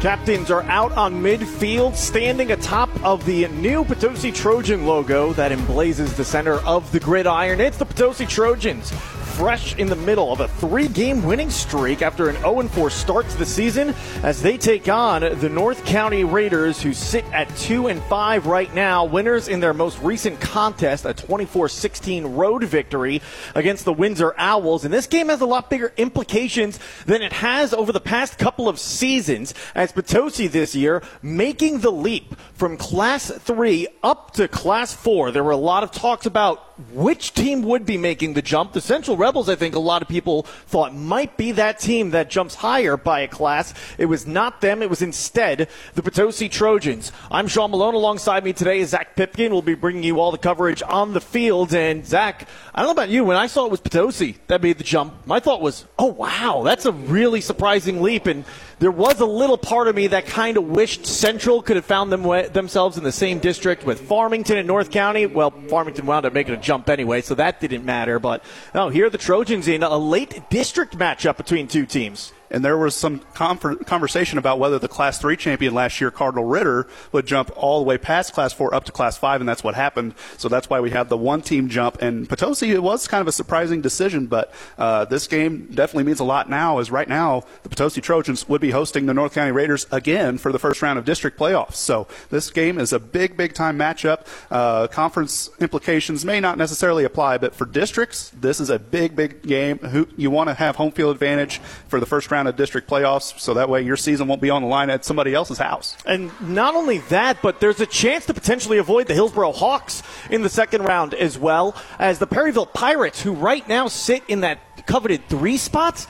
Captains are out on midfield, standing atop of the new Potosi Trojan logo that emblazes the center of the gridiron. It's the Potosi Trojans fresh in the middle of a three game winning streak after an 0 4 start to the season as they take on the North County Raiders, who sit at 2 and 5 right now. Winners in their most recent contest, a 24 16 road victory against the Windsor Owls. And this game has a lot bigger implications than it has over the past couple of seasons, as Potosi this year making the leap from Class 3 up to Class 4. There were a lot of talks about which team would be making the jump. The Central Rebels, I think a lot of people thought might be that team that jumps higher by a class. It was not them. It was instead the Potosi Trojans. I'm Sean Malone. Alongside me today is Zach Pipkin. We'll be bringing you all the coverage on the field. And Zach, I don't know about you. When I saw it was Potosi that made the jump, my thought was, oh, wow, that's a really surprising leap. And there was a little part of me that kind of wished Central could have found them themselves in the same district with Farmington and North County. Well, Farmington wound up making a jump anyway, so that didn't matter. But no, here are the Trojans in a late district matchup between two teams and there was some conversation about whether the Class 3 champion last year, Cardinal Ritter, would jump all the way past Class 4 up to Class 5, and that's what happened. So that's why we have the one team jump. And Potosi, it was kind of a surprising decision, but uh, this game definitely means a lot now, as right now the Potosi Trojans would be hosting the North County Raiders again for the first round of district playoffs. So this game is a big, big time matchup. Uh, conference implications may not necessarily apply, but for districts, this is a big, big game. You want to have home field advantage for the first round round of district playoffs, so that way your season won't be on the line at somebody else's house. And not only that, but there's a chance to potentially avoid the Hillsboro Hawks in the second round as well as the Perryville Pirates, who right now sit in that coveted three spots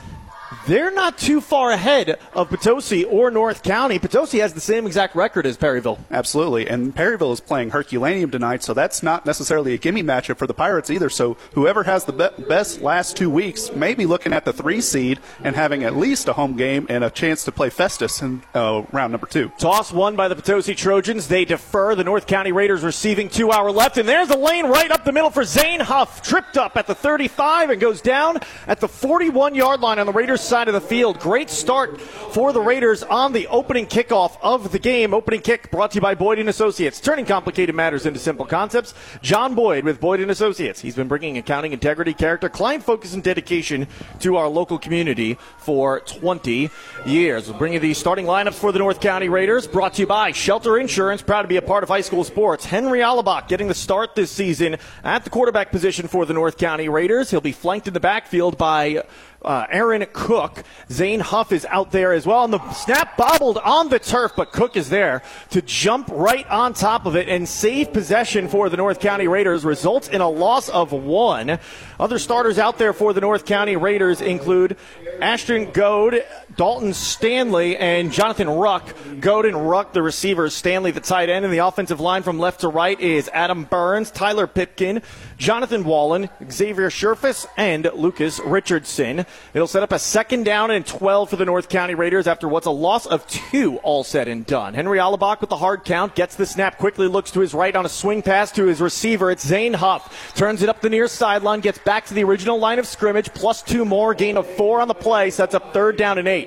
they're not too far ahead of Potosi or North County. Potosi has the same exact record as Perryville. Absolutely. And Perryville is playing Herculaneum tonight, so that's not necessarily a gimme matchup for the Pirates either. So whoever has the be- best last two weeks may be looking at the three seed and having at least a home game and a chance to play Festus in uh, round number two. Toss won by the Potosi Trojans. They defer. The North County Raiders receiving two hour left. And there's a lane right up the middle for Zane Huff. Tripped up at the 35 and goes down at the 41 yard line on the Raiders side of the field. Great start for the Raiders on the opening kickoff of the game. Opening kick brought to you by Boyd and Associates, turning complicated matters into simple concepts. John Boyd with Boyd and Associates. He's been bringing accounting, integrity, character, client focus, and dedication to our local community for 20 years. We'll bring you the starting lineups for the North County Raiders, brought to you by Shelter Insurance, proud to be a part of high school sports. Henry Alabach getting the start this season at the quarterback position for the North County Raiders. He'll be flanked in the backfield by uh, Aaron Cook. Zane Huff is out there as well. And the snap bobbled on the turf, but Cook is there to jump right on top of it and save possession for the North County Raiders. Results in a loss of one. Other starters out there for the North County Raiders include Ashton Goad, Dalton Stanley, and Jonathan Ruck. Goad and Ruck, the receivers. Stanley, the tight end. And the offensive line from left to right is Adam Burns, Tyler Pipkin, Jonathan Wallen, Xavier Sherfus, and Lucas Richardson. It'll set up a second down and 12 for the North County Raiders after what's a loss of two all said and done. Henry Alabach with the hard count gets the snap quickly, looks to his right on a swing pass to his receiver. It's Zane Huff. Turns it up the near sideline, gets back to the original line of scrimmage, plus two more, gain of four on the play, sets up third down and eight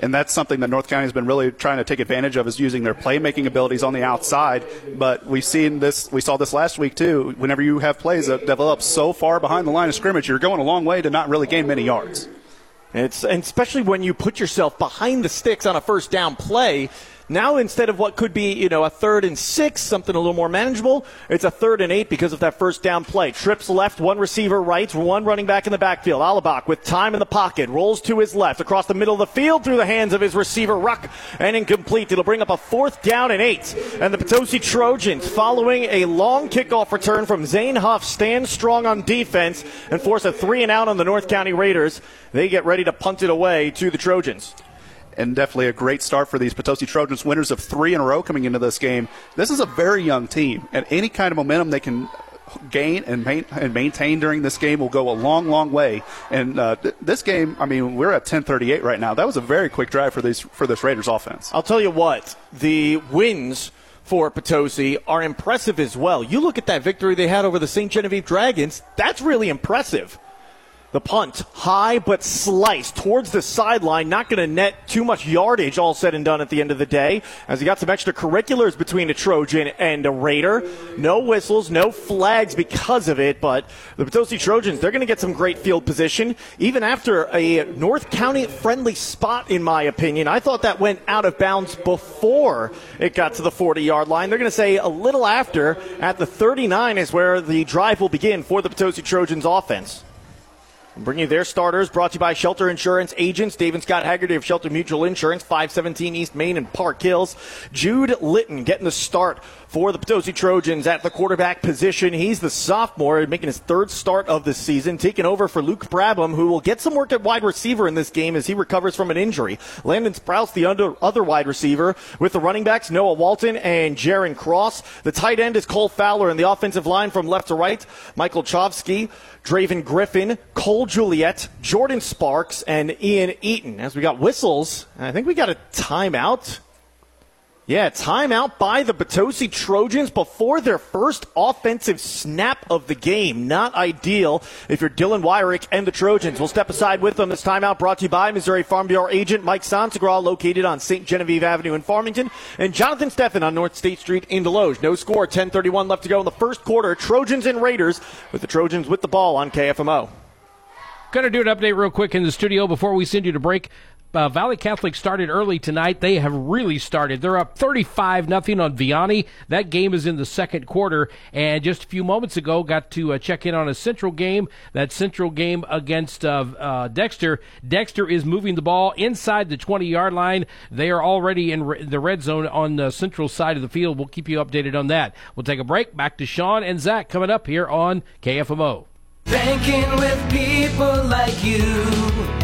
and that's something that North County has been really trying to take advantage of is using their playmaking abilities on the outside. But we've seen this, we saw this last week too. Whenever you have plays that develop so far behind the line of scrimmage, you're going a long way to not really gain many yards. It's and especially when you put yourself behind the sticks on a first down play now, instead of what could be, you know, a third and six, something a little more manageable, it's a third and eight because of that first down play. Trips left, one receiver right, one running back in the backfield. Alabach with time in the pocket, rolls to his left, across the middle of the field through the hands of his receiver Ruck, and incomplete. It'll bring up a fourth down and eight. And the Potosi Trojans, following a long kickoff return from Zane Huff, stand strong on defense and force a three and out on the North County Raiders. They get ready to punt it away to the Trojans and definitely a great start for these Potosi Trojans, winners of three in a row coming into this game. This is a very young team, and any kind of momentum they can gain and, main, and maintain during this game will go a long, long way. And uh, th- this game, I mean, we're at 10:38 right now. That was a very quick drive for these for this Raiders offense. I'll tell you what, the wins for Potosi are impressive as well. You look at that victory they had over the St. Genevieve Dragons. That's really impressive. The punt, high but sliced towards the sideline, not going to net too much yardage, all said and done at the end of the day, as he got some extracurriculars between a Trojan and a Raider. No whistles, no flags because of it, but the Potosi Trojans, they're going to get some great field position, even after a North County friendly spot, in my opinion. I thought that went out of bounds before it got to the 40 yard line. They're going to say a little after, at the 39 is where the drive will begin for the Potosi Trojans offense. Bring you their starters, brought to you by Shelter Insurance Agents, Dave and Scott Haggerty of Shelter Mutual Insurance, 517 East Main and Park Hills. Jude Litton getting the start for the Potosi Trojans at the quarterback position. He's the sophomore, making his third start of the season, taking over for Luke Brabham, who will get some work at wide receiver in this game as he recovers from an injury. Landon Sprouse, the under, other wide receiver, with the running backs, Noah Walton and Jaron Cross. The tight end is Cole Fowler, and the offensive line from left to right, Michael Chovsky. Draven Griffin, Cole Juliet, Jordan Sparks, and Ian Eaton. As we got whistles, I think we got a timeout. Yeah, timeout by the Potosi Trojans before their first offensive snap of the game. Not ideal if you're Dylan Wyrick and the Trojans. We'll step aside with them. This timeout brought to you by Missouri Farm Bureau agent Mike Sansagra, located on St. Genevieve Avenue in Farmington, and Jonathan Steffen on North State Street in Desloge. No score, 10:31 left to go in the first quarter. Trojans and Raiders with the Trojans with the ball on KFMO. Going to do an update real quick in the studio before we send you to break uh, Valley Catholic started early tonight. They have really started. They're up 35 nothing on Vianney. That game is in the second quarter. And just a few moments ago, got to uh, check in on a Central game. That Central game against uh, uh Dexter. Dexter is moving the ball inside the 20 yard line. They are already in re- the red zone on the Central side of the field. We'll keep you updated on that. We'll take a break. Back to Sean and Zach coming up here on KFMO. Banking with people like you.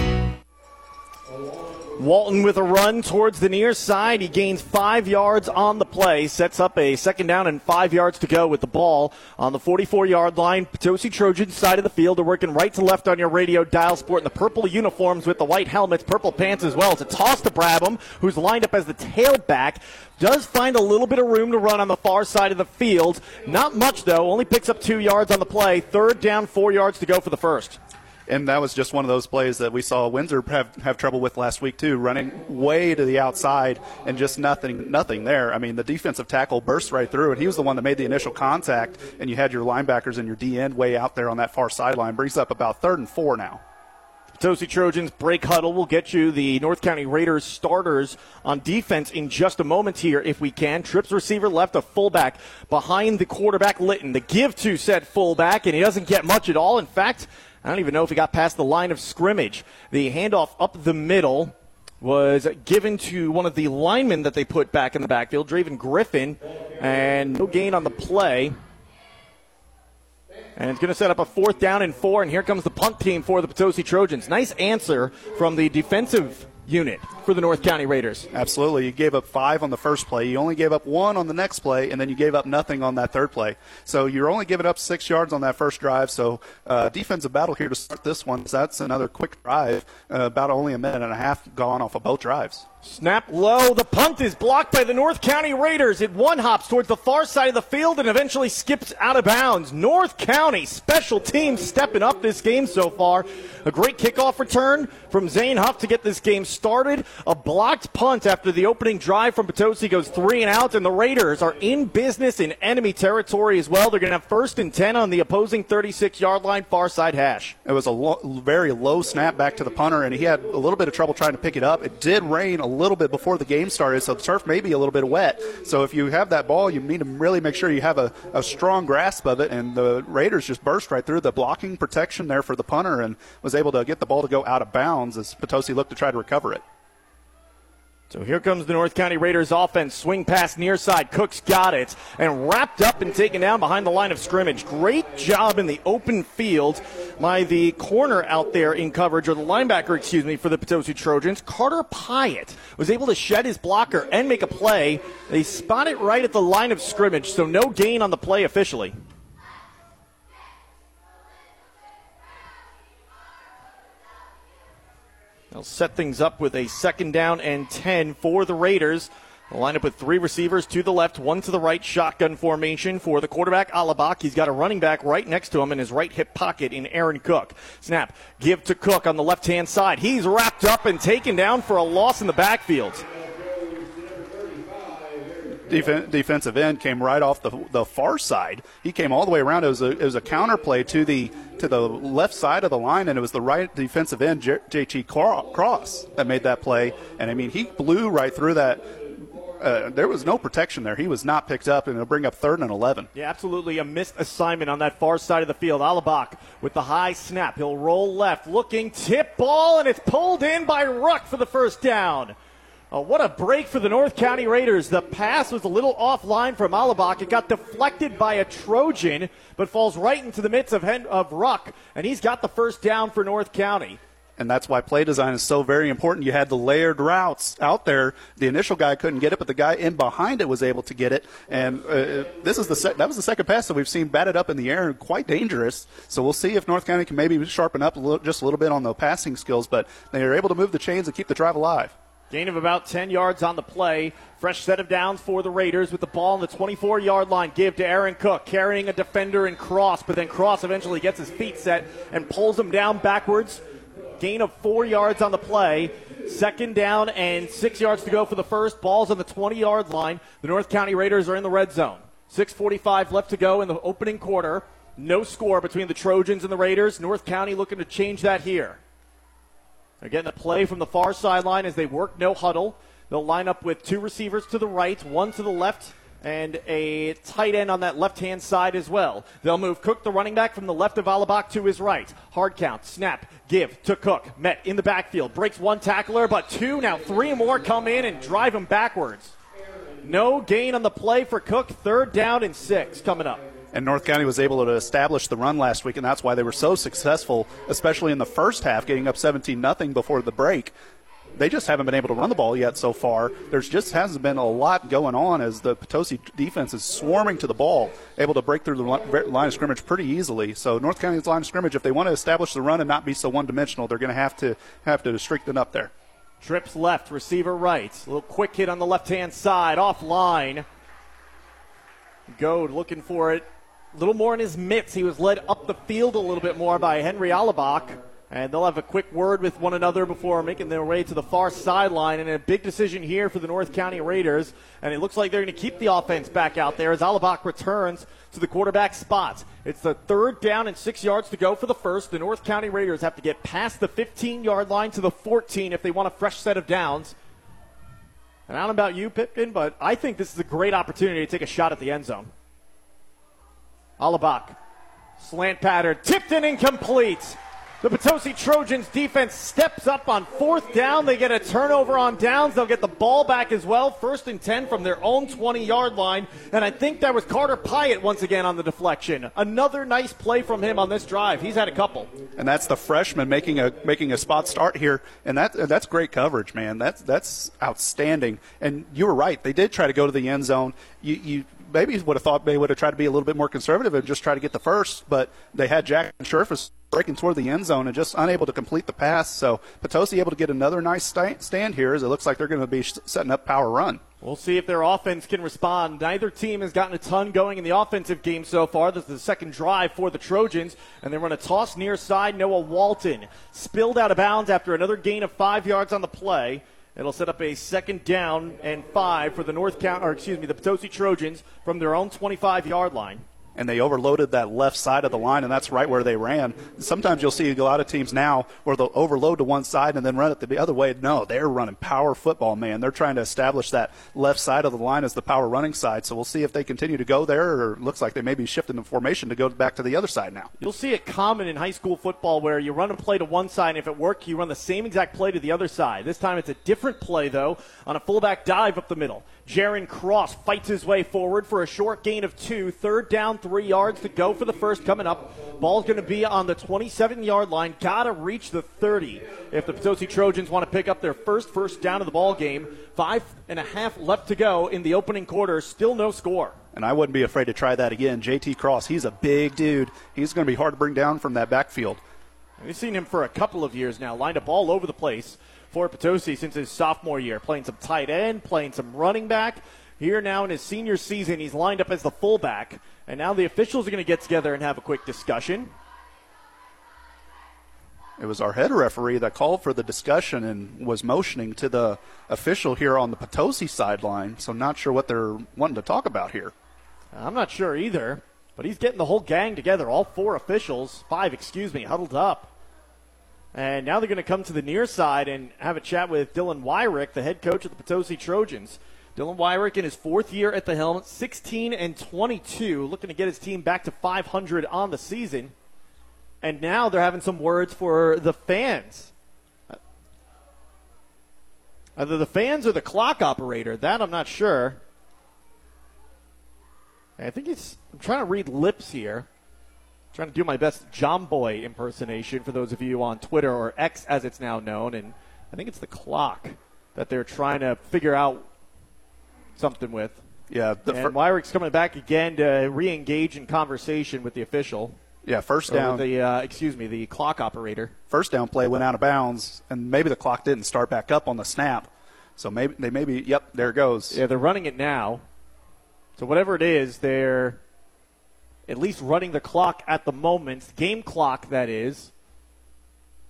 Walton with a run towards the near side. He gains five yards on the play, sets up a second down and five yards to go with the ball on the 44 yard line. Potosi Trojans side of the field are working right to left on your radio dial, sporting the purple uniforms with the white helmets, purple pants as well. It's a toss to Brabham, who's lined up as the tailback. Does find a little bit of room to run on the far side of the field. Not much, though. Only picks up two yards on the play. Third down, four yards to go for the first and that was just one of those plays that we saw Windsor have, have trouble with last week too, running way to the outside and just nothing nothing there. I mean, the defensive tackle burst right through, and he was the one that made the initial contact. And you had your linebackers and your D end way out there on that far sideline. Brings up about third and four now. Potosi Trojans break huddle. We'll get you the North County Raiders starters on defense in just a moment here, if we can. Trips receiver left a fullback behind the quarterback Litton. The give to said fullback, and he doesn't get much at all. In fact, I don't even know if he got past the line of scrimmage. The handoff up the middle was given to one of the linemen that they put back in the backfield, Draven Griffin, and no gain on the play. And it's going to set up a fourth down and four, and here comes the punt team for the Potosi Trojans. Nice answer from the defensive unit for the North County Raiders. Absolutely. You gave up five on the first play. You only gave up one on the next play, and then you gave up nothing on that third play. So you're only giving up six yards on that first drive. So uh, defensive battle here to start this one. So that's another quick drive. Uh, about only a minute and a half gone off of both drives. Snap low. The punt is blocked by the North County Raiders. It one hops towards the far side of the field and eventually skips out of bounds. North County special teams stepping up this game so far. A great kickoff return from Zane Huff to get this game started. A blocked punt after the opening drive from Potosi goes three and out, and the Raiders are in business in enemy territory as well. They're going to have first and 10 on the opposing 36 yard line, far side hash. It was a lo- very low snap back to the punter, and he had a little bit of trouble trying to pick it up. It did rain a little bit before the game started, so the turf may be a little bit wet. So if you have that ball, you need to really make sure you have a, a strong grasp of it. And the Raiders just burst right through the blocking protection there for the punter and was able to get the ball to go out of bounds as Potosi looked to try to recover it. So here comes the North County Raiders offense. Swing pass near side. Cooks got it and wrapped up and taken down behind the line of scrimmage. Great job in the open field by the corner out there in coverage, or the linebacker, excuse me, for the Potosi Trojans. Carter Pyatt was able to shed his blocker and make a play. They spot it right at the line of scrimmage, so no gain on the play officially. They'll set things up with a second down and 10 for the Raiders. They'll line up with three receivers to the left, one to the right, shotgun formation for the quarterback, Alabak. He's got a running back right next to him in his right hip pocket in Aaron Cook. Snap, give to Cook on the left hand side. He's wrapped up and taken down for a loss in the backfield. Defen- defensive end came right off the, the far side. He came all the way around. It was a, it was a counter play to the to the left side of the line, and it was the right defensive end, JT Cross, that made that play. And I mean, he blew right through that. Uh, there was no protection there. He was not picked up, and it'll bring up third and 11. Yeah, absolutely a missed assignment on that far side of the field. Alabak with the high snap. He'll roll left, looking tip ball, and it's pulled in by Ruck for the first down. Oh, what a break for the North County Raiders. The pass was a little offline from Alabak. It got deflected by a Trojan, but falls right into the midst of, Hen- of Ruck, and he's got the first down for North County. And that's why play design is so very important. You had the layered routes out there. The initial guy couldn't get it, but the guy in behind it was able to get it. And uh, this is the sec- that was the second pass that we've seen batted up in the air and quite dangerous. So we'll see if North County can maybe sharpen up a little, just a little bit on the passing skills. But they are able to move the chains and keep the drive alive. Gain of about 10 yards on the play. Fresh set of downs for the Raiders with the ball on the 24 yard line. Give to Aaron Cook, carrying a defender and Cross, but then Cross eventually gets his feet set and pulls him down backwards. Gain of four yards on the play. Second down and six yards to go for the first. Ball's on the 20 yard line. The North County Raiders are in the red zone. 6.45 left to go in the opening quarter. No score between the Trojans and the Raiders. North County looking to change that here. Again, the play from the far sideline as they work no huddle. They'll line up with two receivers to the right, one to the left, and a tight end on that left hand side as well. They'll move Cook, the running back, from the left of Alabak to his right. Hard count, snap, give to Cook. Met in the backfield, breaks one tackler, but two, now three more come in and drive him backwards. No gain on the play for Cook. Third down and six coming up. And North County was able to establish the run last week, and that's why they were so successful, especially in the first half, getting up 17 nothing before the break. They just haven't been able to run the ball yet so far. There's just hasn't been a lot going on as the Potosi defense is swarming to the ball, able to break through the line of scrimmage pretty easily. So North County's line of scrimmage, if they want to establish the run and not be so one-dimensional, they're going to have to have to strengthen up there. Trips left, receiver right. A little quick hit on the left hand side, offline. Goad looking for it. A little more in his mitts. He was led up the field a little bit more by Henry Alabak. And they'll have a quick word with one another before making their way to the far sideline. And a big decision here for the North County Raiders. And it looks like they're going to keep the offense back out there as Alabak returns to the quarterback spot. It's the third down and six yards to go for the first. The North County Raiders have to get past the 15 yard line to the 14 if they want a fresh set of downs. And I don't know about you, Pipkin, but I think this is a great opportunity to take a shot at the end zone. Alabak. Slant pattern, tipped and incomplete. The Potosi Trojans defense steps up on fourth down. They get a turnover on downs. They'll get the ball back as well. First and 10 from their own 20 yard line. And I think that was Carter Pyatt once again on the deflection. Another nice play from him on this drive. He's had a couple. And that's the freshman making a making a spot start here. And that that's great coverage, man. That's that's outstanding. And you were right. They did try to go to the end zone. You, you maybe would have thought they would have tried to be a little bit more conservative and just try to get the first, but they had Jack and Sherfus breaking toward the end zone and just unable to complete the pass. So Potosi able to get another nice stand here as it looks like they're going to be setting up power run. We'll see if their offense can respond. Neither team has gotten a ton going in the offensive game so far. This is the second drive for the Trojans, and they run a toss near side. Noah Walton spilled out of bounds after another gain of five yards on the play. It'll set up a second down and five for the North Count, or excuse me, the Potosi Trojans from their own 25 yard line and they overloaded that left side of the line, and that's right where they ran. Sometimes you'll see a lot of teams now where they'll overload to one side and then run it the other way. No, they're running power football, man. They're trying to establish that left side of the line as the power running side. So we'll see if they continue to go there, or looks like they may be shifting the formation to go back to the other side now. You'll see it common in high school football where you run a play to one side, and if it works, you run the same exact play to the other side. This time it's a different play, though, on a fullback dive up the middle. Jaron Cross fights his way forward for a short gain of two. Third down, three yards to go for the first coming up. Ball's going to be on the 27 yard line. Got to reach the 30 if the Potosi Trojans want to pick up their first first down of the ball game. Five and a half left to go in the opening quarter. Still no score. And I wouldn't be afraid to try that again. JT Cross, he's a big dude. He's going to be hard to bring down from that backfield. We've seen him for a couple of years now, lined up all over the place for Potosi since his sophomore year, playing some tight end, playing some running back. Here now in his senior season, he's lined up as the fullback, and now the officials are going to get together and have a quick discussion. It was our head referee that called for the discussion and was motioning to the official here on the Potosi sideline. So not sure what they're wanting to talk about here. I'm not sure either, but he's getting the whole gang together, all four officials, five, excuse me, huddled up. And now they're going to come to the near side and have a chat with Dylan Wyrick, the head coach of the Potosi Trojans. Dylan Wyrick in his fourth year at the helm, 16 and 22, looking to get his team back to 500 on the season. And now they're having some words for the fans. Either the fans or the clock operator. That I'm not sure. I think it's. I'm trying to read lips here. Trying to do my best John Boy impersonation for those of you on Twitter or X as it's now known, and I think it's the clock that they're trying to figure out something with. Yeah, the and fir- Wyrick's coming back again to re-engage in conversation with the official. yeah, first down. the uh, excuse me, the clock operator. first down play went out of bounds, and maybe the clock didn't start back up on the snap. So maybe they maybe yep, there it goes. Yeah, they're running it now. So whatever it is, they're at least running the clock at the moment. Game clock, that is.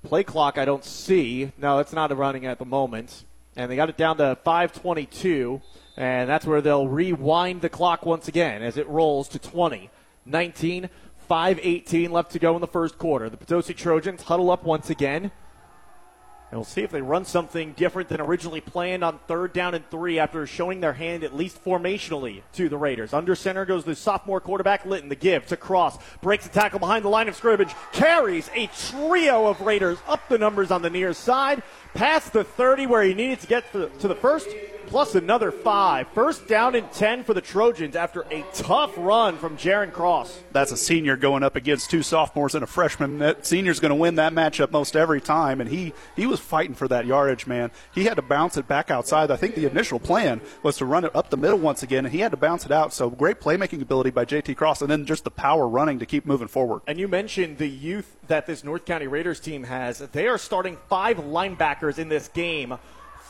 Play clock, I don't see. No, it's not running at the moment. And they got it down to 522, and that's where they'll rewind the clock once again as it rolls to 20, 19, 518 left to go in the first quarter. The Potosi Trojans huddle up once again. And we'll see if they run something different than originally planned on third down and three after showing their hand at least formationally to the Raiders. Under center goes the sophomore quarterback Litton. The give to Cross. Breaks the tackle behind the line of scrimmage. Carries a trio of Raiders up the numbers on the near side. Past the 30 where he needed to get to the first. Plus another five. First down and 10 for the Trojans after a tough run from Jaron Cross. That's a senior going up against two sophomores and a freshman. That senior's going to win that matchup most every time, and he he was fighting for that yardage, man. He had to bounce it back outside. I think the initial plan was to run it up the middle once again, and he had to bounce it out. So great playmaking ability by JT Cross, and then just the power running to keep moving forward. And you mentioned the youth that this North County Raiders team has. They are starting five linebackers in this game.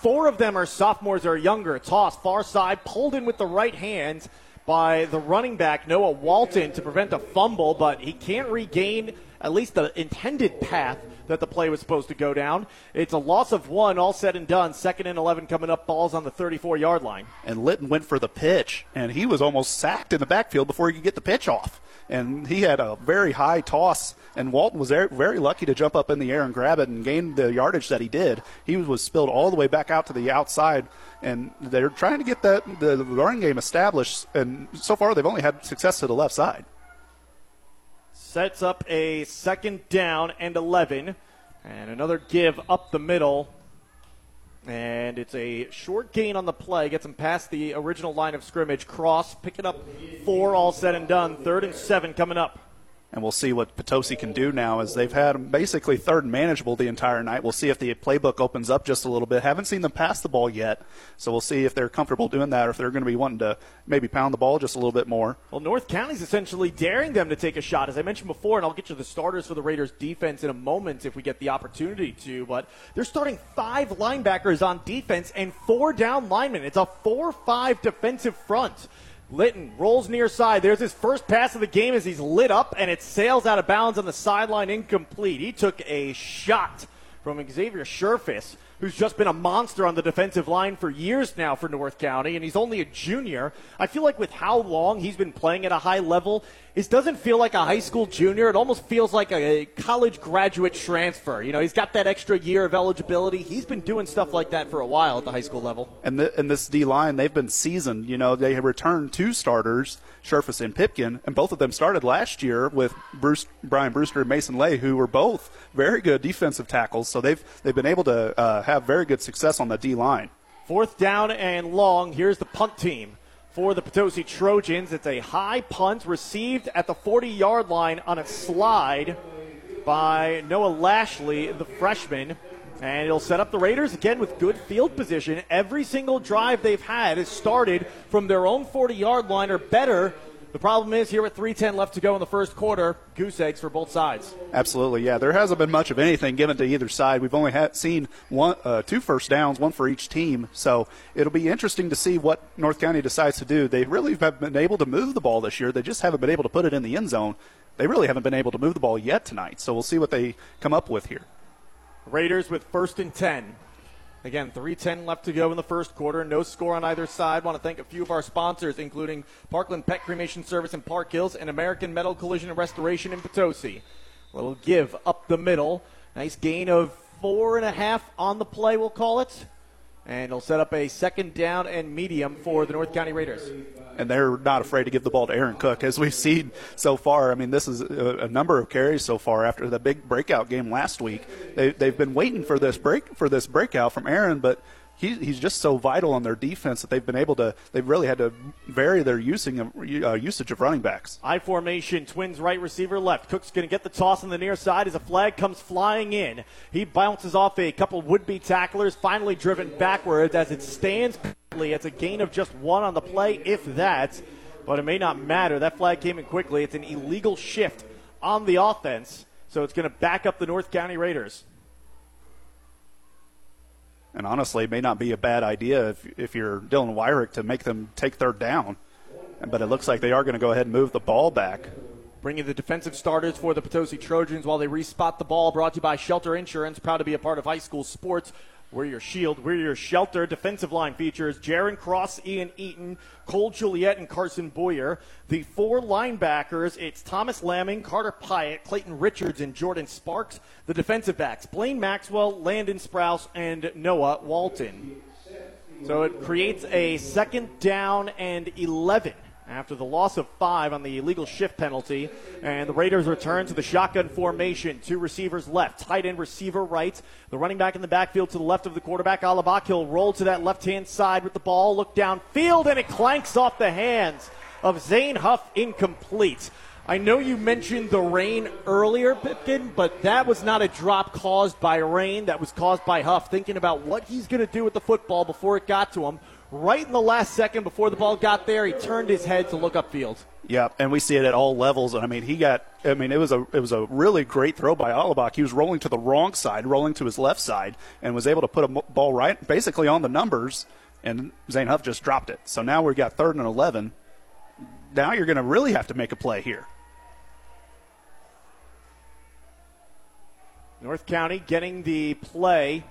Four of them are sophomores or younger. Toss far side, pulled in with the right hand by the running back Noah Walton to prevent a fumble, but he can't regain at least the intended path that the play was supposed to go down. It's a loss of one, all said and done. Second and 11 coming up, balls on the 34 yard line. and Litton went for the pitch, and he was almost sacked in the backfield before he could get the pitch off. And he had a very high toss, and Walton was very, lucky to jump up in the air and grab it and gain the yardage that he did. He was spilled all the way back out to the outside, and they're trying to get that the running game established. And so far, they've only had success to the left side. Sets up a second down and 11 and another give up the middle. And it's a short gain on the play. Gets him past the original line of scrimmage. Cross pick up four all said and done. Third and seven coming up and we'll see what Potosi can do now as they've had basically third and manageable the entire night. We'll see if the playbook opens up just a little bit. Haven't seen them pass the ball yet, so we'll see if they're comfortable doing that or if they're going to be wanting to maybe pound the ball just a little bit more. well north county's essentially daring them to take a shot as i mentioned before and i'll get you the starters for the raiders defense in a moment if we get the opportunity to but they're starting five linebackers on defense and four down linemen it's a 4-5 defensive front Litton rolls near side. There's his first pass of the game as he's lit up and it sails out of bounds on the sideline incomplete. He took a shot from Xavier Sherfus, who's just been a monster on the defensive line for years now for North County, and he's only a junior. I feel like with how long he's been playing at a high level, it doesn't feel like a high school junior. It almost feels like a college graduate transfer. You know, he's got that extra year of eligibility. He's been doing stuff like that for a while at the high school level. And, the, and this D line, they've been seasoned. You know, they have returned two starters, Sherfus and Pipkin, and both of them started last year with Bruce, Brian Brewster and Mason Lay, who were both very good defensive tackles. So they've they've been able to uh, have very good success on the D line. Fourth down and long. Here's the punt team for the Potosi Trojans. It's a high punt received at the 40 yard line on a slide by Noah Lashley, the freshman. And it'll set up the Raiders again with good field position. Every single drive they've had has started from their own 40 yard line or better The problem is here with 3:10 left to go in the first quarter, goose eggs for both sides. Absolutely, yeah. There hasn't been much of anything given to either side. We've only had, seen one, uh, two first downs, one for each team. So it'll be interesting to see what North County decides to do. They really have been able to move the ball this year. They just haven't been able to put it in the end zone. They really haven't been able to move the ball yet tonight. So we'll see what they come up with here. Raiders with first and 10. Again, 3.10 left to go in the first quarter. No score on either side. Want to thank a few of our sponsors, including Parkland Pet Cremation Service in Park Hills and American Metal Collision and Restoration in Potosi. Little give up the middle. Nice gain of four and a half on the play, we'll call it. And it'll set up a second down and medium for the North County Raiders. and they're not afraid to give the ball to Aaron Cook, as we've seen so far. I mean, this is a, a number of carries so far after the big breakout game last week. They, they've been waiting for this break for this breakout from Aaron, but he, he's just so vital on their defense that they've been able to. They've really had to vary their using of, uh, usage of running backs. I formation, Twins right receiver left. Cook's going to get the toss on the near side as a flag comes flying in. He bounces off a couple would be tacklers, finally driven backwards as it stands. It's a gain of just one on the play, if that, but it may not matter. That flag came in quickly. It's an illegal shift on the offense, so it's going to back up the North County Raiders. And honestly, it may not be a bad idea if, if you're Dylan Wyrick to make them take third down. But it looks like they are going to go ahead and move the ball back. Bringing the defensive starters for the Potosi Trojans while they respot the ball. Brought to you by Shelter Insurance. Proud to be a part of high school sports. We're your shield. We're your shelter. Defensive line features Jaron Cross, Ian Eaton, Cole Juliet, and Carson Boyer. The four linebackers, it's Thomas Lamming, Carter Pyatt, Clayton Richards, and Jordan Sparks. The defensive backs, Blaine Maxwell, Landon Sprouse, and Noah Walton. So it creates a second down and 11 after the loss of five on the illegal shift penalty. And the Raiders return to the shotgun formation. Two receivers left, tight end receiver right. The running back in the backfield to the left of the quarterback, Alabak. He'll roll to that left hand side with the ball, look downfield, and it clanks off the hands of Zane Huff incomplete. I know you mentioned the rain earlier, Pipkin, but that was not a drop caused by rain. That was caused by Huff thinking about what he's going to do with the football before it got to him. Right in the last second before the ball got there, he turned his head to look upfield. Yeah, and we see it at all levels. And I mean, he got. I mean, it was a it was a really great throw by Alabak. He was rolling to the wrong side, rolling to his left side, and was able to put a ball right, basically on the numbers. And Zane Huff just dropped it. So now we've got third and eleven. Now you're going to really have to make a play here. North County getting the play,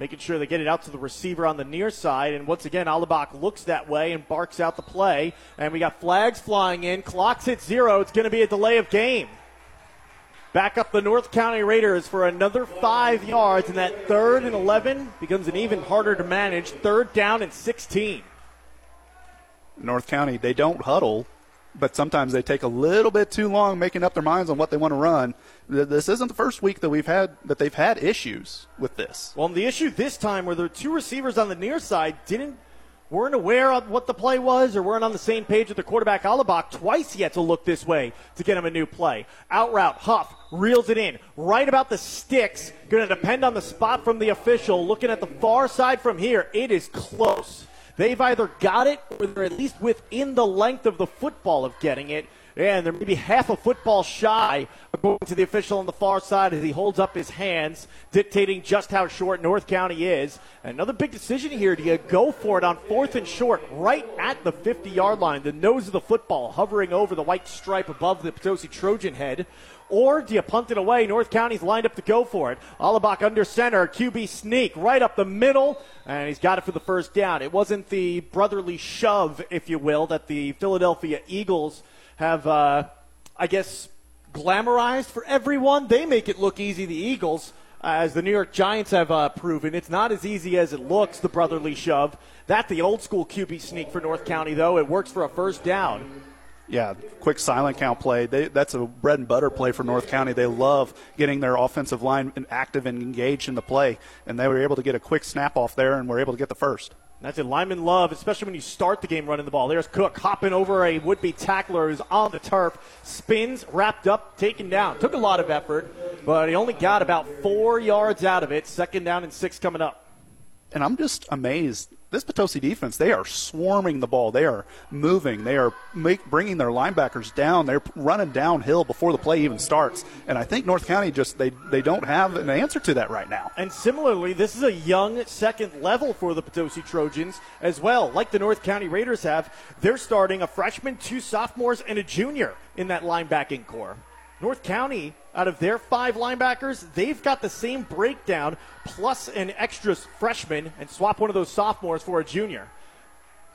making sure they get it out to the receiver on the near side. And once again, Alabak looks that way and barks out the play. And we got flags flying in. Clock's hit zero. It's going to be a delay of game. Back up the North County Raiders for another five yards, and that third and 11 becomes an even harder to manage. Third down and 16. North County, they don't huddle, but sometimes they take a little bit too long making up their minds on what they want to run. This isn't the first week that we've had that they've had issues with this. Well, the issue this time where the two receivers on the near side didn't weren't aware of what the play was or weren't on the same page with the quarterback Alabak. Twice he had to look this way to get him a new play. Out route, Huff reels it in right about the sticks. Going to depend on the spot from the official. Looking at the far side from here, it is close. They've either got it or they're at least within the length of the football of getting it. And they're maybe half a football shy, according to the official on the far side, as he holds up his hands, dictating just how short North County is. Another big decision here. Do you go for it on fourth and short, right at the 50 yard line, the nose of the football hovering over the white stripe above the Potosi Trojan head? Or do you punt it away? North County's lined up to go for it. Alabak under center, QB sneak right up the middle, and he's got it for the first down. It wasn't the brotherly shove, if you will, that the Philadelphia Eagles have, uh, I guess, glamorized for everyone. They make it look easy, the Eagles, as the New York Giants have uh, proven. It's not as easy as it looks, the brotherly shove. That's the old school QB sneak for North County, though. It works for a first down. Yeah, quick silent count play. They, that's a bread and butter play for North County. They love getting their offensive line active and engaged in the play, and they were able to get a quick snap off there and were able to get the first. That's it. Lyman Love, especially when you start the game running the ball. There's Cook hopping over a would be tackler who's on the turf, spins, wrapped up, taken down. Took a lot of effort, but he only got about four yards out of it. Second down and six coming up. And I'm just amazed this Potosi defense, they are swarming the ball. They are moving. They are make, bringing their linebackers down. They're running downhill before the play even starts. And I think North County just they they don't have an answer to that right now. And similarly, this is a young second level for the Potosi Trojans as well. Like the North County Raiders have, they're starting a freshman, two sophomores, and a junior in that linebacking core. North County, out of their five linebackers, they've got the same breakdown plus an extra freshman and swap one of those sophomores for a junior.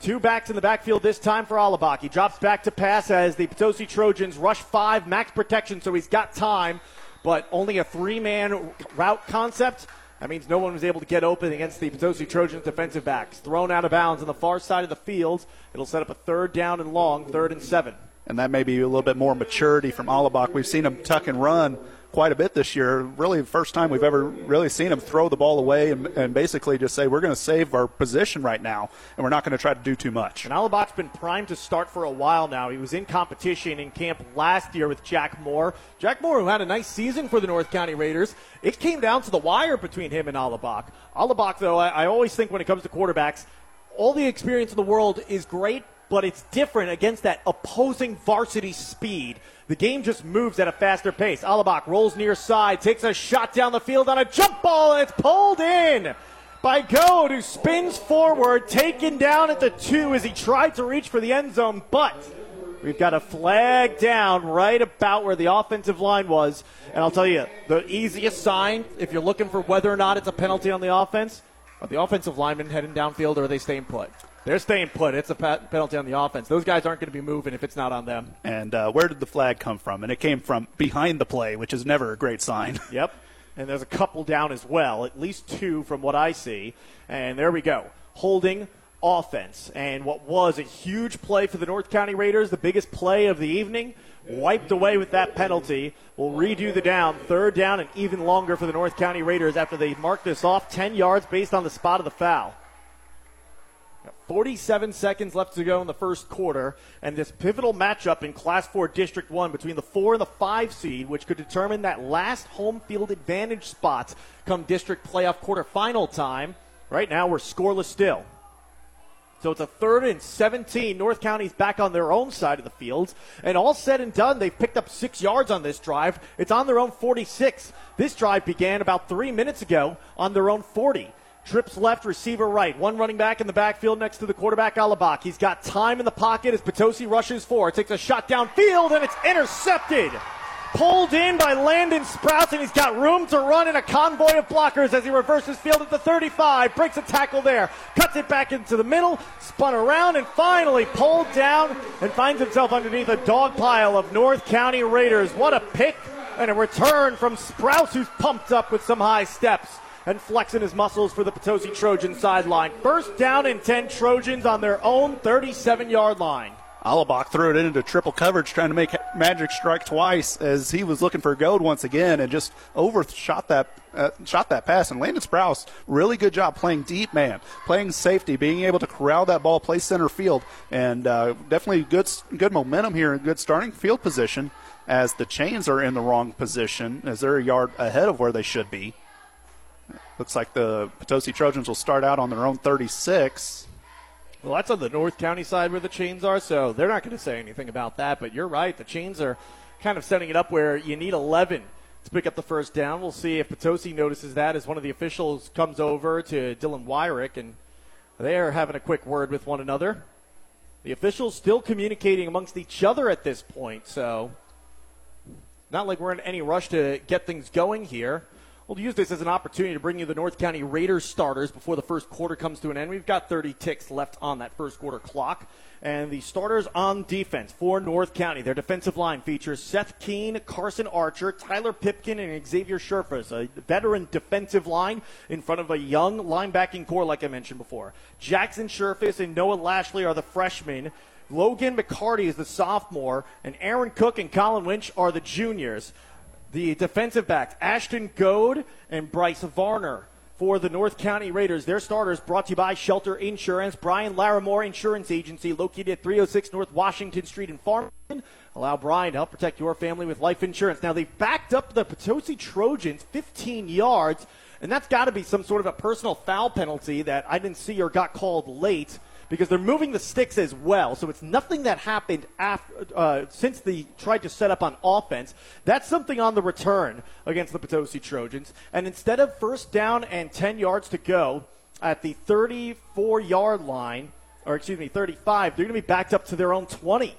Two backs in the backfield this time for Alabak. He drops back to pass as the Potosi Trojans rush five, max protection, so he's got time, but only a three man route concept. That means no one was able to get open against the Potosi Trojans defensive backs. Thrown out of bounds on the far side of the field. It'll set up a third down and long, third and seven and that may be a little bit more maturity from Alabak. We've seen him tuck and run quite a bit this year. Really, the first time we've ever really seen him throw the ball away and, and basically just say, we're going to save our position right now, and we're not going to try to do too much. And Alabak's been primed to start for a while now. He was in competition in camp last year with Jack Moore. Jack Moore, who had a nice season for the North County Raiders, it came down to the wire between him and Alabak. Alabak, though, I, I always think when it comes to quarterbacks, all the experience in the world is great, but it's different against that opposing varsity speed. The game just moves at a faster pace. Alabak rolls near side, takes a shot down the field on a jump ball, and it's pulled in by Goad, who spins forward, taken down at the two as he tried to reach for the end zone, but we've got a flag down right about where the offensive line was. And I'll tell you, the easiest sign, if you're looking for whether or not it's a penalty on the offense, are the offensive linemen heading downfield or are they staying put? They're staying put. It's a penalty on the offense. Those guys aren't going to be moving if it's not on them. And uh, where did the flag come from? And it came from behind the play, which is never a great sign. Yep. And there's a couple down as well, at least two from what I see. And there we go. Holding offense. And what was a huge play for the North County Raiders, the biggest play of the evening, wiped away with that penalty. We'll redo the down. Third down and even longer for the North County Raiders after they mark this off 10 yards based on the spot of the foul. 47 seconds left to go in the first quarter, and this pivotal matchup in Class 4 District 1 between the 4 and the 5 seed, which could determine that last home field advantage spot come district playoff quarterfinal time. Right now, we're scoreless still. So it's a third and 17. North County's back on their own side of the field. And all said and done, they've picked up six yards on this drive. It's on their own 46. This drive began about three minutes ago on their own 40. Trips left, receiver right. One running back in the backfield next to the quarterback, Alabak. He's got time in the pocket as Potosi rushes forward. Takes a shot downfield, and it's intercepted. Pulled in by Landon Sprouse, and he's got room to run in a convoy of blockers as he reverses field at the 35. Breaks a tackle there. Cuts it back into the middle. Spun around, and finally pulled down and finds himself underneath a dog pile of North County Raiders. What a pick and a return from Sprouse, who's pumped up with some high steps and flexing his muscles for the Potosi Trojan sideline. First down and 10 Trojans on their own 37 yard line. Alabak threw it into triple coverage, trying to make Magic strike twice as he was looking for Goad once again, and just overshot that uh, shot that pass. And Landon Sprouse, really good job playing deep man, playing safety, being able to corral that ball, play center field, and uh, definitely good good momentum here and good starting field position. As the chains are in the wrong position, as they're a yard ahead of where they should be. Looks like the Potosi Trojans will start out on their own 36. Well, that's on the North County side where the chains are, so they're not going to say anything about that. But you're right. The chains are kind of setting it up where you need 11 to pick up the first down. We'll see if Potosi notices that as one of the officials comes over to Dylan Wyrick, and they are having a quick word with one another. The officials still communicating amongst each other at this point, so not like we're in any rush to get things going here. We'll use this as an opportunity to bring you the North County Raiders starters before the first quarter comes to an end. We've got 30 ticks left on that first quarter clock. And the starters on defense for North County, their defensive line features Seth Keene, Carson Archer, Tyler Pipkin, and Xavier Sherfus, a veteran defensive line in front of a young linebacking core, like I mentioned before. Jackson Sherfus and Noah Lashley are the freshmen. Logan McCarty is the sophomore, and Aaron Cook and Colin Winch are the juniors the defensive backs, Ashton Goad and Bryce Varner for the North County Raiders. Their starters brought to you by Shelter Insurance, Brian Larimore Insurance Agency, located at 306 North Washington Street in Farmington. Allow Brian to help protect your family with life insurance. Now, they've backed up the Potosi Trojans 15 yards And that's got to be some sort of a personal foul penalty that I didn't see or got called late because they're moving the sticks as well. So it's nothing that happened after, uh, since they tried to set up on offense. That's something on the return against the Potosi Trojans. And instead of first down and 10 yards to go at the 34 yard line, or excuse me, 35, they're going to be backed up to their own 20.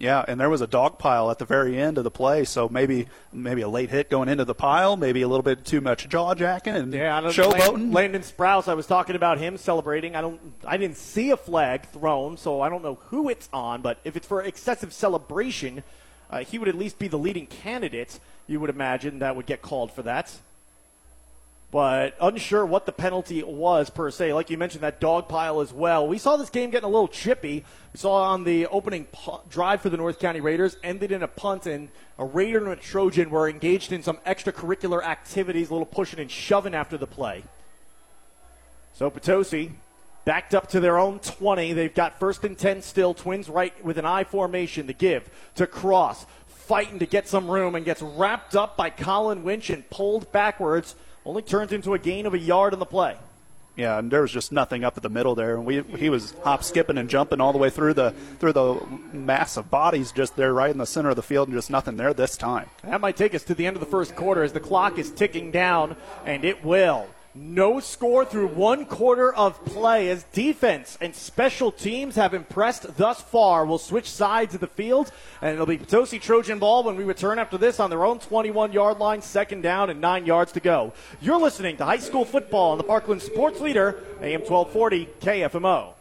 Yeah, and there was a dog pile at the very end of the play, so maybe maybe a late hit going into the pile, maybe a little bit too much jaw jacking and yeah, showboating. Landon Sprouse, I was talking about him celebrating. I don't, I didn't see a flag thrown, so I don't know who it's on. But if it's for excessive celebration, uh, he would at least be the leading candidate. You would imagine that would get called for that but unsure what the penalty was per se. Like you mentioned, that dog pile as well. We saw this game getting a little chippy. We saw on the opening drive for the North County Raiders ended in a punt, and a Raider and a Trojan were engaged in some extracurricular activities, a little pushing and shoving after the play. So Potosi backed up to their own 20. They've got first and 10 still. Twins right with an I formation to give to Cross, fighting to get some room and gets wrapped up by Colin Winch and pulled backwards only turns into a gain of a yard in the play. Yeah, and there was just nothing up at the middle there, and we he was hop, skipping, and jumping all the way through the through the mass of bodies just there, right in the center of the field, and just nothing there this time. That might take us to the end of the first quarter as the clock is ticking down, and it will. No score through one quarter of play as defense and special teams have impressed thus far. We'll switch sides of the field, and it'll be Potosi Trojan ball when we return after this on their own 21 yard line, second down, and nine yards to go. You're listening to high school football on the Parkland Sports Leader, AM 1240 KFMO.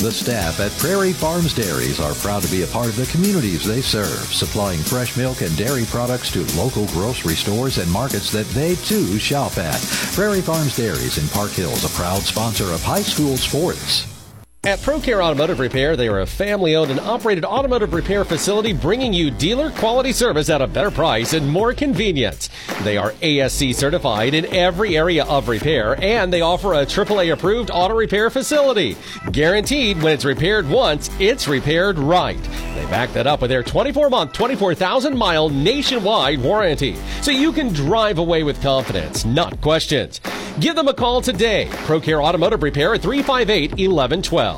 The staff at Prairie Farms Dairies are proud to be a part of the communities they serve, supplying fresh milk and dairy products to local grocery stores and markets that they too shop at. Prairie Farms Dairies in Park Hills, a proud sponsor of high school sports. At ProCare Automotive Repair, they are a family owned and operated automotive repair facility bringing you dealer quality service at a better price and more convenience. They are ASE certified in every area of repair and they offer a AAA approved auto repair facility. Guaranteed when it's repaired once, it's repaired right. They back that up with their 24 month, 24,000 mile nationwide warranty. So you can drive away with confidence, not questions. Give them a call today. ProCare Automotive Repair at 358 1112.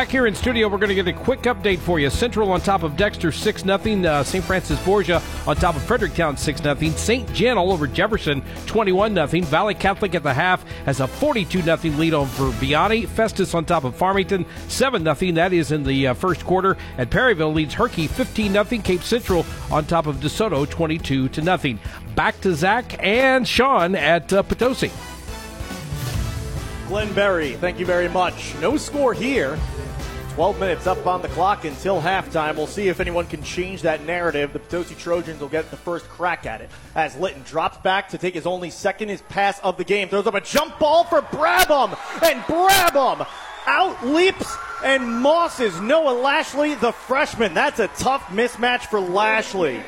Back here in studio, we're going to get a quick update for you. Central on top of Dexter, 6 0. Uh, St. Francis Borgia on top of Fredericktown, 6 0. Ste. Gen all over Jefferson, 21 0. Valley Catholic at the half has a 42 0 lead over Vianney. Festus on top of Farmington, 7 0. That is in the uh, first quarter. And Perryville leads Herky 15 0. Cape Central on top of DeSoto, 22 0. Back to Zach and Sean at uh, Potosi. Glenn Berry, thank you very much. No score here. 12 minutes up on the clock until halftime. We'll see if anyone can change that narrative. The Potosi Trojans will get the first crack at it as Litton drops back to take his only second his pass of the game. Throws up a jump ball for Brabham, and Brabham out leaps and mosses Noah Lashley, the freshman. That's a tough mismatch for Lashley.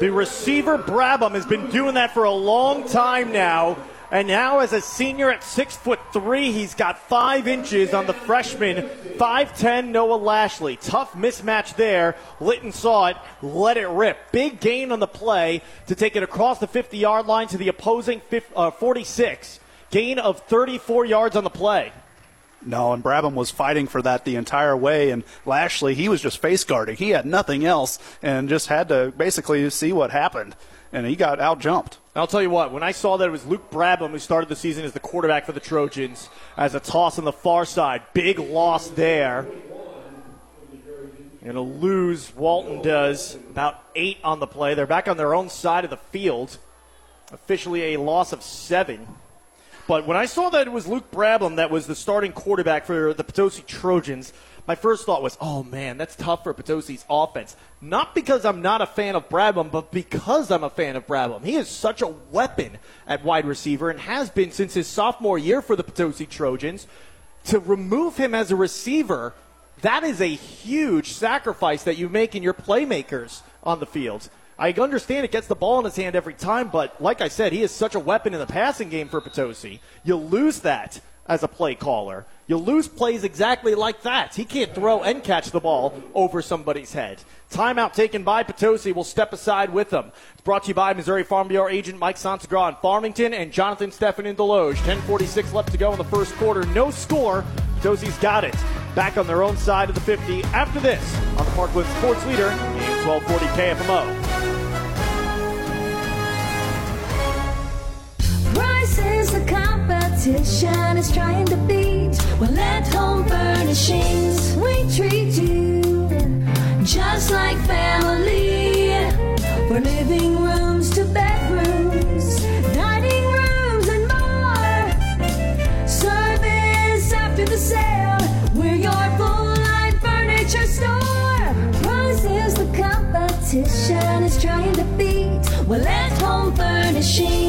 The receiver Brabham has been doing that for a long time now. And now, as a senior at six foot three, he's got five inches on the freshman, 5'10 Noah Lashley. Tough mismatch there. Litton saw it, let it rip. Big gain on the play to take it across the 50 yard line to the opposing 50, uh, 46. Gain of 34 yards on the play. No, and Brabham was fighting for that the entire way, and Lashley, he was just face guarding. He had nothing else and just had to basically see what happened, and he got out jumped. I'll tell you what, when I saw that it was Luke Brabham who started the season as the quarterback for the Trojans, as a toss on the far side, big loss there. Going to lose, Walton does, about eight on the play. They're back on their own side of the field. Officially a loss of seven. But when I saw that it was Luke Brabham that was the starting quarterback for the Potosi Trojans, my first thought was, oh man, that's tough for Potosi's offense. Not because I'm not a fan of Brabham, but because I'm a fan of Brabham. He is such a weapon at wide receiver and has been since his sophomore year for the Potosi Trojans. To remove him as a receiver, that is a huge sacrifice that you make in your playmakers on the field. I understand it gets the ball in his hand every time, but like I said, he is such a weapon in the passing game for Potosi. You lose that as a play caller. You lose plays exactly like that. He can't throw and catch the ball over somebody's head. Timeout taken by Potosi. will step aside with them. It's brought to you by Missouri Farm Bureau agent Mike Santagra in Farmington and Jonathan Steffen in Desloge. 10.46 left to go in the first quarter. No score. Potosi's got it. Back on their own side of the 50 after this on the Parkland Sports Leader, AM 1240 KFMO. Competition is trying to beat. Well, at Home Furnishings, we treat you just like family. For living rooms to bedrooms, dining rooms, and more. Service after the sale, we're your full line furniture store. Prices the competition is trying to beat. Well, at Home Furnishings.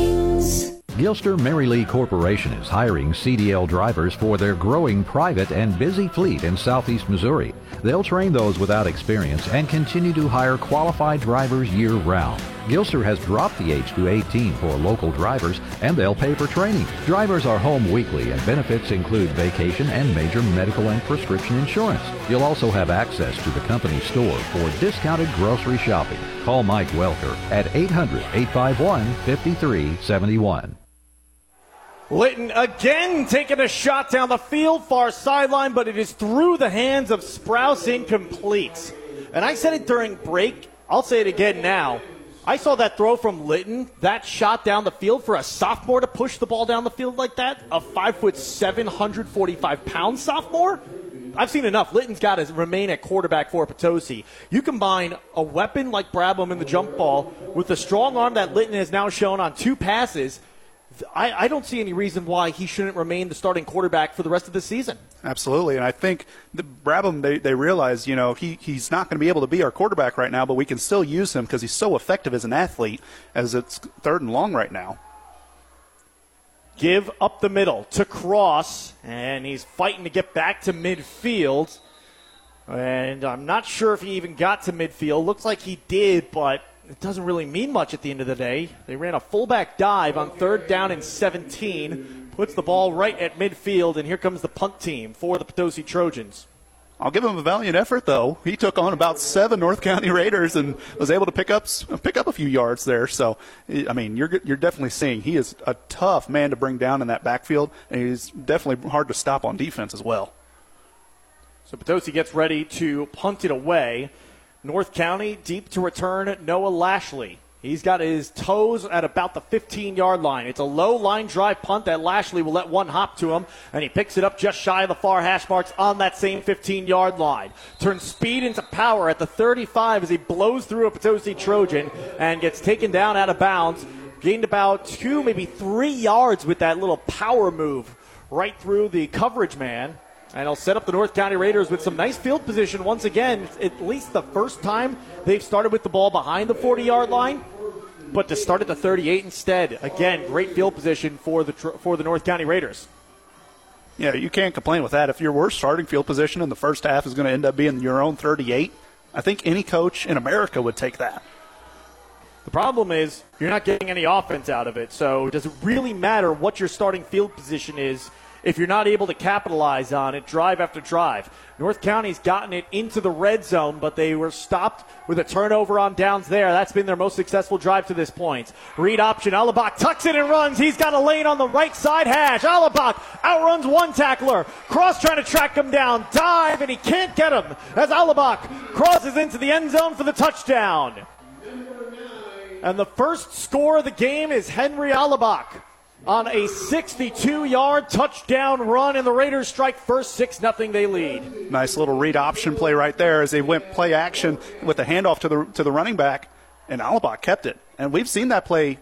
Gilster Mary Lee Corporation is hiring CDL drivers for their growing private and busy fleet in southeast Missouri. They'll train those without experience and continue to hire qualified drivers year round. Gilster has dropped the age to 18 for local drivers and they'll pay for training. Drivers are home weekly and benefits include vacation and major medical and prescription insurance. You'll also have access to the company store for discounted grocery shopping. Call Mike Welker at 800 851 5371. Litton again taking a shot down the field, far sideline, but it is through the hands of Sprouse incomplete. And I said it during break. I'll say it again now. I saw that throw from Litton, that shot down the field for a sophomore to push the ball down the field like that, a five foot seven hundred forty five pound sophomore. I've seen enough. Litton's got to remain at quarterback for Potosi. You combine a weapon like Brabham in the jump ball with the strong arm that Litton has now shown on two passes I, I, don't see any reason why he shouldn't remain the starting quarterback for the rest of the season. Absolutely, and I think the Brabham they, they realize you know he he's not going to be able to be our quarterback right now, but we can still use him because he's so effective as an athlete. As it's third and long right now. Give up the middle to Cross, and he's fighting to get back to midfield. And I'm not sure if he even got to midfield. Looks like he did, but it doesn't really mean much at the end of the day. They ran a fullback dive on third down and 17, puts the ball right at midfield, and here comes the punt team for the Potosi Trojans. I'll give him a valiant effort, though. He took on about seven North County Raiders and was able to pick up pick up a few yards there. So, I mean, you're you're definitely seeing he is a tough man to bring down in that backfield, and he's definitely hard to stop on defense as well. So Potosi gets ready to punt it away. North County deep to return Noah Lashley. He's got his toes at about the 15 yard line. It's a low line drive punt that Lashley will let one hop to him, and he picks it up just shy of the far hash marks on that same 15 yard line. Turns speed into power at the 35 as he blows through a Potosi Trojan and gets taken down out of bounds. Gained about two, maybe three yards with that little power move right through the coverage man. And he'll set up the North County Raiders with some nice field position once again. At least the first time they've started with the ball behind the 40 yard line. But to start at the 38 instead, again, great field position for the for the North County Raiders. Yeah, you can't complain with that. If your worst starting field position in the first half is going to end up being your own 38, I think any coach in America would take that. The problem is you're not getting any offense out of it. So does it really matter what your starting field position is if you're not able to capitalize on it drive after drive. North County's gotten it into the red zone, but they were stopped with a turnover on downs there. That's been their most successful drive to this point. Read option. Alabak tucks it and runs. He's got a lane on the right side hash. Alabak outruns one tackler. Cross trying to track him down. Dive, and he can't get him as Alabak crosses into the end zone for the touchdown. And the first score of the game is Henry Alabak on a 62 yard touchdown run, and the Raiders strike first 6 0. They lead. Nice little read option play right there as they went play action with the handoff to the, to the running back, and Alabak kept it. And we've seen that play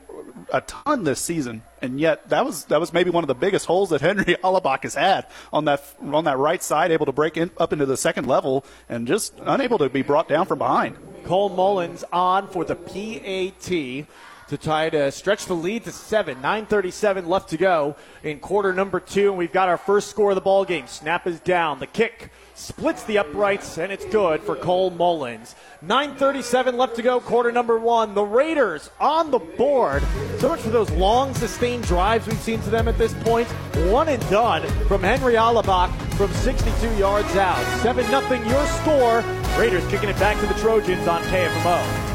a ton this season, and yet that was that was maybe one of the biggest holes that Henry Alabak has had on that on that right side, able to break in, up into the second level and just unable to be brought down from behind. Cole Mullins on for the PAT. To try to stretch the lead to seven. 9:37 left to go in quarter number two, and we've got our first score of the ball game. Snap is down. The kick splits the uprights, and it's good for Cole Mullins. 9.37 left to go, quarter number one. The Raiders on the board. So much for those long, sustained drives we've seen to them at this point. One and done from Henry Alabach from 62 yards out. 7 0 your score. Raiders kicking it back to the Trojans on KFMO.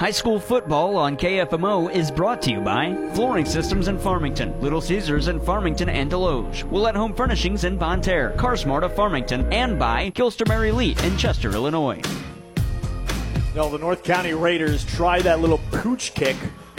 High school football on KFMO is brought to you by Flooring Systems in Farmington, Little Caesars in Farmington and Desloge, Willette Home Furnishings in Bonne Terre, CarSmart of Farmington, and by Gilster Mary Lee in Chester, Illinois. No, the North County Raiders tried that little pooch kick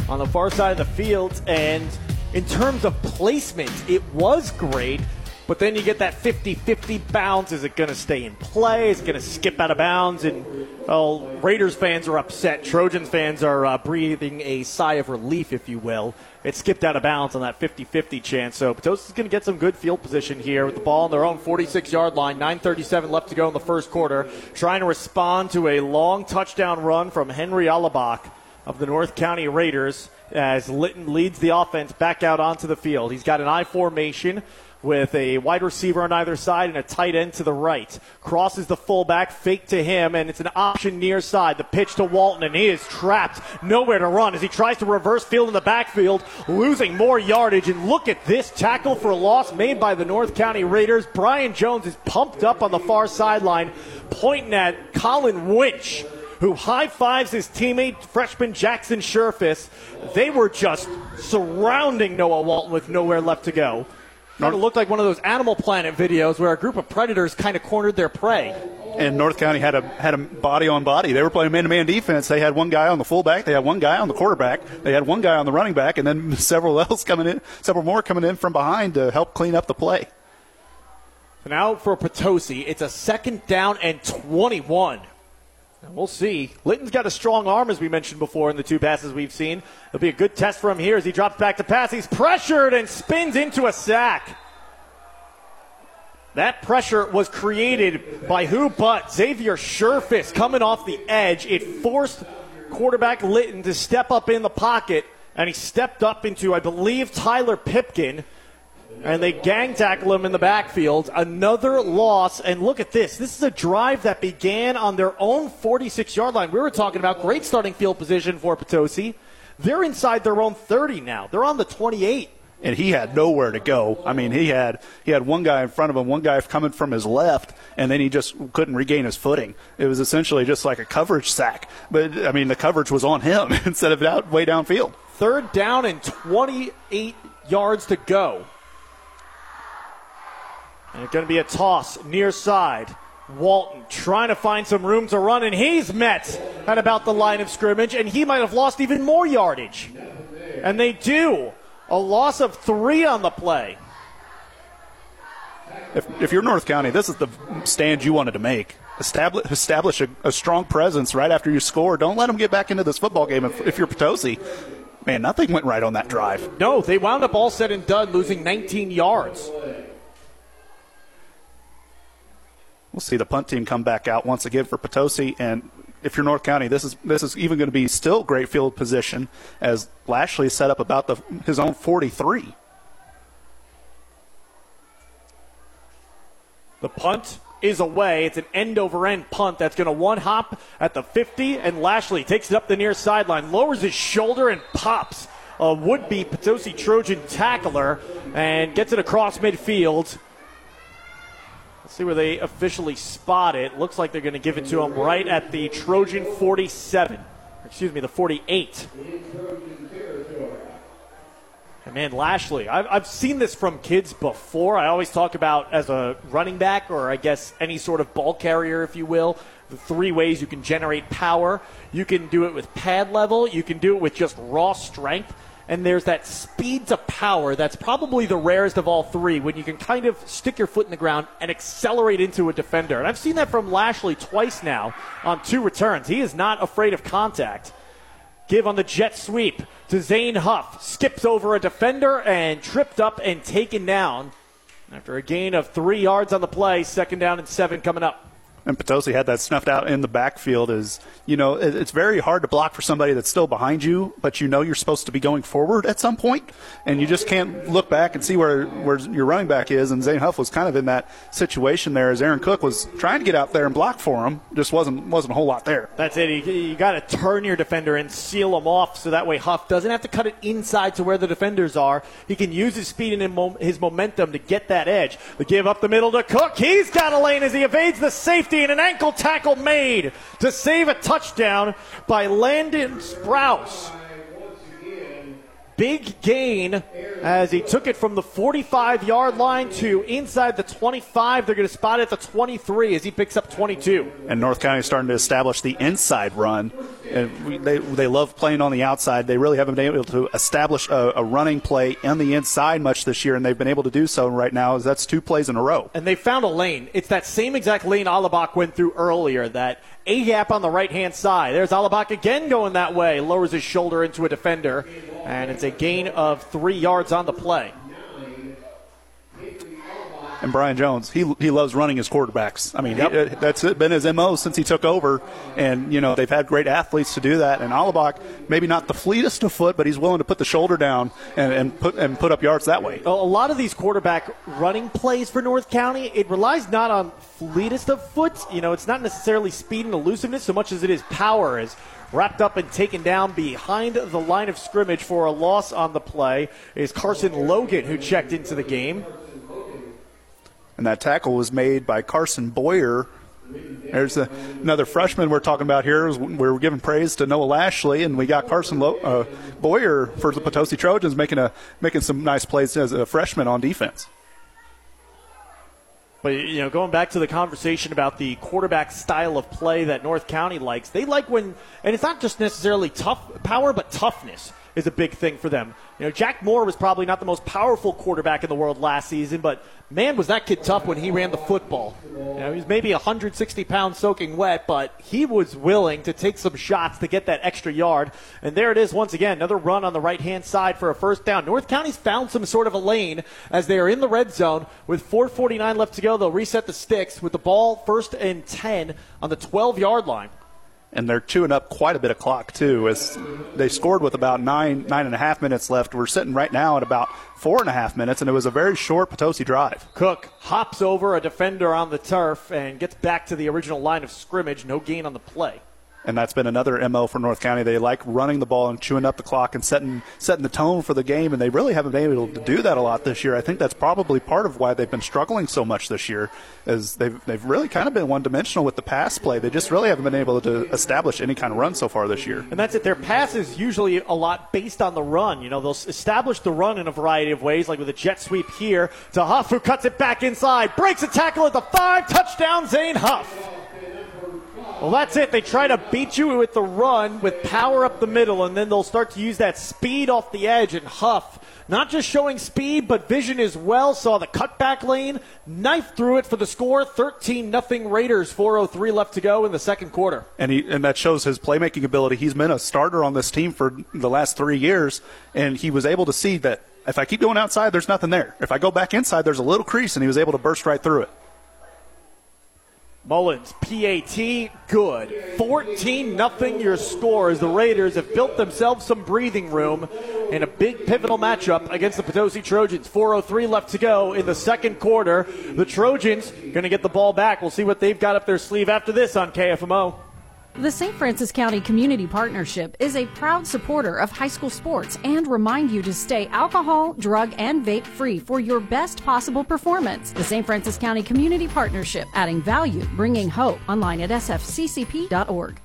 on the far side of the field, and in terms of placement, it was great. But then you get that 50 50 bounce. Is it going to stay in play? Is it going to skip out of bounds? And, well, Raiders fans are upset. Trojans fans are uh, breathing a sigh of relief, if you will. It skipped out of bounds on that 50 50 chance. So Potosi is going to get some good field position here with the ball on their own 46 yard line. 9.37 left to go in the first quarter. Trying to respond to a long touchdown run from Henry Alabach of the North County Raiders as Litton leads the offense back out onto the field. He's got an I formation with a wide receiver on either side and a tight end to the right. Crosses the fullback, fake to him, and it's an option near side. The pitch to Walton, and he is trapped, nowhere to run as he tries to reverse field in the backfield, losing more yardage. And look at this tackle for a loss made by the North County Raiders. Brian Jones is pumped up on the far sideline, pointing at Colin Winch who high fives his teammate, freshman Jackson Sherfus. They were just surrounding Noah Walton with nowhere left to go. Kind of looked like one of those Animal Planet videos where a group of predators kind of cornered their prey. And North County had a had a body on body. They were playing man to man defense. They had one guy on the fullback, they had one guy on the quarterback, they had one guy on the running back, and then several else coming in, several more coming in from behind to help clean up the play. Now for Potosi, it's a second down and 21. We'll see. Litton's got a strong arm, as we mentioned before in the two passes we've seen. It'll be a good test for him here as he drops back to pass. He's pressured and spins into a sack. That pressure was created by who but Xavier Sherfus coming off the edge. It forced quarterback Litton to step up in the pocket, and he stepped up into, I believe, Tyler Pipkin and they gang tackle him in the backfield. Another loss. And look at this. This is a drive that began on their own 46 yard line. We were talking about great starting field position for Potosi. They're inside their own 30 now. They're on the 28. And he had nowhere to go. I mean, he had he had one guy in front of him, one guy coming from his left, and then he just couldn't regain his footing. It was essentially just like a coverage sack. But I mean, the coverage was on him instead of out way downfield. Third down and 28 yards to go. And it's going to be a toss near side. Walton trying to find some room to run, and he's met at about the line of scrimmage, and he might have lost even more yardage. And they do. A loss of three on the play. If, if you're North County, this is the stand you wanted to make. Establish, establish a, a strong presence right after you score. Don't let them get back into this football game if, if you're Potosi. Man, nothing went right on that drive. No, they wound up all said and done losing 19 yards. We'll see the punt team come back out once again for Potosi, and if you're North County, this is this is even going to be still great field position as Lashley set up about the his own 43. The punt is away. It's an end over end punt that's going to one hop at the 50, and Lashley takes it up the near sideline, lowers his shoulder, and pops a would be Potosi Trojan tackler and gets it across midfield. See where they officially spot it. Looks like they're going to give it to him right at the Trojan 47. Excuse me, the 48. And man, Lashley, I've, I've seen this from kids before. I always talk about as a running back, or I guess any sort of ball carrier, if you will, the three ways you can generate power. You can do it with pad level, you can do it with just raw strength, and there's that speed to power that's probably the rarest of all three when you can kind of stick your foot in the ground and accelerate into a defender. And I've seen that from Lashley twice now on two returns. He is not afraid of contact. Give on the jet sweep to Zane Huff. Skips over a defender and tripped up and taken down. After a gain of three yards on the play, second down and seven coming up. And Potosi had that snuffed out in the backfield is, you know, it- it's very hard to block for somebody that's still behind you, but you know you're supposed to be going forward at some point, and you just can't look back and see where, where your running back is. And Zane Huff was kind of in that situation there as Aaron Cook was trying to get out there and block for him, just wasn't wasn't a whole lot there. That's it. You, you got to turn your defender and seal him off so that way Huff doesn't have to cut it inside to where the defenders are. He can use his speed and his momentum to get that edge. The give up the middle to Cook. He's got a lane as he evades the safety and an ankle tackle made to save a touchdown by Landon Sprouse. Big gain as he took it from the 45 yard line to inside the 25. They're going to spot it at the 23 as he picks up 22. and North County is starting to establish the inside run. And they they love playing on the outside. They really haven't been able to establish a, a running play on the inside much this year, and they've been able to do so right now. As that's two plays in a row. and they found a lane. It's that same exact lane Alabak went through earlier. That A gap on the right hand side. There's Alabak again going that way. Lowers his shoulder into a defender, and it's a gain of three yards on the play. And Brian Jones, he he loves running his quarterbacks. I mean, he, uh, that's it, been his mo since he took over. And you know they've had great athletes to do that. And Alabak, maybe not the fleetest of foot, but he's willing to put the shoulder down and, and put and put up yards that way. A a lot of these quarterback running plays for North County, it relies not on fleetest of foot. You know, it's not necessarily speed and elusiveness so much as it is power. Is wrapped up and taken down behind the line of scrimmage for a loss on the play is Carson Logan, who checked into the game. And that tackle was made by Carson Boyer. There's a, another freshman we're talking about here. We're giving praise to Noah Lashley, and we got Carson Lo- uh, Boyer for the Potosi Trojans making a making some nice plays as a freshman on defense. But you know, going back to the conversation about the quarterback style of play that North County likes, they like when, and it's not just necessarily tough power, but toughness is a big thing for them. You know, Jack Moore was probably not the most powerful quarterback in the world last season, but man, was that kid tough when he ran the football. You know, he was maybe 160 pounds soaking wet, but he was willing to take some shots to get that extra yard. And there it is once again, another run on the right hand side for a first down. North County's found some sort of a lane as they are in the red zone with 4:49 left to go. They'll reset the sticks with the ball first and 10 on the 12 yard line. And they're chewing up quite a bit of clock too, as they scored with about nine nine and a half minutes left. We're sitting right now at about four and a half minutes, and it was a very short Potosi drive. Cook hops over a defender on the turf and gets back to the original line of scrimmage. No gain on the play. And that's been another mo for North County. They like running the ball and chewing up the clock and setting setting the tone for the game, and they really haven't been able to do that a lot this year. I think that's probably part of why they've been struggling so much this year, is they've they've really kind of been one dimensional with the pass play. They just really haven't been able to establish any kind of run so far this year. And that's it. Their pass is usually a lot based on the run. You know, they'll establish the run in a variety of ways, like with a jet sweep here to Huff, who cuts it back inside, breaks a tackle at the five, touchdown, Zane Huff. Well, that's it. They try to beat you with the run with power up the middle, and then they'll start to use that speed off the edge. And Huff, not just showing speed, but vision as well, saw the cutback lane, knife through it for the score 13 nothing Raiders, 4.03 left to go in the second quarter. and he and that shows his playmaking ability. He's been a starter on this team for the last three years, and he was able to see that if I keep going outside, there's nothing there. If I go back inside, there's a little crease, and he was able to burst right through it. Mullins, PAT, good. 14 nothing your score as the Raiders have built themselves some breathing room in a big pivotal matchup against the Potosi Trojans. 4.03 left to go in the second quarter. The Trojans going to get the ball back. We'll see what they've got up their sleeve after this on KFMO. The St. Francis County Community Partnership is a proud supporter of high school sports and remind you to stay alcohol, drug, and vape free for your best possible performance. The St. Francis County Community Partnership, adding value, bringing hope. Online at sfccp.org.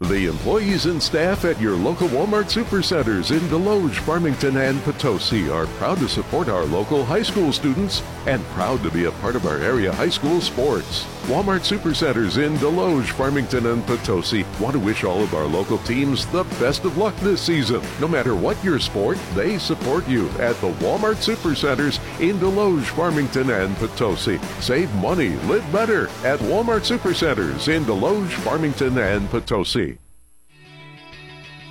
The employees and staff at your local Walmart Supercenters in Desloge, Farmington, and Potosi are proud to support our local high school students and proud to be a part of our area high school sports. Walmart Supercenters in Desloge, Farmington, and Potosi want to wish all of our local teams the best of luck this season. No matter what your sport, they support you at the Walmart Supercenters in Desloge, Farmington, and Potosi. Save money, live better at Walmart Supercenters in Desloge, Farmington, and Potosi.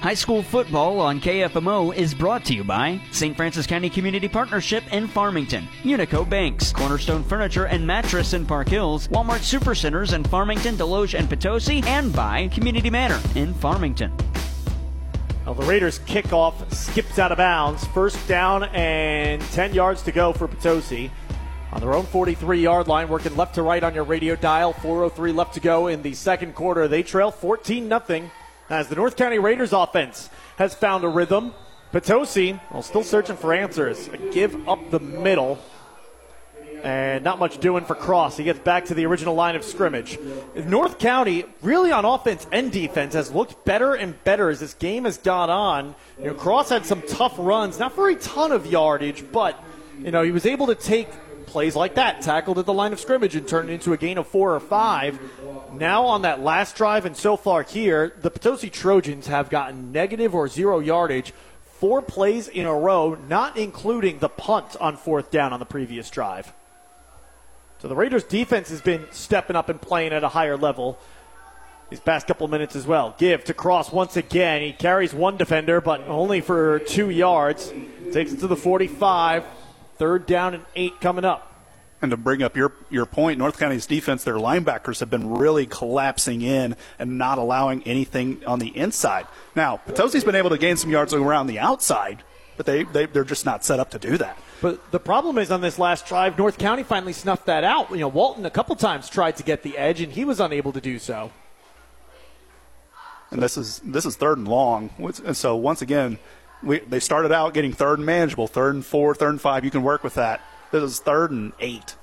High school football on KFMO is brought to you by St. Francis County Community Partnership in Farmington, Unico Banks, Cornerstone Furniture and Mattress in Park Hills, Walmart Supercenters in Farmington, Desloge, and Potosi, and by Community Manor in Farmington. Well, the Raiders kickoff skips out of bounds. First down and 10 yards to go for Potosi. On their own 43 yard line, working left to right on your radio dial. 4.03 left to go in the second quarter. They trail 14 0 as the North County Raiders offense has found a rhythm. Potosi, well, still searching for answers. A give up the middle. And not much doing for Cross. He gets back to the original line of scrimmage. North County, really on offense and defense, has looked better and better as this game has gone on. You know, Cross had some tough runs, not for a ton of yardage, but you know he was able to take plays like that, tackled at the line of scrimmage and turned it into a gain of four or five. Now on that last drive and so far here, the Potosi Trojans have gotten negative or zero yardage four plays in a row, not including the punt on fourth down on the previous drive. So the Raiders defense has been stepping up and playing at a higher level these past couple of minutes as well. Give to Cross once again. He carries one defender, but only for two yards. Takes it to the 45. Third down and eight coming up. And to bring up your your point, North County's defense, their linebackers have been really collapsing in and not allowing anything on the inside. Now, Potosi's been able to gain some yards around the outside, but they, they they're just not set up to do that. But the problem is on this last drive, North County finally snuffed that out. You know, Walton a couple times tried to get the edge, and he was unable to do so. And this is this is third and long. And so once again, we, they started out getting third and manageable, third and four, third and five. You can work with that. This is third and eight.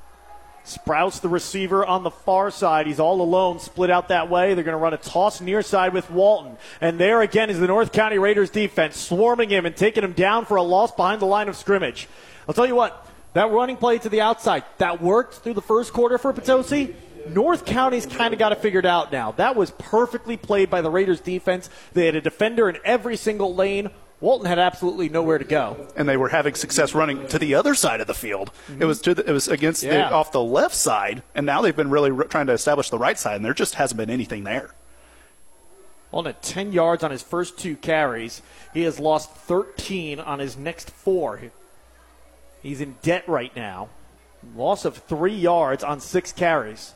Sprouse, the receiver on the far side. He's all alone, split out that way. They're going to run a toss near side with Walton. And there again is the North County Raiders defense swarming him and taking him down for a loss behind the line of scrimmage. I'll tell you what, that running play to the outside, that worked through the first quarter for Potosi. North County's kind of got it figured out now. That was perfectly played by the Raiders defense. They had a defender in every single lane. Walton had absolutely nowhere to go, and they were having success running to the other side of the field. Mm-hmm. It was to the, it was against yeah. the, off the left side, and now they've been really re- trying to establish the right side, and there just hasn't been anything there. On at 10 yards on his first two carries, he has lost 13 on his next four. He's in debt right now. Loss of three yards on six carries.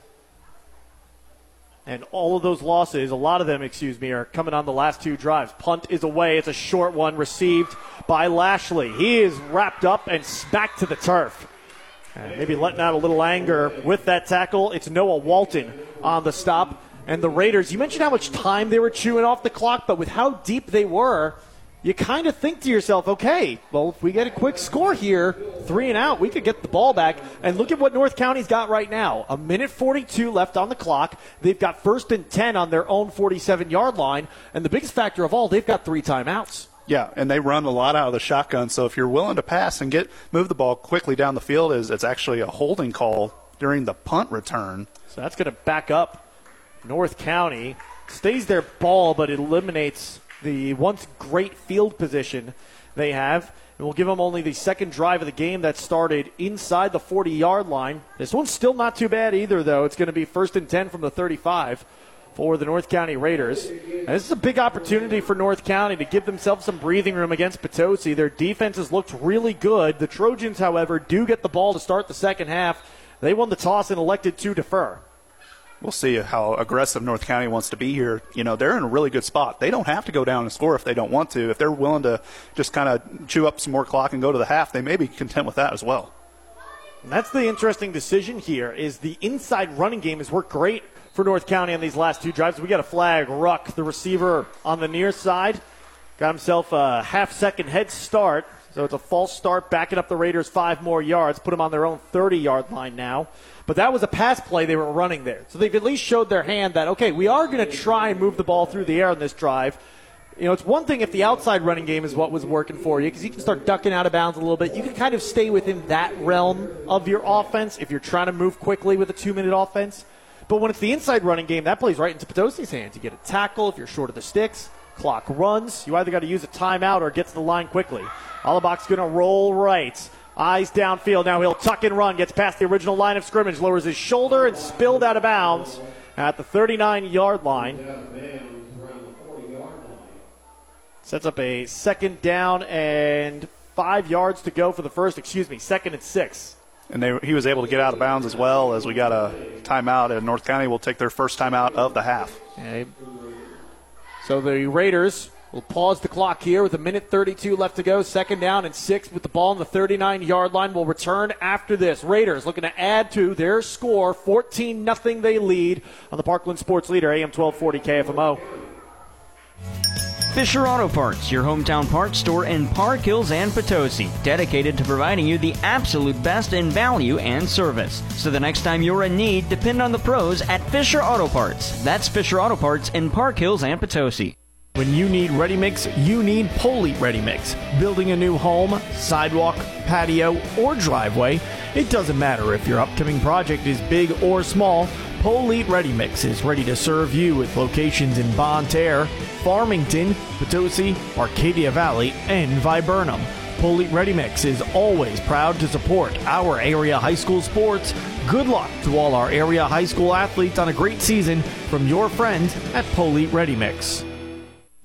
And all of those losses, a lot of them, excuse me, are coming on the last two drives. Punt is away. It's a short one received by Lashley. He is wrapped up and smacked to the turf. And maybe letting out a little anger with that tackle. It's Noah Walton on the stop. And the Raiders, you mentioned how much time they were chewing off the clock, but with how deep they were, you kind of think to yourself, okay, well, if we get a quick score here, three and out, we could get the ball back. And look at what North County's got right now. A minute 42 left on the clock. They've got first and 10 on their own 47 yard line. And the biggest factor of all, they've got three timeouts. Yeah, and they run a lot out of the shotgun. So if you're willing to pass and get move the ball quickly down the field, is it's actually a holding call during the punt return. So that's going to back up North County. Stays their ball, but it eliminates the once great field position they have. And we'll give them only the second drive of the game that started inside the 40 yard line. This one's still not too bad either, though. It's going to be first and 10 from the 35 for the North County Raiders. And this is a big opportunity for North County to give themselves some breathing room against Potosi. Their defense has looked really good. The Trojans, however, do get the ball to start the second half. They won the toss and elected to defer. We'll see how aggressive North County wants to be here. You know, they're in a really good spot. They don't have to go down and score if they don't want to. If they're willing to just kind of chew up some more clock and go to the half, they may be content with that as well. And that's the interesting decision here is the inside running game has worked great for North County on these last two drives. We got a flag. Ruck, the receiver on the near side, got himself a half second head start. So it's a false start, backing up the Raiders five more yards, put them on their own 30 yard line now. But that was a pass play they were running there. So they've at least showed their hand that, okay, we are going to try and move the ball through the air on this drive. You know, it's one thing if the outside running game is what was working for you because you can start ducking out of bounds a little bit. You can kind of stay within that realm of your offense if you're trying to move quickly with a two minute offense. But when it's the inside running game, that plays right into Potosi's hands. You get a tackle if you're short of the sticks. Clock runs. You either got to use a timeout or get to the line quickly. Alabach's going to roll right. Eyes downfield. Now he'll tuck and run. Gets past the original line of scrimmage. Lowers his shoulder and spilled out of bounds at the 39 yard line. Sets up a second down and five yards to go for the first, excuse me, second and six. And they, he was able to get out of bounds as well as we got a timeout, and North County will take their first timeout of the half. Okay. So the Raiders will pause the clock here with a minute 32 left to go. Second down and six with the ball on the 39 yard line. Will return after this. Raiders looking to add to their score. 14 0 they lead on the Parkland Sports Leader, AM 1240 KFMO. Fisher Auto Parts, your hometown parts store in Park Hills and Potosi, dedicated to providing you the absolute best in value and service. So the next time you're in need, depend on the pros at Fisher Auto Parts. That's Fisher Auto Parts in Park Hills and Potosi. When you need ready mix, you need Polite Ready Mix. Building a new home, sidewalk, patio, or driveway, it doesn't matter if your upcoming project is big or small. Polite Ready Mix is ready to serve you with locations in Bonne Terre, Farmington, Potosi, Arcadia Valley, and Viburnum. Polite Ready Mix is always proud to support our area high school sports. Good luck to all our area high school athletes on a great season from your friends at Polite Ready Mix.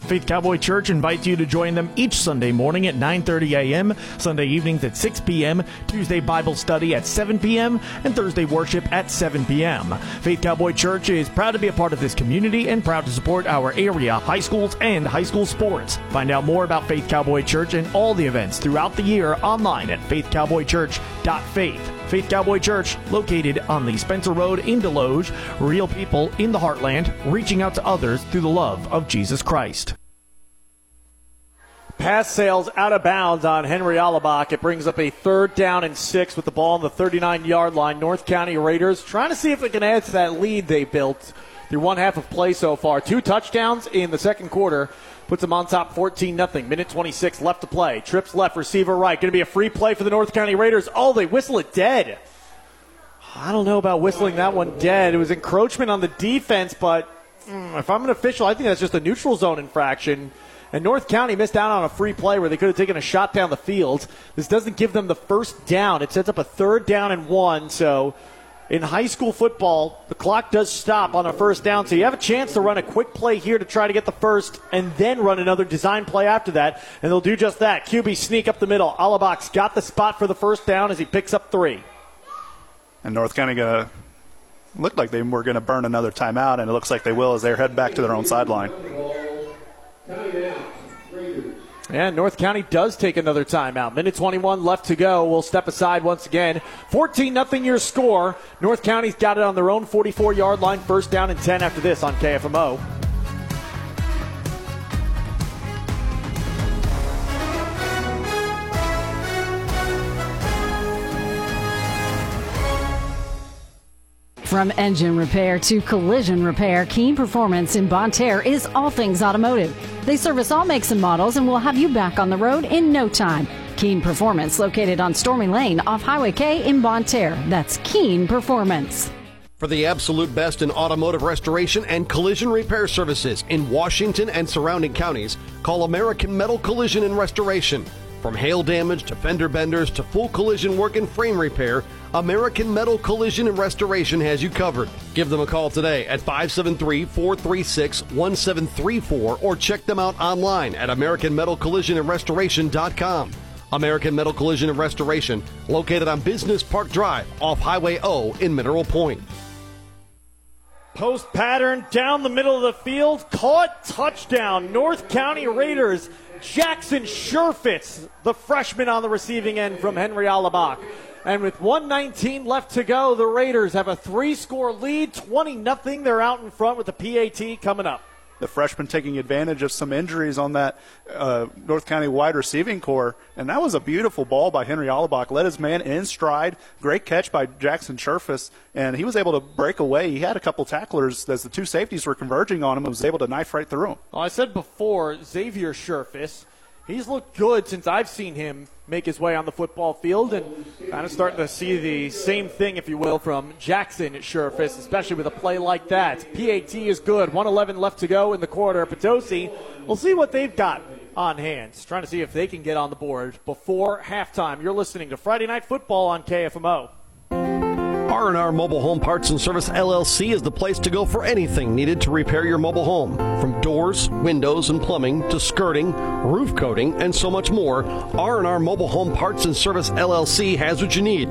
Faith Cowboy Church invites you to join them each Sunday morning at 9:30 a.m., Sunday evenings at 6 p.m., Tuesday Bible study at 7 p.m., and Thursday worship at 7 p.m. Faith Cowboy Church is proud to be a part of this community and proud to support our area high schools and high school sports. Find out more about Faith Cowboy Church and all the events throughout the year online at faithcowboychurch.faith. Faith Cowboy Church, located on the Spencer Road in Desloge, real people in the heartland, reaching out to others through the love of Jesus Christ. Pass sails out of bounds on Henry Alabach. It brings up a third down and six with the ball on the 39 yard line. North County Raiders trying to see if they can add to that lead they built through one half of play so far. Two touchdowns in the second quarter puts them on top 14 0. Minute 26 left to play. Trips left, receiver right. Going to be a free play for the North County Raiders. Oh, they whistle it dead. I don't know about whistling that one dead. It was encroachment on the defense, but mm, if I'm an official, I think that's just a neutral zone infraction. And North County missed out on a free play where they could have taken a shot down the field. This doesn't give them the first down. It sets up a third down and one. So in high school football, the clock does stop on a first down. So you have a chance to run a quick play here to try to get the first and then run another design play after that. And they'll do just that. QB sneak up the middle. Alabach's got the spot for the first down as he picks up three. And North County going to look like they were going to burn another timeout, and it looks like they will as they head back to their own sideline. And North County does take another timeout. Minute 21 left to go. We'll step aside once again. 14 0 your score. North County's got it on their own 44 yard line. First down and 10 after this on KFMO. From engine repair to collision repair, Keen Performance in Bonne Terre is all things automotive. They service all makes and models and will have you back on the road in no time. Keen Performance, located on Stormy Lane off Highway K in Bonne Terre. That's Keen Performance. For the absolute best in automotive restoration and collision repair services in Washington and surrounding counties, call American Metal Collision and Restoration. From hail damage to fender benders to full collision work and frame repair, American Metal Collision and Restoration has you covered. Give them a call today at 573 436 1734 or check them out online at AmericanMetalCollisionAndRestoration.com. American Metal Collision and Restoration, located on Business Park Drive off Highway O in Mineral Point. Post pattern down the middle of the field, caught touchdown. North County Raiders. Jackson Sherfus, the freshman on the receiving end from Henry Alabach. And with 119 left to go, the Raiders have a three score lead, 20 0 They're out in front with the PAT coming up. The freshman taking advantage of some injuries on that uh, North County wide receiving core. And that was a beautiful ball by Henry Alabach. Led his man in stride. Great catch by Jackson Sherfus. And he was able to break away. He had a couple tacklers as the two safeties were converging on him and was able to knife right through him. Well, I said before, Xavier Sherfus, he's looked good since I've seen him make his way on the football field and kind of starting to see the same thing, if you will, from Jackson Sherfus, especially with a play like that. PAT is good. 111 left to go in the quarter. Potosi, we'll see what they've got on hands. Trying to see if they can get on the board before halftime. You're listening to Friday Night Football on KFMO. R&R Mobile Home Parts and Service LLC is the place to go for anything needed to repair your mobile home. From doors, windows, and plumbing to skirting, roof coating, and so much more, R&R Mobile Home Parts and Service LLC has what you need.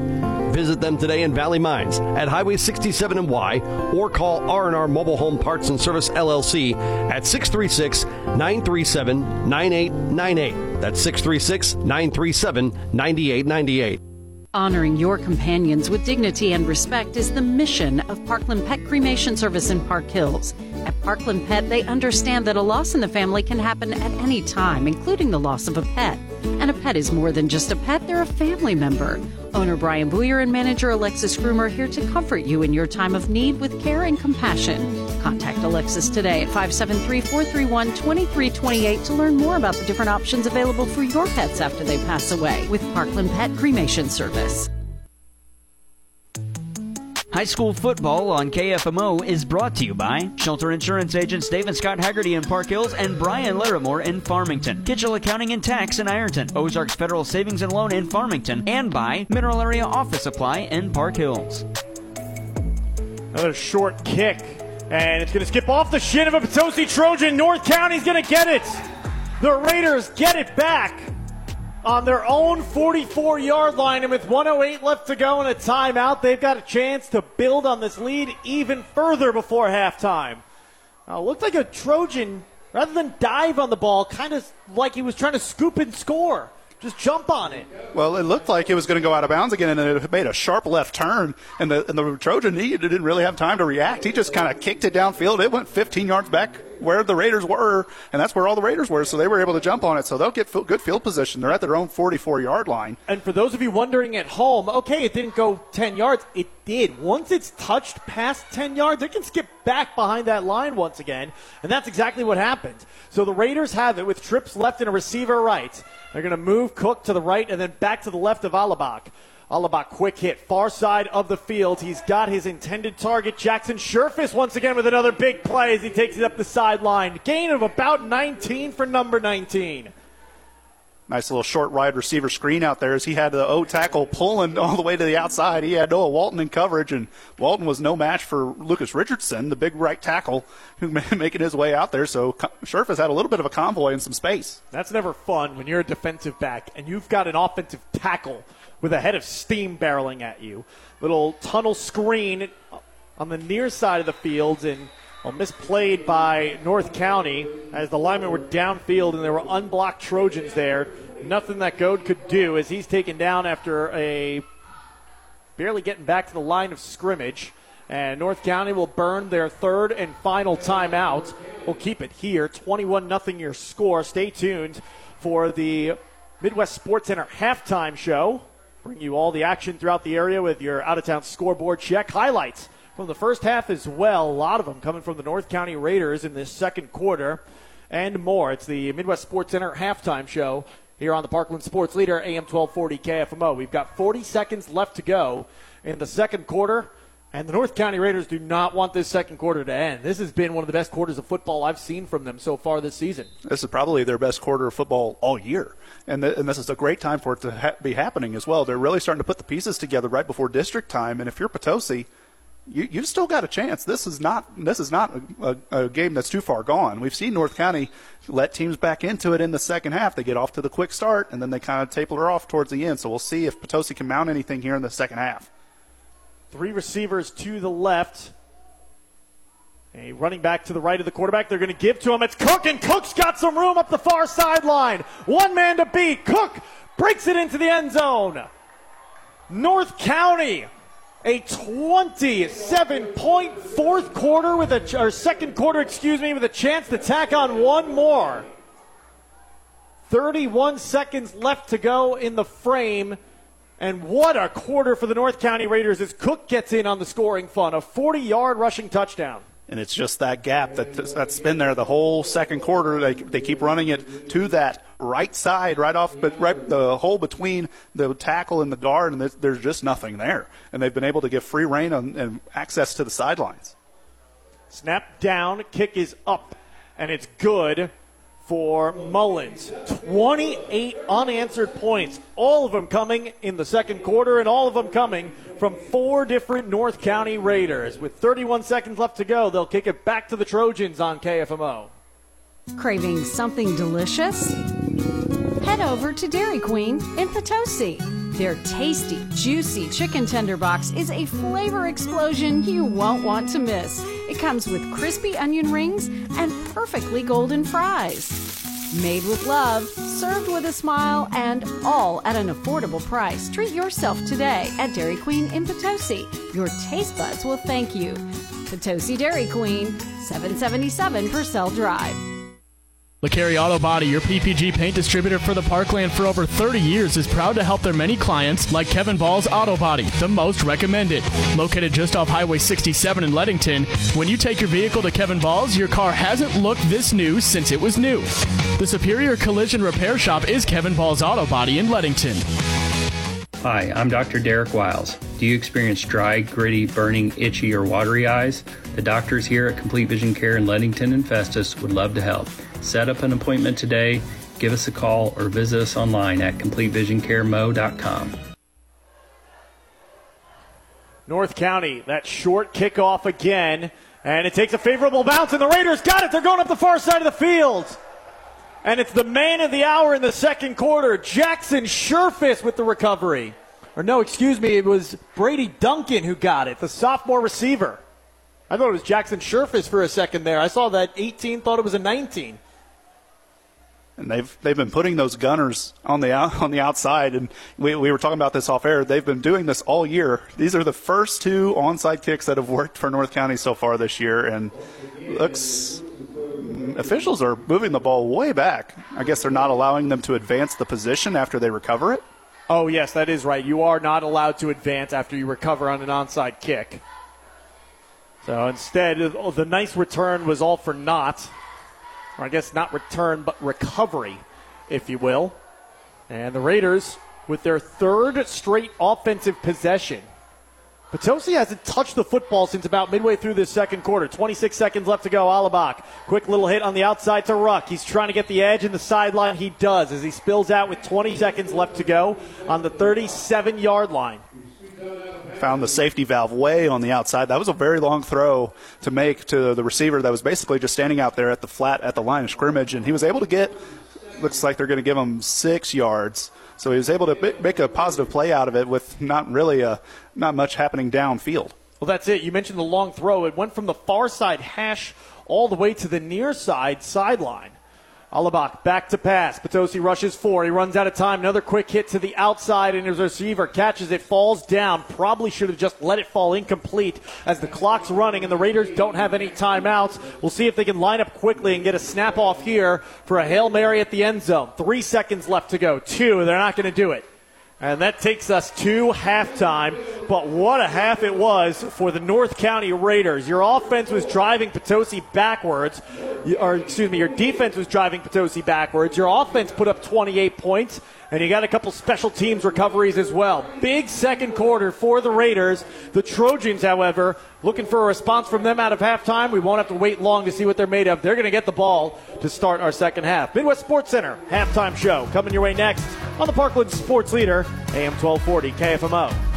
Visit them today in Valley Mines at Highway 67 and Y or call R&R Mobile Home Parts and Service LLC at 636-937-9898. That's 636-937-9898. Honoring your companions with dignity and respect is the mission of Parkland Pet Cremation Service in Park Hills. At Parkland Pet, they understand that a loss in the family can happen at any time, including the loss of a pet. And a pet is more than just a pet, they're a family member. Owner Brian Booyer and manager Alexis Groomer are here to comfort you in your time of need with care and compassion. Contact Alexis today at 573 431 2328 to learn more about the different options available for your pets after they pass away with Parkland Pet Cremation Service. High school football on KFMO is brought to you by Shelter Insurance agents David Scott Haggerty in Park Hills and Brian Larimore in Farmington, Kitchell Accounting and Tax in Ironton, Ozarks Federal Savings and Loan in Farmington, and by Mineral Area Office Supply in Park Hills. Another short kick, and it's going to skip off the shin of a Potosi Trojan. North County's going to get it. The Raiders get it back on their own 44 yard line. And with 108 left to go and a timeout, they've got a chance to build on this lead even further before halftime. It looked like a Trojan, rather than dive on the ball, kind of like he was trying to scoop and score. Just jump on it. Well, it looked like it was going to go out of bounds again, and it made a sharp left turn. And the, and the Trojan, he didn't really have time to react. He just kind of kicked it downfield. It went 15 yards back where the Raiders were, and that's where all the Raiders were, so they were able to jump on it. So they'll get f- good field position. They're at their own 44 yard line. And for those of you wondering at home, okay, it didn't go 10 yards. It did. Once it's touched past 10 yards, it can skip back behind that line once again. And that's exactly what happened. So the Raiders have it with trips left and a receiver right. They're going to move Cook to the right and then back to the left of Alabak. Alabak, quick hit, far side of the field. He's got his intended target. Jackson Sherfus once again with another big play as he takes it up the sideline. Gain of about 19 for number 19. Nice little short wide receiver screen out there as he had the O tackle pulling all the way to the outside. He had Noah Walton in coverage, and Walton was no match for Lucas Richardson, the big right tackle, who making his way out there. So Sherfus had a little bit of a convoy and some space. That's never fun when you're a defensive back and you've got an offensive tackle with a head of steam barreling at you. Little tunnel screen on the near side of the field and well, misplayed by North County as the linemen were downfield and there were unblocked Trojans there. Nothing that Goad could do as he's taken down after a barely getting back to the line of scrimmage. And North County will burn their third and final timeout. We'll keep it here. 21 0 your score. Stay tuned for the Midwest Sports Center halftime show. Bring you all the action throughout the area with your out of town scoreboard check highlights from the first half as well. A lot of them coming from the North County Raiders in this second quarter and more. It's the Midwest Sports Center halftime show here on the Parkland Sports Leader, AM 1240 KFMO. We've got 40 seconds left to go in the second quarter. And the North County Raiders do not want this second quarter to end. This has been one of the best quarters of football I've seen from them so far this season. This is probably their best quarter of football all year. And, th- and this is a great time for it to ha- be happening as well. They're really starting to put the pieces together right before district time. And if you're Potosi, you, you've still got a chance. This is not this is not a, a, a, game that's too far gone. We've seen North County let teams back into it in the second half. They get off to the quick start and then they kind of taper off towards the end. So we'll see if Potosi can mount anything here in the second half. Three receivers to the left. A running back to the right of the quarterback. They're going to give to him. It's Cook, and Cook's got some room up the far sideline. One man to beat. Cook breaks it into the end zone. North County a 27 point fourth quarter with a or second quarter, excuse me, with a chance to tack on one more. 31 seconds left to go in the frame. And what a quarter for the North County Raiders as Cook gets in on the scoring fun. A 40 yard rushing touchdown. And it's just that gap that, that's been there the whole second quarter. They, they keep running it to that right side, right off, but right the hole between the tackle and the guard, and there's, just nothing there. And they've been able to get free reign on, and access to the sidelines. Snap down, kick is up, and it's good for Mullins. 28 unanswered points, all of them coming in the second quarter, and all of them coming from four different North County Raiders. With 31 seconds left to go, they'll kick it back to the Trojans on KFMO. Craving something delicious? Head over to Dairy Queen in Potosi. Their tasty, juicy chicken tender box is a flavor explosion you won't want to miss. It comes with crispy onion rings and perfectly golden fries. Made with love, served with a smile, and all at an affordable price. Treat yourself today at Dairy Queen in Potosi. Your taste buds will thank you. Potosi Dairy Queen, 777 Purcell Drive. LeCarry Auto Body, your PPG paint distributor for the Parkland for over 30 years, is proud to help their many clients like Kevin Ball's Auto Body, the most recommended. Located just off Highway 67 in Leadington, when you take your vehicle to Kevin Ball's, your car hasn't looked this new since it was new. The Superior Collision Repair Shop is Kevin Ball's Auto Body in Leadington. Hi, I'm Dr. Derek Wiles. Do you experience dry, gritty, burning, itchy, or watery eyes? The doctors here at Complete Vision Care in Leadington and Festus would love to help. Set up an appointment today, give us a call, or visit us online at CompleteVisionCareMo.com. North County, that short kickoff again, and it takes a favorable bounce, and the Raiders got it. They're going up the far side of the field. And it's the man of the hour in the second quarter, Jackson Sherfus with the recovery. Or no, excuse me, it was Brady Duncan who got it, the sophomore receiver. I thought it was Jackson Sherfus for a second there. I saw that 18, thought it was a 19 and they've they've been putting those gunners on the on the outside, and we, we were talking about this off air. They've been doing this all year. These are the first two onside kicks that have worked for North County so far this year, and looks mm, officials are moving the ball way back. I guess they're not allowing them to advance the position after they recover it. Oh yes, that is right. You are not allowed to advance after you recover on an onside kick. So instead, the nice return was all for naught or I guess not return, but recovery, if you will. And the Raiders, with their third straight offensive possession, Potosi hasn't touched the football since about midway through this second quarter. 26 seconds left to go. Alabak. Quick little hit on the outside to Ruck. He's trying to get the edge in the sideline. He does as he spills out with 20 seconds left to go on the 37 yard line found the safety valve way on the outside. That was a very long throw to make to the receiver that was basically just standing out there at the flat at the line of scrimmage, and he was able to get. Looks like they're going to give him six yards. So he was able to make a positive play out of it with not really a not much happening downfield. Well, that's it. You mentioned the long throw. It went from the far side hash all the way to the near side sideline. Alabak back to pass. Potosi rushes four. He runs out of time. Another quick hit to the outside, and his receiver catches it, falls down. Probably should have just let it fall incomplete as the clock's running, and the Raiders don't have any timeouts. We'll see if they can line up quickly and get a snap off here for a Hail Mary at the end zone. Three seconds left to go. Two. They're not going to do it. And that takes us to halftime. But what a half it was for the North County Raiders. Your offense was driving Potosi backwards, or excuse me, your defense was driving Potosi backwards. Your offense put up 28 points, and you got a couple special teams recoveries as well. Big second quarter for the Raiders. The Trojans, however, looking for a response from them out of halftime. We won't have to wait long to see what they're made of. They're going to get the ball to start our second half. Midwest Sports Center halftime show coming your way next on the Parkland Sports Leader, AM 1240 KFMO.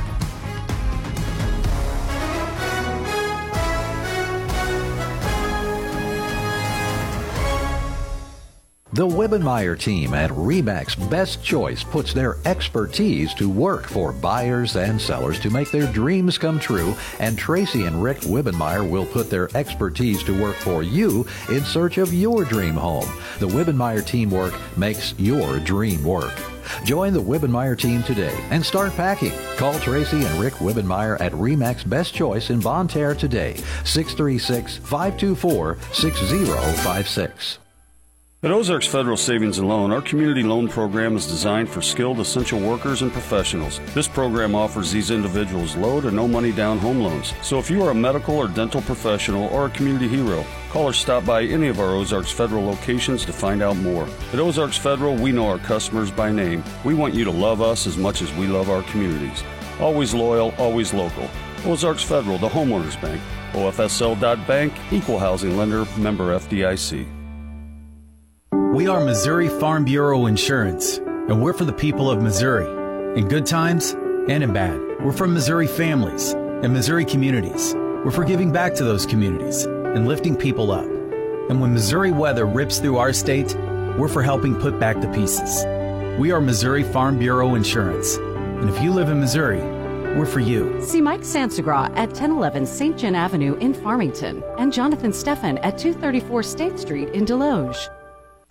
The Wibbenmeyer team at Remax Best Choice puts their expertise to work for buyers and sellers to make their dreams come true, and Tracy and Rick Wibbenmeyer will put their expertise to work for you in search of your dream home. The Wibbenmeyer teamwork makes your dream work. Join the Wibbenmeyer team today and start packing. Call Tracy and Rick Wibbenmeyer at Remax Best Choice in Bonne Terre today, 636 524 6056. At Ozarks Federal Savings and Loan, our community loan program is designed for skilled essential workers and professionals. This program offers these individuals low to no money down home loans. So if you are a medical or dental professional or a community hero, call or stop by any of our Ozarks Federal locations to find out more. At Ozarks Federal, we know our customers by name. We want you to love us as much as we love our communities. Always loyal, always local. Ozarks Federal, the homeowners bank. OFSL.bank, equal housing lender, member FDIC. We are Missouri Farm Bureau Insurance, and we're for the people of Missouri, in good times and in bad. We're for Missouri families and Missouri communities. We're for giving back to those communities and lifting people up. And when Missouri weather rips through our state, we're for helping put back the pieces. We are Missouri Farm Bureau Insurance, and if you live in Missouri, we're for you. See Mike Sansagra at 1011 St. John Avenue in Farmington and Jonathan Steffen at 234 State Street in Desloge.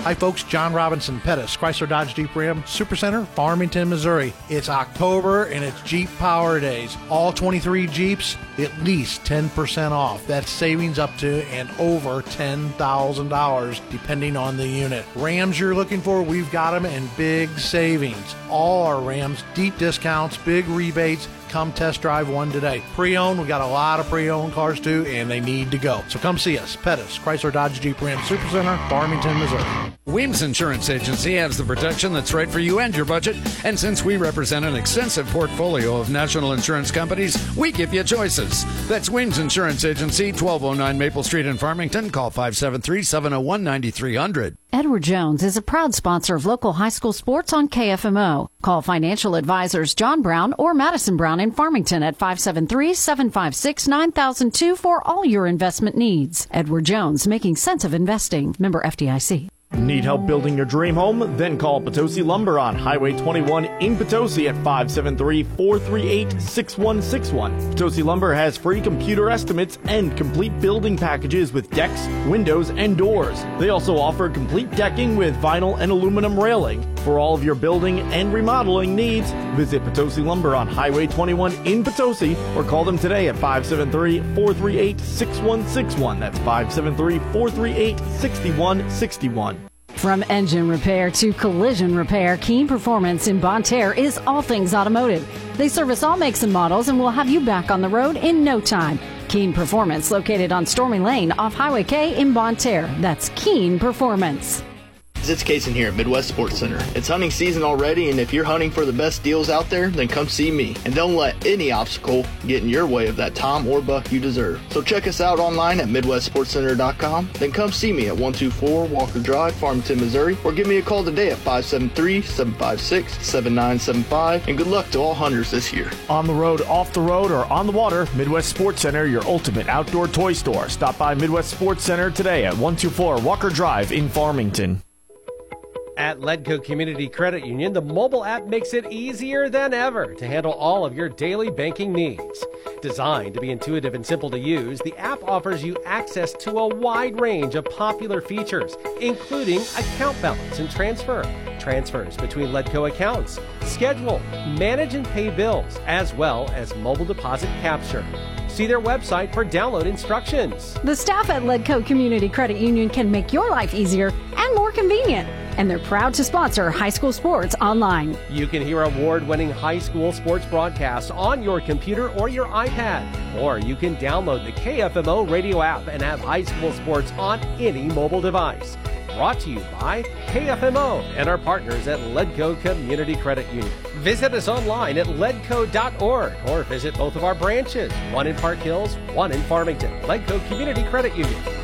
Hi, folks. John Robinson Pettis, Chrysler Dodge Jeep Ram Supercenter, Farmington, Missouri. It's October and it's Jeep Power Days. All 23 Jeeps, at least 10% off. That's savings up to and over $10,000, depending on the unit. Rams you're looking for, we've got them in big savings. All our Rams, deep discounts, big rebates. Come test drive one today. Pre owned, we got a lot of pre owned cars too, and they need to go. So come see us. Pettis, Chrysler Dodge Jeep Ram Supercenter, Farmington, Missouri. Weems Insurance Agency has the protection that's right for you and your budget. And since we represent an extensive portfolio of national insurance companies, we give you choices. That's Weems Insurance Agency, 1209 Maple Street in Farmington. Call 573 701 9300. Edward Jones is a proud sponsor of local high school sports on KFMO. Call financial advisors John Brown or Madison Brown in Farmington at 573-756-9002 for all your investment needs. Edward Jones, making sense of investing. Member FDIC. Need help building your dream home? Then call Potosi Lumber on Highway 21 in Potosi at 573-438-6161. Potosi Lumber has free computer estimates and complete building packages with decks, windows, and doors. They also offer complete decking with vinyl and aluminum railing. For all of your building and remodeling needs, visit Potosi Lumber on Highway 21 in Potosi or call them today at 573-438-6161. That's 573-438-6161. From engine repair to collision repair, Keen Performance in Bonne Terre is all things automotive. They service all makes and models and will have you back on the road in no time. Keen Performance, located on Stormy Lane off Highway K in Bonne Terre. That's Keen Performance. It's Kaysen here at Midwest Sports Center. It's hunting season already, and if you're hunting for the best deals out there, then come see me. And don't let any obstacle get in your way of that tom or buck you deserve. So check us out online at MidwestSportsCenter.com. Then come see me at 124 Walker Drive, Farmington, Missouri, or give me a call today at 573-756-7975. And good luck to all hunters this year. On the road, off the road, or on the water, Midwest Sports Center, your ultimate outdoor toy store. Stop by Midwest Sports Center today at 124 Walker Drive in Farmington. At Ledco Community Credit Union, the mobile app makes it easier than ever to handle all of your daily banking needs. Designed to be intuitive and simple to use, the app offers you access to a wide range of popular features, including account balance and transfer, transfers between Ledco accounts, schedule, manage and pay bills, as well as mobile deposit capture. See their website for download instructions. The staff at Ledco Community Credit Union can make your life easier and more convenient. And they're proud to sponsor high school sports online. You can hear award winning high school sports broadcasts on your computer or your iPad. Or you can download the KFMO radio app and have high school sports on any mobile device. Brought to you by KFMO and our partners at Ledco Community Credit Union. Visit us online at ledco.org or visit both of our branches, one in Park Hills, one in Farmington. Ledco Community Credit Union.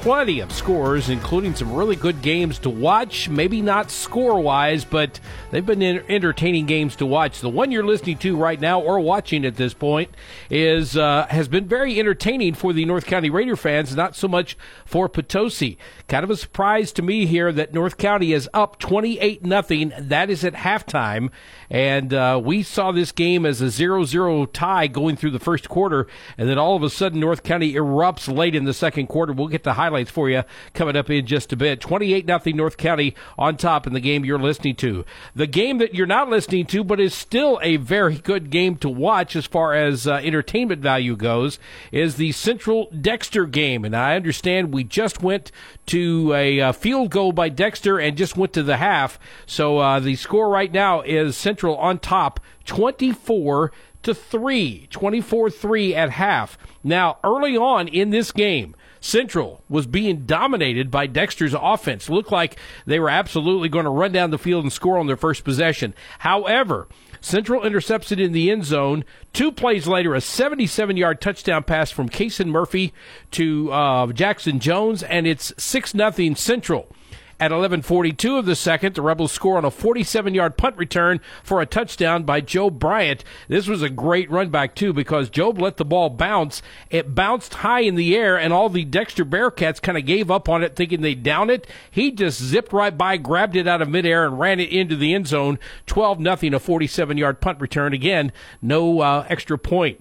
plenty of scores, including some really good games to watch. Maybe not score wise, but they've been entertaining games to watch. The one you're listening to right now or watching at this point is uh, has been very entertaining for the North County Raider fans, not so much for Potosi. Kind of a surprise to me here that North County is up 28 nothing. That is at halftime, and uh, we saw this game as a 0-0 tie going through the first quarter, and then all of a sudden North County erupts late in the second quarter. We'll get the highlights for you coming up in just a bit. 28 nothing North County on top in the game you're listening to. The game that you're not listening to, but is still a very good game to watch as far as uh, entertainment value goes, is the Central Dexter game, and I understand we just went to a uh, field goal by Dexter and just went to the half. So uh, the score right now is Central on top, 24 to 3, 24 3 at half. Now, early on in this game, Central was being dominated by Dexter's offense. Looked like they were absolutely going to run down the field and score on their first possession. However, Central intercepts it in the end zone. Two plays later, a 77 yard touchdown pass from Kason Murphy to uh, Jackson Jones, and it's 6 0 Central. At 11:42 of the second, the Rebels score on a 47-yard punt return for a touchdown by Joe Bryant. This was a great run back too because Job let the ball bounce. It bounced high in the air, and all the Dexter Bearcats kind of gave up on it, thinking they'd down it. He just zipped right by, grabbed it out of midair, and ran it into the end zone. 12 nothing, a 47-yard punt return. Again, no uh, extra point.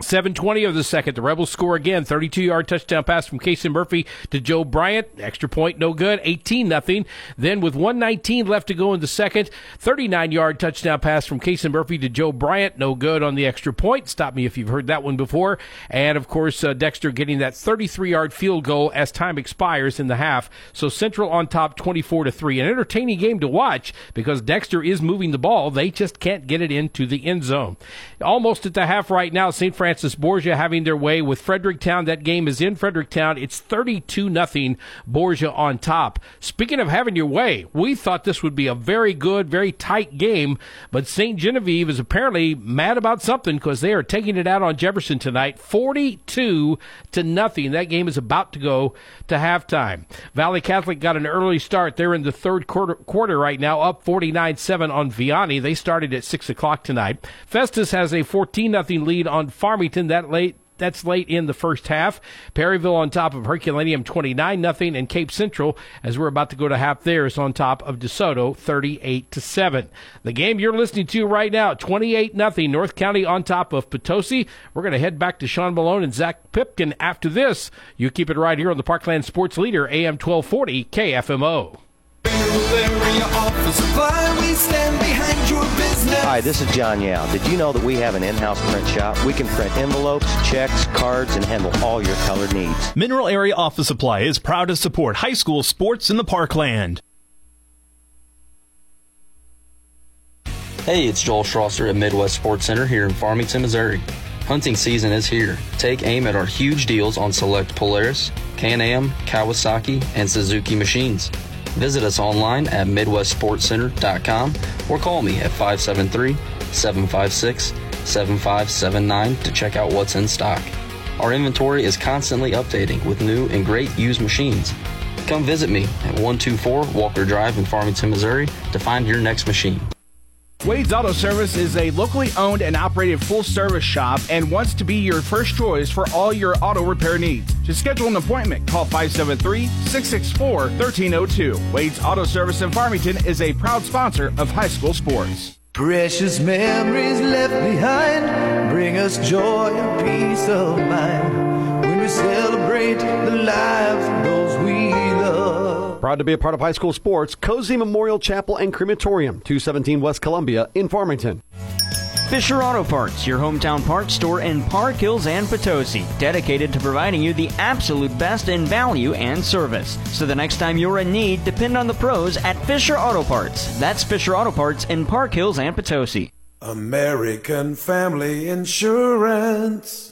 720 of the second. The Rebels score again. 32 yard touchdown pass from Casey Murphy to Joe Bryant. Extra point, no good. 18 nothing. Then with 119 left to go in the second, 39 yard touchdown pass from Casey Murphy to Joe Bryant. No good on the extra point. Stop me if you've heard that one before. And of course, uh, Dexter getting that 33 yard field goal as time expires in the half. So Central on top 24 to 3. An entertaining game to watch because Dexter is moving the ball. They just can't get it into the end zone. Almost at the half right now, St. Francis Borgia having their way with Fredericktown. That game is in Fredericktown. It's 32 nothing Borgia on top. Speaking of having your way, we thought this would be a very good, very tight game, but St. Genevieve is apparently mad about something because they are taking it out on Jefferson tonight, 42 to nothing. That game is about to go to halftime. Valley Catholic got an early start. They're in the third quarter, quarter right now, up 49-7 on Vianney. They started at 6 o'clock tonight. Festus has a 14 nothing lead on Farmington that late that's late in the first half. Perryville on top of Herculaneum 29 nothing, and Cape Central, as we're about to go to half there, is on top of DeSoto 38 to 7. The game you're listening to right now, 28 nothing, North County on top of Potosi. We're going to head back to Sean Malone and Zach Pipkin after this. You keep it right here on the Parkland Sports Leader, AM 1240 KFMO. Hi, this is John Yao. Did you know that we have an in-house print shop? We can print envelopes, checks, cards, and handle all your colored needs. Mineral Area Office Supply is proud to support high school sports in the Parkland. Hey, it's Joel Schlosser at Midwest Sports Center here in Farmington, Missouri. Hunting season is here. Take aim at our huge deals on select Polaris, Can-Am, Kawasaki, and Suzuki machines. Visit us online at MidwestSportsCenter.com or call me at 573 756 7579 to check out what's in stock. Our inventory is constantly updating with new and great used machines. Come visit me at 124 Walker Drive in Farmington, Missouri to find your next machine. Wade's Auto Service is a locally owned and operated full service shop and wants to be your first choice for all your auto repair needs. To schedule an appointment, call 573 664 1302. Wade's Auto Service in Farmington is a proud sponsor of high school sports. Precious memories left behind bring us joy and peace of mind when we celebrate the lives Proud to be a part of high school sports, Cozean Memorial Chapel and Crematorium, 217 West Columbia in Farmington. Fisher Auto Parts, your hometown parts store in Park Hills and Potosi, dedicated to providing you the absolute best in value and service. So the next time you're in need, depend on the pros at Fisher Auto Parts. That's Fisher Auto Parts in Park Hills and Potosi. American Family Insurance.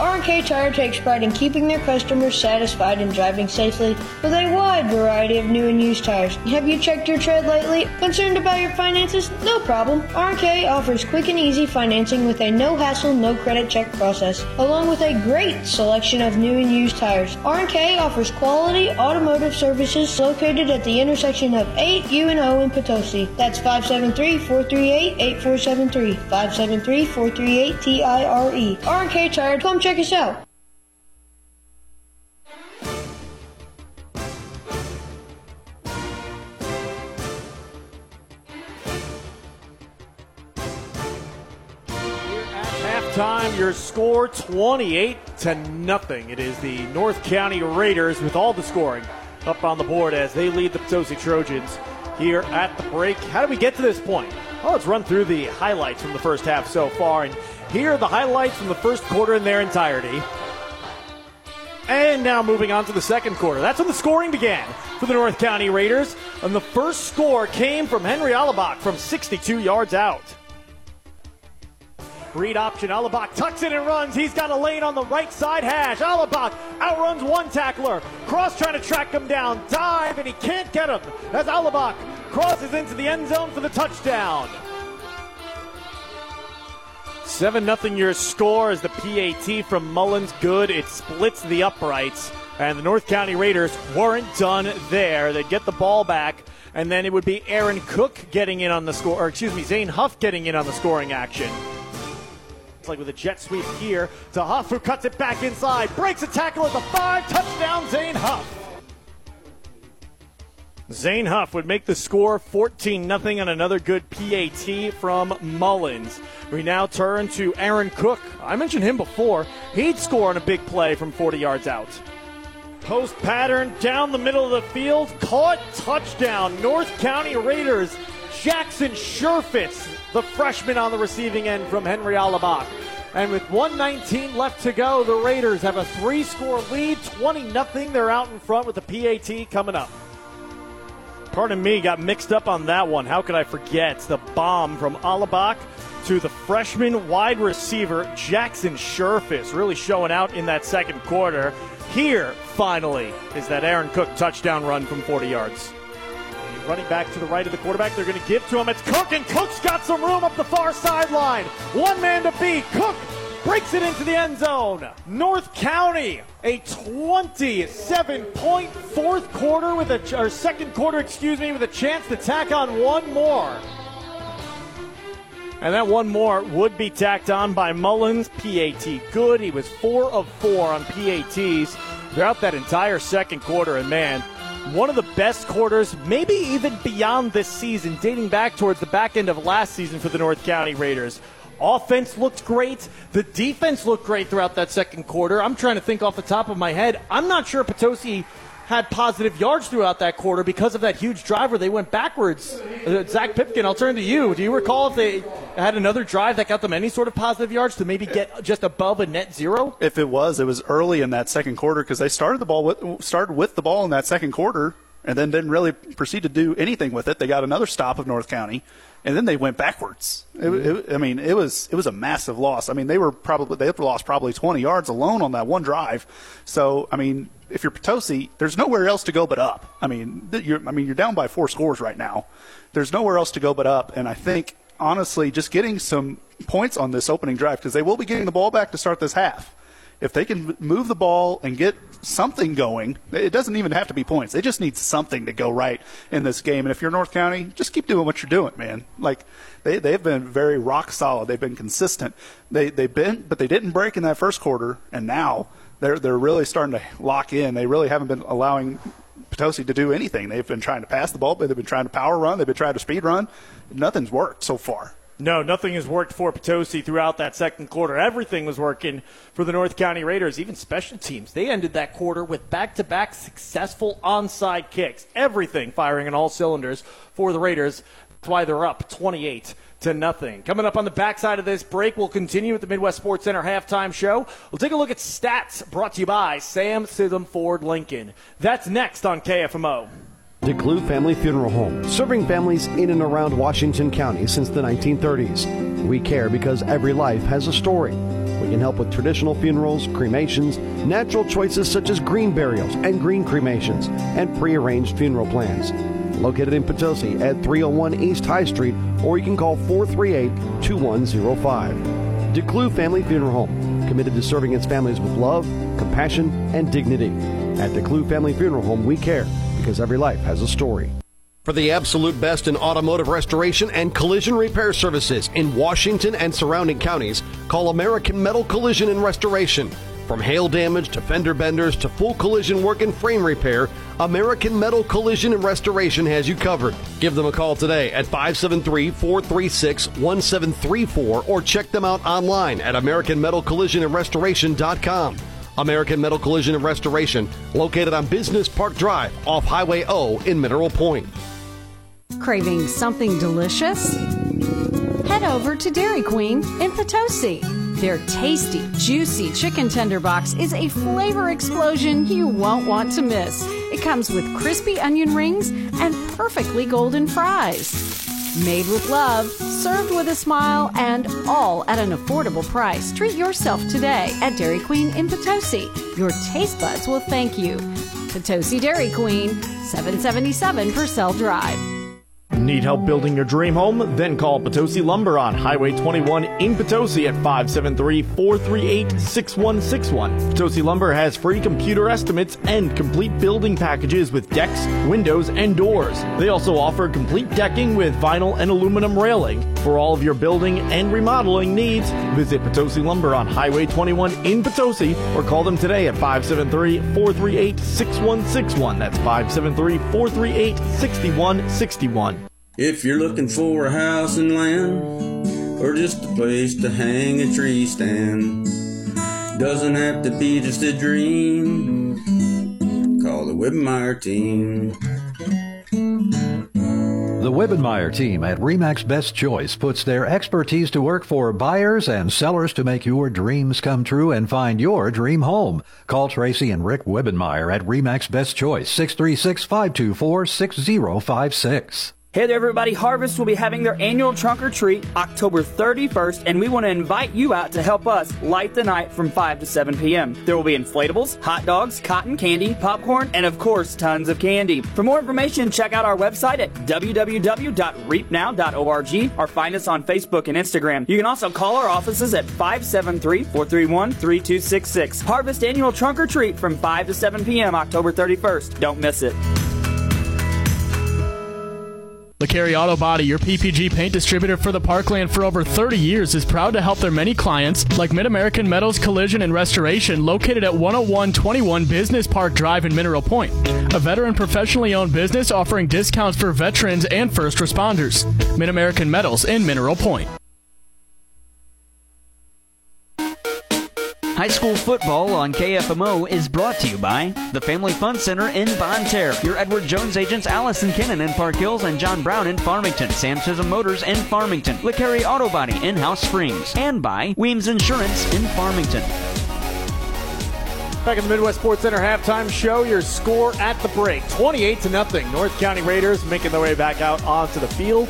R&K Tire takes pride in keeping their customers satisfied and driving safely with a wide variety of new and used tires. Have you checked your tread lately? Concerned about your finances? No problem. R&K offers quick and easy financing with a no-hassle, no-credit check process, along with a great selection of new and used tires. R&K offers quality automotive services located at the intersection of 8 U and O in Potosi. That's 573-438-8473. 573-438-TIRE. R&K Tire, come check us out. Halftime, your score 28 to nothing. It is the North County Raiders with all the scoring up on the board as they lead the Potosi Trojans here at the break. How did we get to this point? Well, let's run through the highlights from the first half so far. And here are the highlights from the first quarter in their entirety. And now moving on to the second quarter. That's when the scoring began for the North County Raiders. And the first score came from Henry Alabach from 62 yards out. Read option. Alabach tucks it and runs. He's got a lane on the right side hash. Alabach outruns one tackler. Cross trying to track him down. Dive, and he can't get him as Alabach crosses into the end zone for the touchdown. 7 0 your score as the PAT from Mullins good. It splits the uprights. And the North County Raiders weren't done there. They'd get the ball back, and then it would be Aaron Cook getting in on the score, or excuse me, Zane Huff getting in on the scoring action. It's like with a jet sweep here to Huff, who cuts it back inside, breaks a tackle at the five, touchdown, Zane Huff. Zane Huff would make the score 14 0 on another good PAT from Mullins. We now turn to Aaron Cook. I mentioned him before. He'd score on a big play from 40 yards out. Post pattern down the middle of the field, caught touchdown. North County Raiders. Jackson Sherfus, the freshman on the receiving end from Henry Alabach. And with 119 left to go, the Raiders have a three score lead, 20 0. They're out in front with the PAT coming up. Pardon me, got mixed up on that one. How could I forget? The bomb from Alabach to the freshman wide receiver, Jackson Sherfus, really showing out in that second quarter. Here, finally, is that Aaron Cook touchdown run from 40 yards. Running back to the right of the quarterback, they're going to give to him. It's Cook, and Cook's got some room up the far sideline. One man to beat. Cook breaks it into the end zone. North County, a 27 point fourth quarter with a or second quarter, excuse me, with a chance to tack on one more. And that one more would be tacked on by Mullins. PAT good. He was four of four on PATs throughout that entire second quarter. And man, one of the best quarters, maybe even beyond this season, dating back towards the back end of last season for the North County Raiders. Offense looked great. The defense looked great throughout that second quarter. I'm trying to think off the top of my head. I'm not sure Potosi had positive yards throughout that quarter because of that huge drive where they went backwards. Uh, Zach Pipkin, I'll turn to you. Do you recall if they had another drive that got them any sort of positive yards to maybe get just above a net zero? If it was, it was early in that second quarter because they started the ball with, started with the ball in that second quarter and then didn't really proceed to do anything with it. They got another stop of North County, and then they went backwards. It, it, I mean, it was it was a massive loss. I mean, they were probably they lost probably 20 yards alone on that one drive. So I mean, if you're Potosi, there's nowhere else to go but up. I mean, you're I mean you're down by four scores right now. There's nowhere else to go but up, and I think honestly, just getting some points on this opening drive because they will be getting the ball back to start this half. If they can move the ball and get something going, it doesn't even have to be points. They just need something to go right in this game. And if you're North County, just keep doing what you're doing, man. Like they they've been very rock solid. They've been consistent. They they've been, but they didn't break in that first quarter, and now they're they're really starting to lock in. They really haven't been allowing Potosi to do anything. They've been trying to pass the ball, but they've been trying to power run. They've been trying to speed run. Nothing's worked so far. No, nothing has worked for Potosi throughout that second quarter. Everything was working for the North County Raiders, even special teams. They ended that quarter with back to back successful onside kicks. Everything firing on all cylinders for the Raiders. That's why they're up 28 to nothing. Coming up on the backside of this break, we'll continue with the Midwest Sports Center halftime show. We'll take a look at stats brought to you by Sam Chisholm Ford Lincoln. That's next on KFMO. DeClue Family Funeral Home, serving families in and around Washington County since the 1930s. We care because every life has a story. We can help with traditional funerals, cremations, natural choices such as green burials and green cremations, and prearranged funeral plans. Located in Potosi at 301 East High Street, or you can call 438 2105. DeClue Family Funeral Home, committed to serving its families with love, compassion, and dignity. At DeClue Family Funeral Home, we care because every life has a story. For the absolute best in automotive restoration and collision repair services in Washington and surrounding counties, call American Metal Collision and Restoration. From hail damage to fender benders to full collision work and frame repair, American Metal Collision and Restoration has you covered. Give them a call today at 573 436 1734 or check them out online at AmericanMetalCollisionandRestoration.com. American Metal Collision and Restoration, located on Business Park Drive off Highway O in Mineral Point. Craving something delicious? Head over to Dairy Queen in Potosi. Their tasty, juicy chicken tender box is a flavor explosion you won't want to miss. It comes with crispy onion rings and perfectly golden fries. Made with love, served with a smile, and all at an affordable price. Treat yourself today at Dairy Queen in Potosi. Your taste buds will thank you. Potosi Dairy Queen, 777 Purcell Drive. Need help building your dream home? Then call Potosi Lumber on Highway 21 in Potosi at 573 438 6161. Potosi Lumber has free computer estimates and complete building packages with decks, windows, and doors. They also offer complete decking with vinyl and aluminum railing. For all of your building and remodeling needs, visit Potosi Lumber on Highway 21 in Potosi or call them today at 573 438 6161. That's 573 438 6161. If you're looking for a house and land, or just a place to hang a tree stand, doesn't have to be just a dream. Call the Wibmeyer team. The Wibbenmeyer team at Remax Best Choice puts their expertise to work for buyers and sellers to make your dreams come true and find your dream home. Call Tracy and Rick Wibbenmeyer at Remax Best Choice, 636 524 6056. Hey there, everybody. Harvest will be having their annual trunk or treat October 31st, and we want to invite you out to help us light the night from 5 to 7 p.m. There will be inflatables, hot dogs, cotton candy, popcorn, and of course, tons of candy. For more information, check out our website at www.reapnow.org or find us on Facebook and Instagram. You can also call our offices at 573 431 3266. Harvest annual trunk or treat from 5 to 7 p.m. October 31st. Don't miss it. LeCarry Auto Body, your PPG paint distributor for the Parkland for over 30 years, is proud to help their many clients, like Mid American Metals Collision and Restoration, located at 10121 Business Park Drive in Mineral Point. A veteran professionally owned business offering discounts for veterans and first responders. Mid American Metals in Mineral Point. High school football on KFMO is brought to you by the Family Fun Center in Bonne Terre, your Edward Jones agents Allison Kinnon in Park Hills and John Brown in Farmington, Sam Chisholm Motors in Farmington, LeCarry Auto Body in House Springs, and by Weems Insurance in Farmington. Back in the Midwest Sports Center halftime show, your score at the break 28 to nothing. North County Raiders making their way back out onto the field.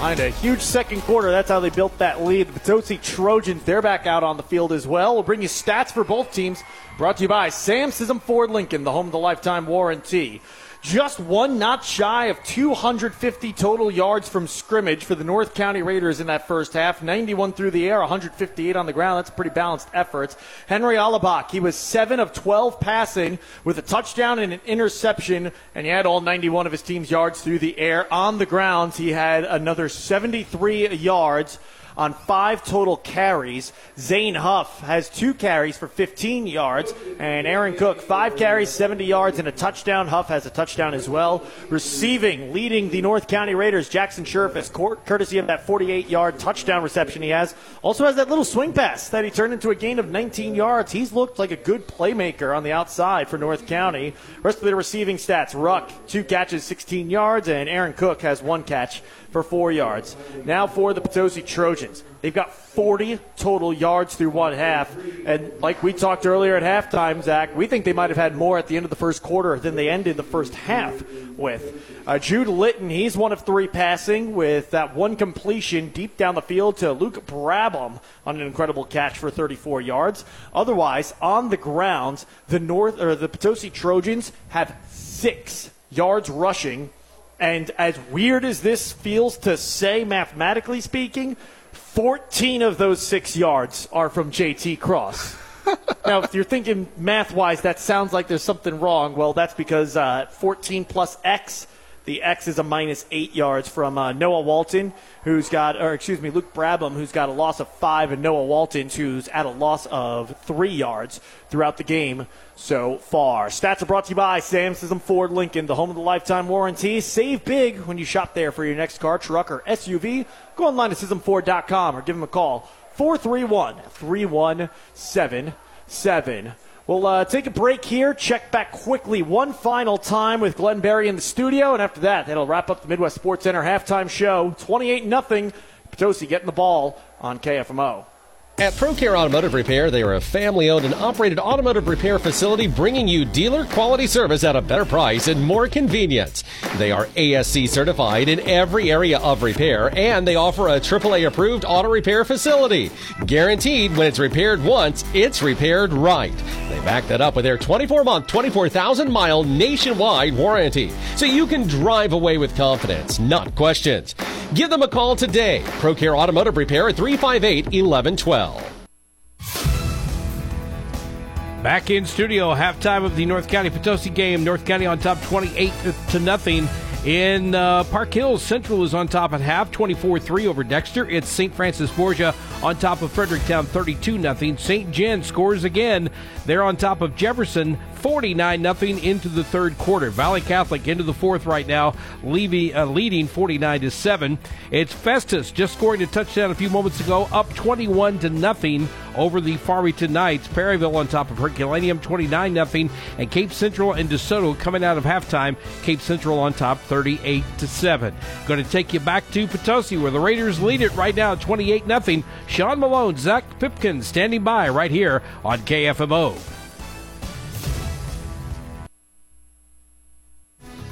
Behind a huge second quarter, that's how they built that lead. The Potosi Trojans, they're back out on the field as well. We'll bring you stats for both teams. Brought to you by Sam Chisholm Ford Lincoln, the home of the lifetime warranty. Just one not shy of 250 total yards from scrimmage for the North County Raiders in that first half. 91 through the air, 158 on the ground. That's pretty balanced effort. Henry Alabak, he was 7 of 12 passing with a touchdown and an interception, and he had all 91 of his team's yards through the air. On the ground, he had another 73 yards on five total carries. Zane Huff has two carries for 15 yards, and Aaron Cook, five carries, 70 yards, and a touchdown. Huff has a touchdown as well. Receiving, leading the North County Raiders, Jackson Sherfus, courtesy of that 48 yard touchdown reception he has. Also has that little swing pass that he turned into a gain of 19 yards. He's looked like a good playmaker on the outside for North County. Rest of the receiving stats Ruck, two catches, 16 yards, and Aaron Cook has one catch for four yards. Now for the Potosi Trojans. They've got 40 total yards through one half. And like we talked earlier at halftime, Zach, we think they might have had more at the end of the first quarter than they ended the first half with. Uh, Jude Litton, he's one of three passing with that one completion deep down the field to Luke Brabham on an incredible catch for 34 yards. Otherwise, on the ground, the North or the Potosi Trojans have six yards rushing and as weird as this feels to say, mathematically speaking, 14 of those six yards are from JT Cross. now, if you're thinking math wise, that sounds like there's something wrong. Well, that's because uh, 14 plus X the X is a minus eight yards from uh, Noah Walton, who's got, or excuse me, Luke Brabham, who's got a loss of five, and Noah Walton, who's at a loss of three yards throughout the game so far. Stats are brought to you by Sam Chisholm Ford Lincoln, the home of the lifetime warranty. Save big when you shop there for your next car, truck, or SUV. Go online to ChisholmFord.com or give them a call 431 3177. We'll uh, take a break here, check back quickly one final time with Glenn Berry in the studio, and after that, that'll wrap up the Midwest Sports Center halftime show. 28 0 Potosi getting the ball on KFMO. At ProCare Automotive Repair, they are a family owned and operated automotive repair facility bringing you dealer quality service at a better price and more convenience. They are ASE certified in every area of repair and they offer a AAA approved auto repair facility. Guaranteed when it's repaired once, it's repaired right. They back that up with their 24 month, 24,000 mile nationwide warranty so you can drive away with confidence, not questions. Give them a call today. ProCare Automotive Repair at 358 1112. Back in studio, halftime of the North County Potosi game. North County on top 28 to nothing. In uh, Park Hills, Central is on top at half, 24-3 over Dexter. It's St. Francis Borgia on top of Fredericktown, 32 0 St. John scores again. They're on top of Jefferson, 49 0 into the third quarter. Valle Catholic into the fourth right now, uh, leading 49 to 7. It's Festus just scoring a touchdown a few moments ago, up 21 to nothing over the Farmington Knights. Perryville on top of Herculaneum 29 0 and Cape Central and DeSoto coming out of halftime. Cape Central on top 38 to 7. Going to take you back to Potosi where the Raiders lead it right now 28 0. Sean Malone, Zach Pipkin standing by right here on KFMO.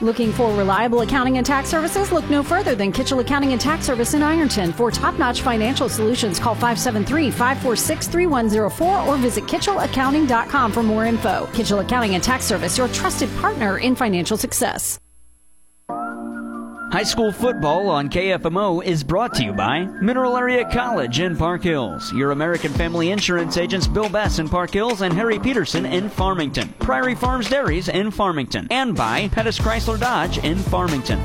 Looking for reliable accounting and tax services? Look no further than Kitchell Accounting and Tax Service in Ironton. For top notch financial solutions, call 573 546 3104 or visit KitchellAccounting.com for more info. Kitchell Accounting and Tax Service, your trusted partner in financial success. High school football on KFMO is brought to you by Mineral Area College in Park Hills, your American Family Insurance agents Bill Bass in Park Hills and Harry Peterson in Farmington, Prairie Farms Dairies in Farmington, and by Pettis Chrysler Dodge in Farmington.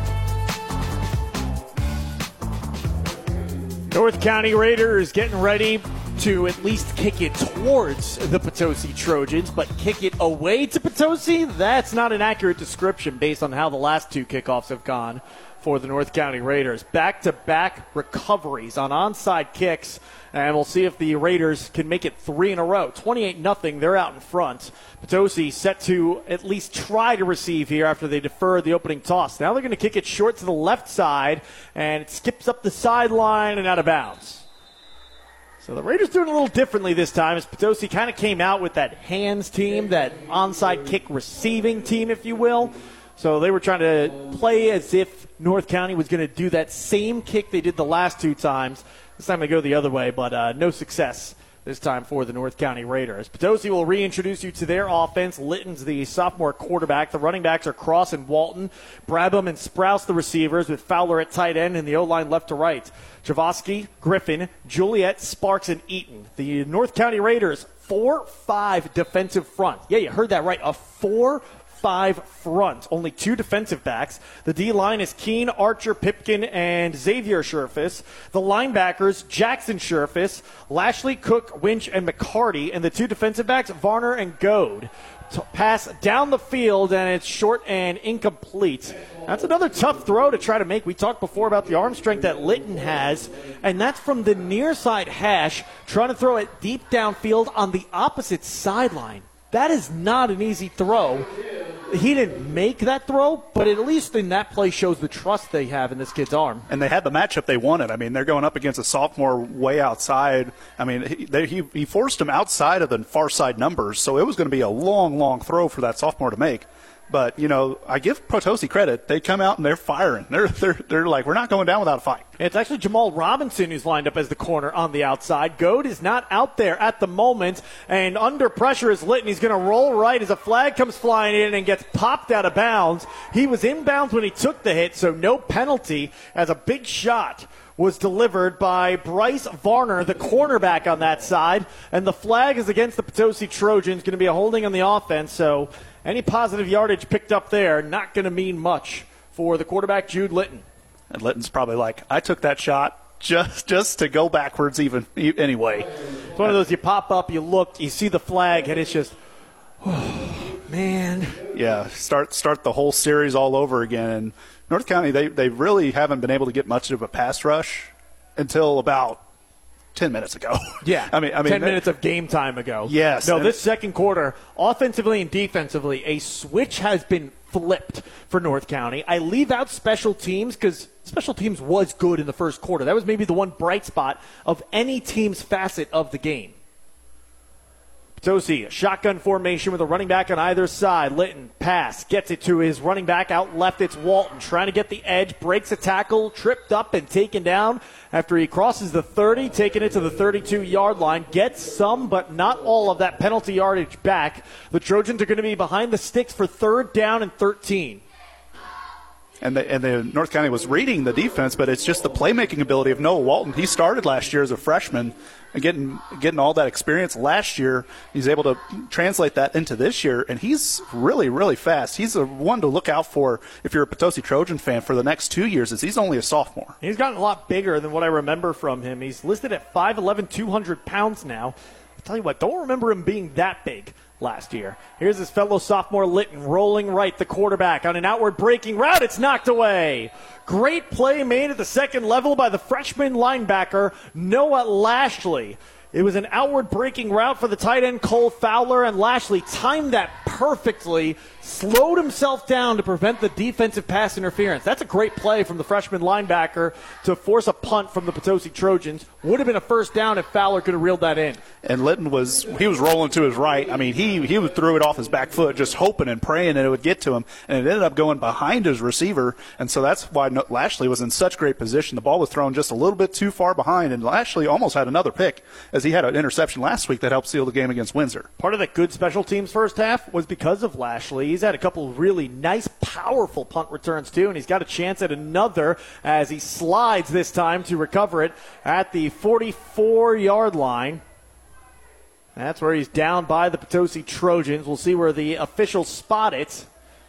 North County Raiders getting ready to at least kick it towards the Potosi Trojans, but kick it away to Potosi, that's not an accurate description based on how the last two kickoffs have gone for the North County Raiders. Back to back recoveries on onside kicks, and we'll see if the Raiders can make it three in a row. 28 0, they're out in front. Potosi set to at least try to receive here after they deferred the opening toss. Now they're going to kick it short to the left side, and it skips up the sideline and out of bounds. So the Raiders doing a little differently this time as Potosi kind of came out with that hands team, that onside kick receiving team, if you will. So they were trying to play as if North County was going to do that same kick they did the last two times. This time they go the other way, but uh, no success this time for the North County Raiders. Potosi will reintroduce you to their offense. Litton's the sophomore quarterback. The running backs are Cross and Walton. Brabham and Sprouse the receivers with Fowler at tight end and the O-line left to right. Javosky, Griffin, Juliet, Sparks, and Eaton. The North County Raiders, 4-5 defensive front. Yeah, you heard that right. A 4 five front, only two defensive backs. The D line is Keen, Archer, Pipkin, and Xavier Sherfus. The linebackers, Jackson Sherfus, Lashley, Cook, Winch, and McCarty. And the two defensive backs, Varner and Goad. Pass down the field, and it's short and incomplete. That's another tough throw to try to make. We talked before about the arm strength that Litton has, and that's from the near side hash, trying to throw it deep downfield on the opposite sideline. That is not an easy throw. He didn't make that throw, but at least in that play shows the trust they have in this kid's arm. And they had the matchup they wanted. I mean, they're going up against a sophomore way outside. I mean, he, they, he, he forced him outside of the far side numbers, so it was going to be a long, long throw for that sophomore to make. But you know, I give Potosi credit. They come out and they're firing. They're they're they're like, we're not going down without a fight. It's actually Jamal Robinson who's lined up as the corner on the outside. Goad is not out there at the moment, and under pressure is lit, and He's going to roll right as a flag comes flying in and gets popped out of bounds. He was inbounds when he took the hit, so no penalty as a big shot was delivered by Bryce Varner, the cornerback on that side, and the flag is against the Potosi Trojans. Going to be a holding on the offense, so any positive yardage picked up there not going to mean much for the quarterback Jude Litton. And Litton's probably like, I took that shot just just to go backwards even anyway. It's one of those you pop up, you look, you see the flag, and it's just, oh, man. Yeah, start start the whole series all over again. And North County, they they really haven't been able to get much of a pass rush until about 10 minutes ago. Yeah. I mean, I mean, 10 minutes of game time ago. Yes. No, this second quarter, offensively and defensively, a switch has been flipped for North County. I leave out special teams because special teams was good in the first quarter. That was maybe the one bright spot of any team's facet of the game. Potosi, shotgun formation with a running back on either side. Litton pass, gets it to his running back out left. It's Walton trying to get the edge, breaks a tackle, tripped up and taken down after he crosses the 30, taking it to the 32 yard line. Gets some, but not all of that penalty yardage back. The Trojans are going to be behind the sticks for third down and 13 and the, and the North County was reading the defense, but it's just the playmaking ability of Noah Walton. He started last year as a freshman, getting getting all that experience last year. He's able to translate that into this year, and he's really really fast. He's the one to look out for if you're a Potosi Trojan fan for the next two years. Is he's only a sophomore. He's gotten a lot bigger than what I remember from him. He's listed at 5'11", 200 pounds now. I tell you what, don't remember him being that big last year. Here's his fellow sophomore Litton rolling right, the quarterback on an outward breaking route. It's knocked away. Great play made at the second level by the freshman linebacker, Noah Lashley. It was an outward breaking route for the tight end Cole Fowler, and Lashley timed that perfectly, slowed himself down to prevent the defensive pass interference. That's a great play from the freshman linebacker to force a punt from the Potosi Trojans. Would have been a first down if Fowler could have reeled that in. And Litton was he was rolling to his right. I mean, he he threw it off his back foot, just hoping and praying that it would get to him, and it ended up going behind his receiver. And so that's why Lashley was in such great position. The ball was thrown just a little bit too far behind, and Lashley almost had another pick as he had an interception last week that helped seal the game against Windsor. Part of that good special teams first half was because of Lashley. He's had a couple really nice, powerful punt returns too, and he's got a chance at another as he slides this time to recover it at the 44 yard line. That's where he's down by the Potosi Trojans. We'll see where the officials spot it.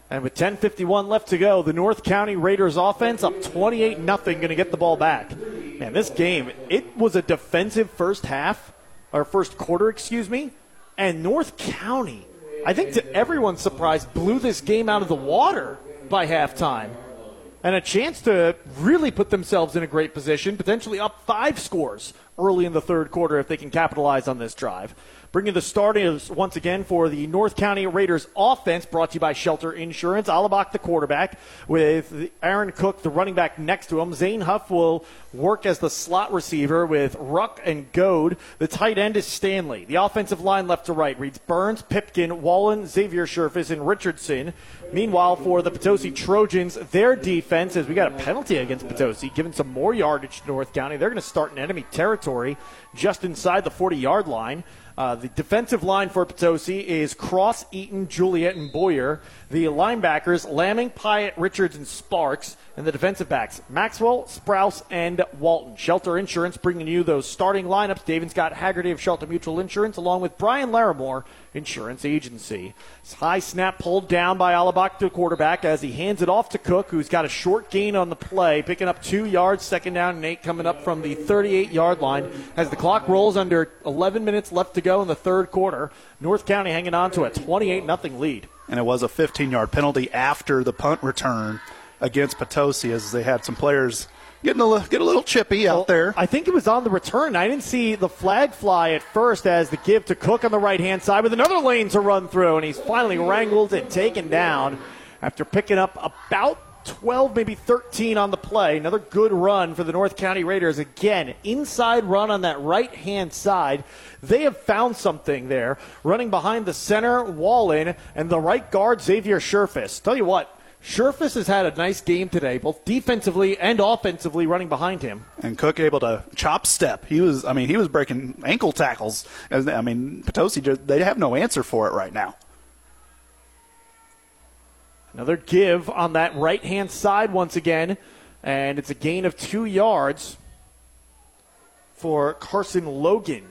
And with 10:51 left to go, the North County Raiders offense up 28 nothing going to get the ball back. Man, this game, it was a defensive first half or first quarter, excuse me, and North County, I think to everyone's surprise, blew this game out of the water by halftime. And a chance to really put themselves in a great position, potentially up five scores early in the third quarter if they can capitalize on this drive. Bringing the starters once again for the North County Raiders offense, brought to you by Shelter Insurance. Alabak, the quarterback, with Aaron Cook, the running back next to him. Zane Huff will work as the slot receiver with Ruck and Goad. The tight end is Stanley. The offensive line left to right reads Burns, Pipkin, Wallen, Xavier Sherfus, and Richardson. Meanwhile, for the Potosi Trojans, their defense, is we got a penalty against Potosi, giving some more yardage to North County. They're going to start in enemy territory just inside the 40 yard line. Uh, the defensive line for Potosi is Cross, Eaton, Juliet, and Boyer. The linebackers, Lamming, Pyatt, Richards, and Sparks. And the defensive backs, Maxwell, Sprouse, and Walton. Shelter Insurance bringing you those starting lineups. David Scott Haggerty of Shelter Mutual Insurance, along with Brian Larimore, Insurance Agency. High snap pulled down by Alabak, the quarterback, as he hands it off to Cook, who's got a short gain on the play, picking up two yards, second down and eight, coming up from the 38 yard line. As the clock rolls under 11 minutes left to go in the third quarter, North County hanging on to a 28 0 lead. And it was a 15 yard penalty after the punt return against Potosi as they had some players getting a, little, get a little chippy out there. I think it was on the return. I didn't see the flag fly at first as the give to Cook on the right hand side with another lane to run through, and he's finally wrangled and taken down after picking up about 12, maybe 13 on the play. Another good run for the North County Raiders. Again, inside run on that right hand side. They have found something there. Running behind the center, Wallen, and the right guard, Xavier Sherfus. Tell you what, Sherfus has had a nice game today, both defensively and offensively, running behind him. And Cook able to chop step. He was, I mean, he was breaking ankle tackles. I mean, Potosi, they have no answer for it right now. Another give on that right hand side once again, and it's a gain of two yards for Carson Logan.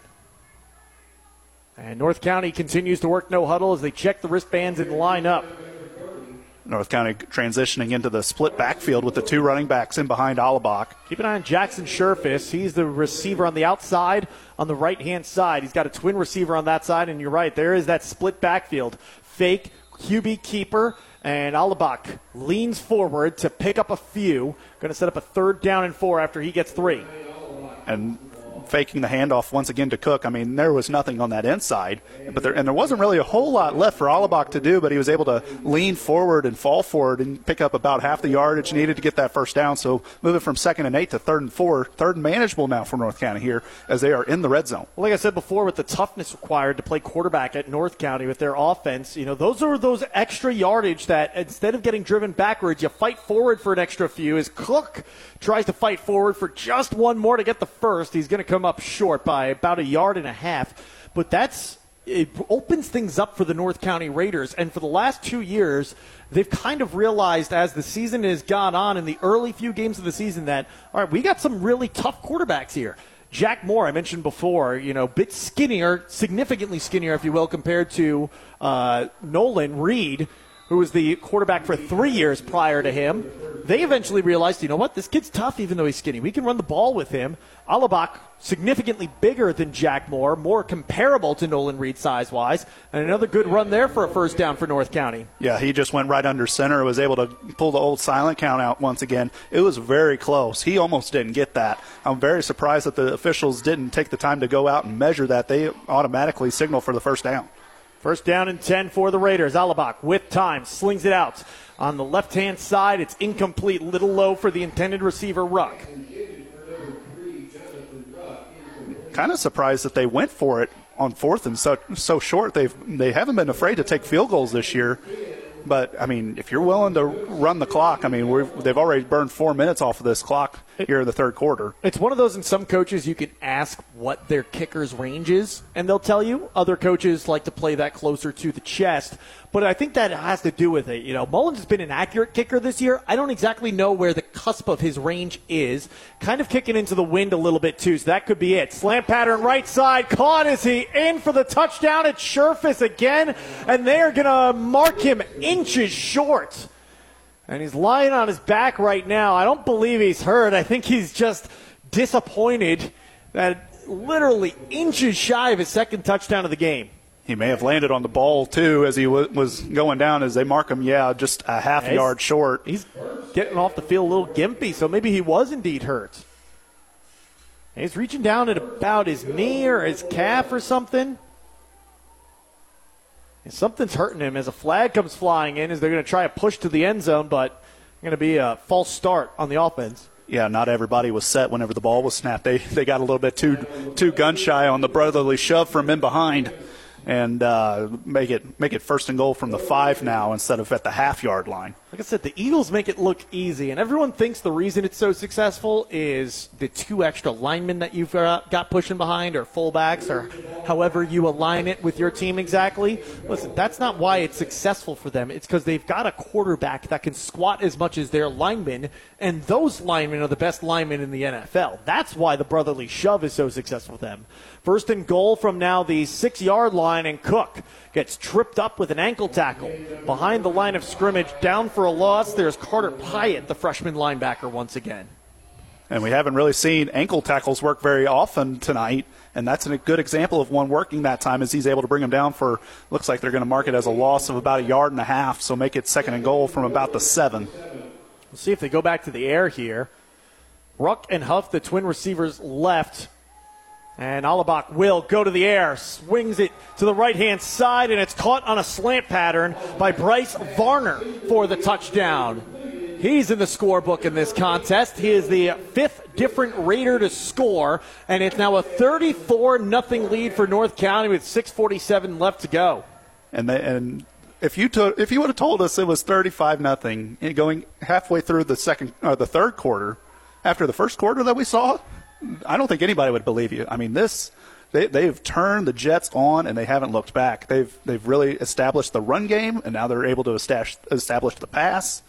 And North County continues to work no huddle as they check the wristbands and line up. North County transitioning into the split backfield with the two running backs in behind Alabak. Keep an eye on Jackson Sherfus. He's the receiver on the outside on the right hand side. He's got a twin receiver on that side, and you're right, there is that split backfield. Fake, QB keeper, and Alabak leans forward to pick up a few. Going to set up a third down and four after he gets three. And faking the handoff once again to Cook. I mean, there was nothing on that inside, but there and there wasn't really a whole lot left for Alabak to do. But he was able to lean forward and fall forward and pick up about half the yardage needed to get that first down. So moving from second and eight to third and four, third and manageable now for North County here as they are in the red zone. Well, like I said before, with the toughness required to play quarterback at North County with their offense, you know, those are those extra yardage that instead of getting driven backwards, you fight forward for an extra few. As Cook tries to fight forward for just one more to get the first, he's going to come up short by about a yard and a half. But that's it opens things up for the North County Raiders. And for the last two years, they've kind of realized as the season has gone on in the early few games of the season that, all right, we got some really tough quarterbacks here. Jack Moore, I mentioned before, you know, bit skinnier, significantly skinnier, if you will, compared to uh, Nolan Reed, who was the quarterback for three years prior to him. They eventually realized, you know what, this kid's tough even though he's skinny. We can run the ball with him. Alabak, significantly bigger than Jack Moore, more comparable to Nolan Reed size wise, and another good run there for a first down for North County. Yeah, he just went right under center, was able to pull the old silent count out once again. It was very close. He almost didn't get that. I'm very surprised that the officials didn't take the time to go out and measure that. They automatically signal for the first down. First down and 10 for the Raiders. Alabak with time, slings it out. On the left hand side, it's incomplete, little low for the intended receiver, Ruck. Kind of surprised that they went for it on fourth and so so short. They've they haven't been afraid to take field goals this year. But I mean, if you're willing to run the clock, I mean, they've already burned four minutes off of this clock here in the third quarter. It's one of those. In some coaches, you can ask what their kicker's range is, and they'll tell you. Other coaches like to play that closer to the chest. But I think that has to do with it. You know, Mullins has been an accurate kicker this year. I don't exactly know where the cusp of his range is. Kind of kicking into the wind a little bit too, so that could be it. Slant pattern right side, caught is he in for the touchdown at Sherfus again, and they are going to mark him inches short. And he's lying on his back right now. I don't believe he's hurt. I think he's just disappointed that literally inches shy of his second touchdown of the game. He may have landed on the ball too as he w- was going down. As they mark him, yeah, just a half He's- yard short. He's getting off the field a little gimpy, so maybe he was indeed hurt. He's reaching down at about his knee or his calf or something. Something's hurting him as a flag comes flying in as they're going to try a push to the end zone, but going to be a false start on the offense. Yeah, not everybody was set whenever the ball was snapped. They they got a little bit too too gun shy on the brotherly shove from in behind, and uh, make it make it first and goal from the five now instead of at the half yard line. Like I said, the Eagles make it look easy, and everyone thinks the reason it's so successful is the two extra linemen that you've got pushing behind, or fullbacks, or however you align it with your team exactly. Listen, that's not why it's successful for them. It's because they've got a quarterback that can squat as much as their linemen, and those linemen are the best linemen in the NFL. That's why the brotherly shove is so successful for them. First and goal from now the six yard line, and Cook gets tripped up with an ankle tackle behind the line of scrimmage, down for a loss. There's Carter Pyatt, the freshman linebacker, once again. And we haven't really seen ankle tackles work very often tonight. And that's a good example of one working that time as he's able to bring him down for, looks like they're going to mark it as a loss of about a yard and a half. So make it second and goal from about the seven. We'll see if they go back to the air here. Ruck and Huff, the twin receivers, left. And Alabak will go to the air, swings it to the right hand side, and it's caught on a slant pattern by Bryce Varner for the touchdown. He's in the scorebook in this contest. He is the fifth different Raider to score, and it's now a 34 nothing lead for North County with 6:47 left to go. And they, and if you if you would have told us it was 35 nothing going halfway through the second or the third quarter after the first quarter that we saw, I don't think anybody would believe you. I mean, this they, they've turned the Jets on and they haven't looked back. They've they've really established the run game and now they're able to establish establish the pass.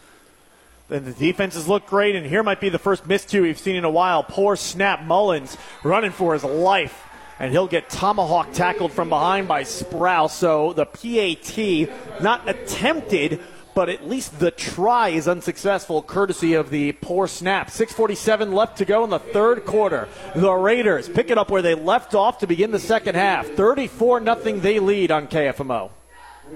Then the defenses look great, and here might be the first miscue we've seen in a while. Poor snap. Mullins running for his life, and he'll get tomahawk tackled from behind by Sprouse. So the PAT not attempted, but at least the try is unsuccessful, courtesy of the poor snap. 6:47 left to go in the third quarter. The Raiders pick it up where they left off to begin the second half. 34 0 they lead on KFMO.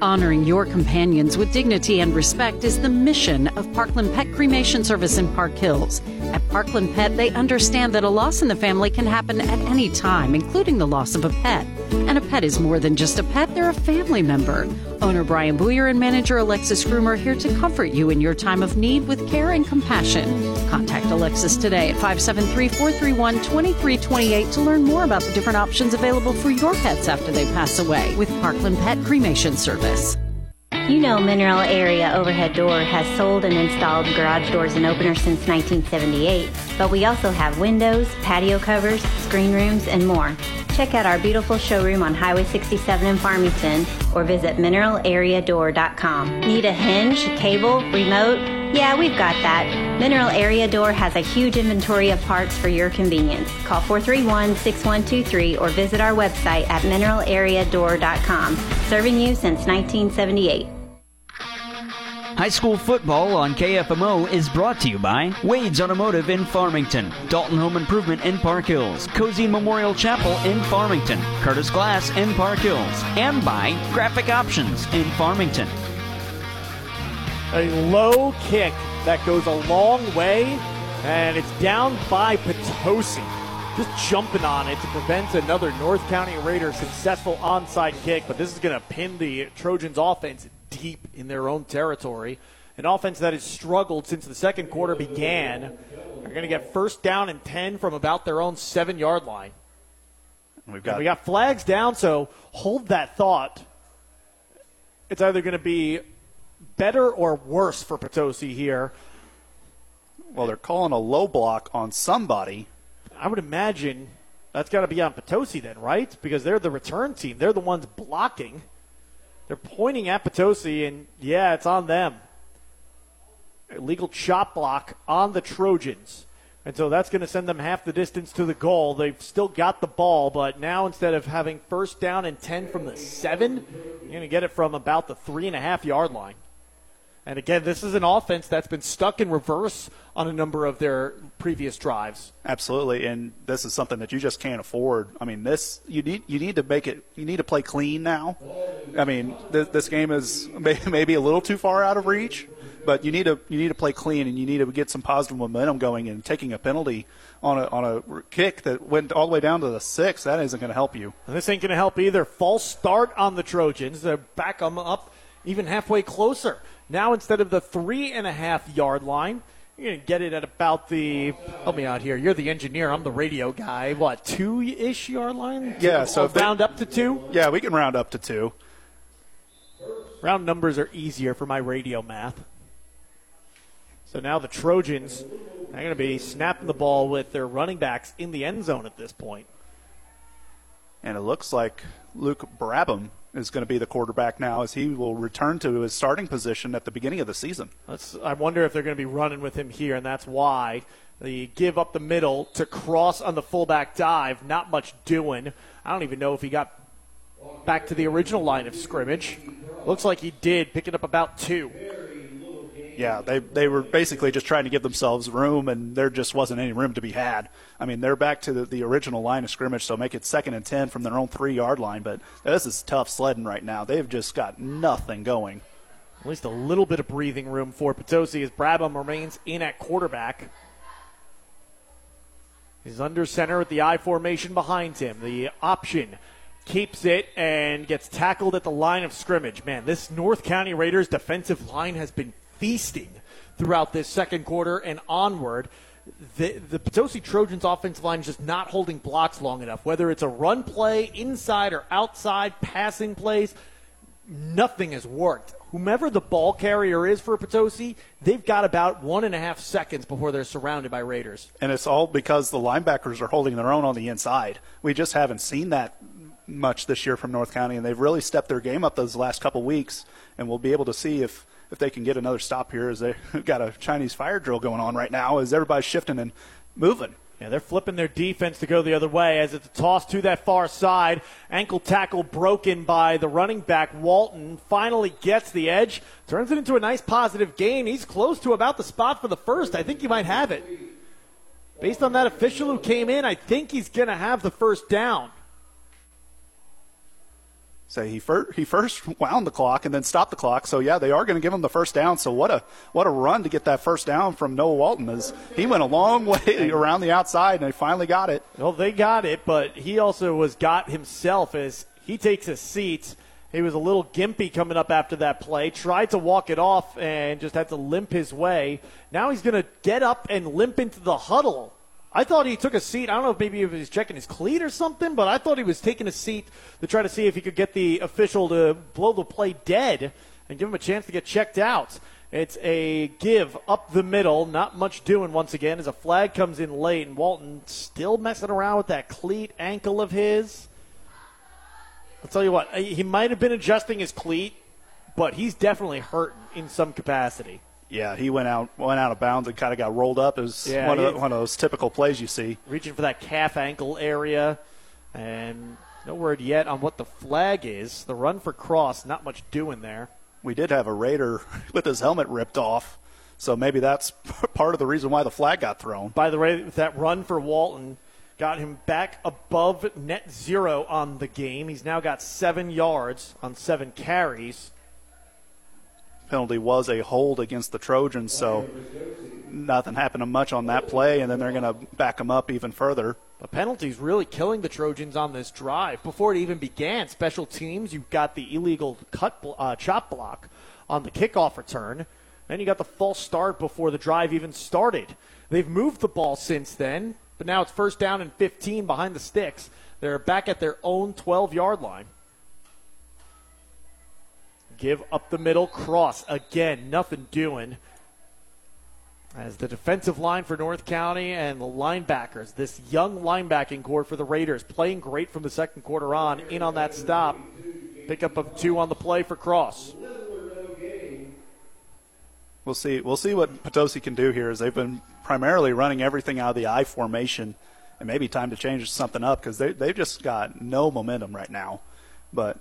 Honoring your companions with dignity and respect is the mission of Parkland Pet Cremation Service in Park Hills. At Parkland Pet, they understand that a loss in the family can happen at any time, including the loss of a pet. And a pet is more than just a pet, they're a family member. Owner Brian Booyer and manager Alexis Groomer are here to comfort you in your time of need with care and compassion. Contact Alexis today at 573 431 2328 to learn more about the different options available for your pets after they pass away with Parkland Pet Cremation Service. You know Mineral Area Overhead Door has sold and installed garage doors and openers since 1978, but we also have windows, patio covers, screen rooms, and more. Check out our beautiful showroom on Highway 67 in Farmington or visit mineralareadoor.com. Need a hinge, cable, remote? Yeah, we've got that. Mineral Area Door has a huge inventory of parts for your convenience. Call 431-6123 or visit our website at mineralareadoor.com. Serving you since 1978. High school football on KFMO is brought to you by Wade's Automotive in Farmington, Dalton Home Improvement in Park Hills, Cozean Memorial Chapel in Farmington, Curtis Glass in Park Hills, and by Graphic Options in Farmington. A low kick that goes a long way, and it's down by Potosi. Just jumping on it to prevent another North County Raiders successful onside kick, but this is going to pin the Trojans offense deep in their own territory. An offense that has struggled since the second quarter began. They're going to get first down and 10 from about their own seven yard line. We've got we got flags down, so hold that thought. It's either going to be better or worse for Potosi here. Well, they're calling a low block on somebody. I would imagine that's got to be on Potosi then, right? Because they're the return team. They're the ones blocking. They're pointing at Potosi, and yeah, it's on them. Illegal chop block on the Trojans. And so that's going to send them half the distance to the goal. They've still got the ball, but now instead of having first down and 10 from the seven, you're going to get it from about the three and a half yard line. And again, this is an offense that's been stuck in reverse on a number of their previous drives. Absolutely, and this is something that you just can't afford. I mean, this you need you need to make it. You need to play clean now. I mean, this, this game is may, maybe a little too far out of reach, but you need to you need to play clean and you need to get some positive momentum going. And taking a penalty on a on a kick that went all the way down to the six that isn't going to help you. And this ain't going to help either. False start on the Trojans. They back them up even halfway closer. Now instead of the three and a half yard line, you're going to get it at about the. Help me out here. You're the engineer. I'm the radio guy. What two ish yard line? Yeah, so Or if they- round up to two. Yeah, we can round up to two. Round numbers are easier for my radio math. So now the Trojans are going to be snapping the ball with their running backs in the end zone at this point. And it looks like Luke Brabham is going to be the quarterback now, as he will return to his starting position at the beginning of the season. I wonder if they're going to be running with him here, and that's why the give up the middle to cross on the fullback dive. Not much doing. I don't even know if he got back to the original line of scrimmage. Looks like he did, picking up about two. Yeah, they they were basically just trying to give themselves room, and there just wasn't any room to be had. I mean, they're back to the, the original line of scrimmage, so make it second and ten from their own three yard line. But this is tough sledding right now. They've just got nothing going. At least a little bit of breathing room for Potosi as Brabham remains in at quarterback. He's under center with the I formation behind him. The option keeps it and gets tackled at the line of scrimmage. Man, this North County Raiders defensive line has been feasting throughout this second quarter and onward. The, the Potosi Trojans offensive line is just not holding blocks long enough. Whether it's a run play, inside or outside, passing plays, nothing has worked. Whomever the ball carrier is for Potosi, they've got about one and a half seconds before they're surrounded by Raiders. And it's all because the linebackers are holding their own on the inside. We just haven't seen that much this year from North County, and they've really stepped their game up those last couple weeks. And we'll be able to see if, if they can get another stop here, as they've got a Chinese fire drill going on right now, as everybody's shifting and moving. Yeah, they're flipping their defense to go the other way as it's a toss to that far side. Ankle tackle broken by the running back, Walton. Finally gets the edge, turns it into a nice positive gain. He's close to about the spot for the first. I think he might have it. Based on that official who came in, I think he's going to have the first down. So he first, he first wound the clock and then stopped the clock. So yeah, they are going to give him the first down. So what a what a run to get that first down from Noah Walton. As he went a long way around the outside and they finally got it. Well, they got it, but he also was got himself as he takes a seat. He was a little gimpy coming up after that play. Tried to walk it off and just had to limp his way. Now he's going to get up and limp into the huddle. I thought he took a seat. I don't know if maybe he was checking his cleat or something, but I thought he was taking a seat to try to see if he could get the official to blow the play dead and give him a chance to get checked out. It's a give up the middle. Not much doing once again as a flag comes in late, and Walton still messing around with that cleat ankle of his. I'll tell you what, he might have been adjusting his cleat, but he's definitely hurt in some capacity. Yeah, he went out went out of bounds and kind of got rolled up. It was Yeah, one, of the, one of those typical plays you see. reaching for that calf ankle area, and no word yet on what the flag is. The run for cross, not much doing there. We did have a Raider with his helmet ripped off, so maybe that's part of the reason why the flag got thrown. By the way, that run for Walton got him back above net zero on the game. He's now got seven yards on seven carries. Penalty was a hold against the Trojans, so nothing happened much on that play, and then they're going to back them up even further. The penalties really killing the Trojans on this drive. Before it even began, special teams, you've got the illegal cut uh, chop block on the kickoff return. Then you got the false start before the drive even started. They've moved the ball since then, but now it's first down and 15 behind the sticks. They're back at their own 12 yard line. Give up the middle cross. Again, nothing doing. As the defensive line for North County and the linebackers, this young linebacking corps for the Raiders, playing great from the second quarter on, in on that stop. Pickup of two on the play for Cross. We'll see. We'll see what Potosi can do here. As they've been primarily running everything out of the I formation, and maybe time to change something up because they they've just got no momentum right now. But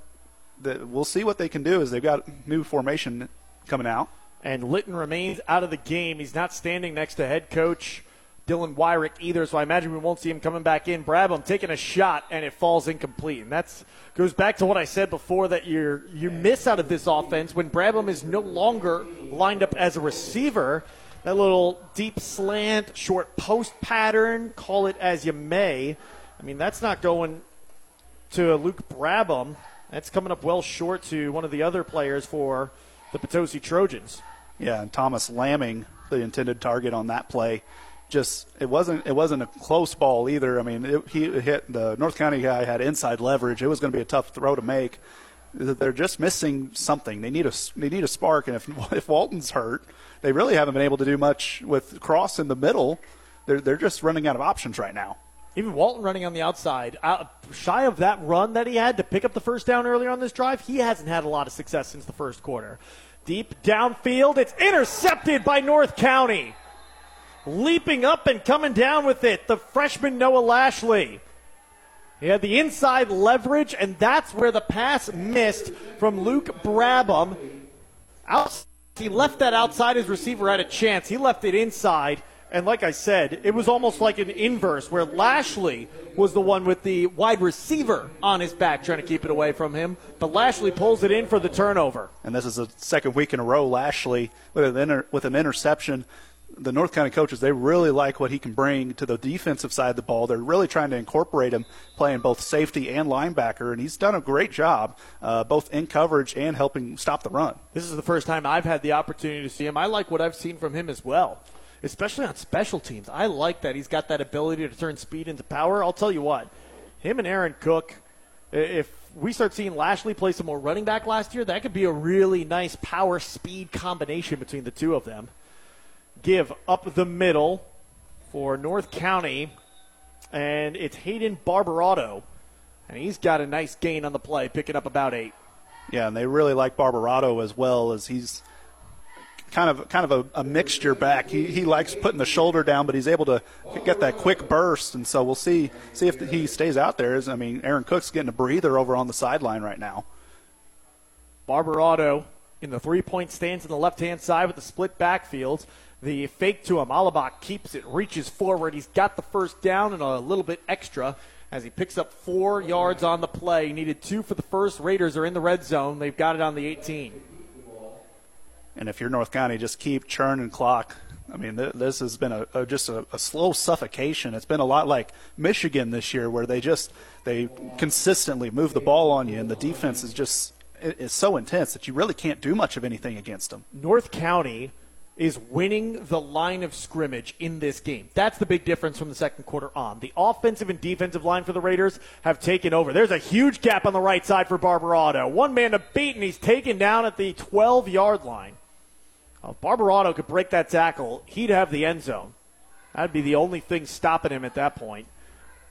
the, we'll see what they can do. As they've got new formation coming out. And Litton remains out of the game. He's not standing next to head coach Dylan Wyrick either, so I imagine we won't see him coming back in. Brabham taking a shot and it falls incomplete. And that's goes back to what I said before that you you miss out of this offense when Brabham is no longer lined up as a receiver. That little deep slant, short post pattern, call it as you may. I mean, that's not going to Luke Brabham. That's coming up well short to one of the other players for the Potosi Trojans. Yeah, and Thomas Lamming, the intended target on that play, just it wasn't it wasn't a close ball either. I mean, it, he hit the North County guy had inside leverage. It was going to be a tough throw to make. They're just missing something. They need a they need a spark. And if if Walton's hurt, they really haven't been able to do much with Cross in the middle. They're they're just running out of options right now. Even Walton running on the outside, uh, shy of that run that he had to pick up the first down earlier on this drive, he hasn't had a lot of success since the first quarter. Deep downfield, it's intercepted by North County leaping up and coming down with it, the freshman Noah Lashley. He had the inside leverage, and that's where the pass missed from Luke Brabham. Out, he left that outside. His receiver had a chance. He left it inside. And like I said, it was almost like an inverse where Lashley was the one with the wide receiver on his back trying to keep it away from him. But Lashley pulls it in for the turnover. And this is the second week in a row, Lashley with an, inter- with an interception the North County coaches, they really like what he can bring to the defensive side of the ball. They're really trying to incorporate him playing both safety and linebacker, and he's done a great job uh, both in coverage and helping stop the run. This is the first time I've had the opportunity to see him. I like what I've seen from him as well, especially on special teams. I like that he's got that ability to turn speed into power. I'll tell you what, him and Aaron Cook, if we start seeing Lashley play some more running back last year, that could be a really nice power speed combination between the two of them give up the middle for North County, and it's Hayden Barbarato. And he's got a nice gain on the play, picking up about eight. Yeah, and they really like Barbarato as well as he's kind of kind of a, a, mixture back. He, he likes putting the shoulder down, but he's able to get that quick burst, and so we'll see see if he stays out there. I mean, Aaron Cook's getting a breather over on the sideline right now. Barbarato in the three point stance on the left hand side with the split backfield. The fake to him. Alabak keeps it, reaches forward. He's got the first down and a little bit extra as he picks up four yards on the play. He needed two for the first. Raiders are in the red zone. They've got it on the 18. And if you're North County, just keep churning clock. I mean, this has been a, a just a, a, slow suffocation. It's been a lot like Michigan this year, where they just they consistently move the ball on you, and the defense is just is so intense that you really can't do much of anything against them. North County is winning the line of scrimmage in this game. That's the big difference from the second quarter on. The offensive and defensive line for the Raiders have taken over. There's a huge gap on the right side for Barbarato. One man to beat, and he's taken down at the 12 yard line. If Barbarato could break that tackle, he'd have the end zone. That'd be the only thing stopping him at that point.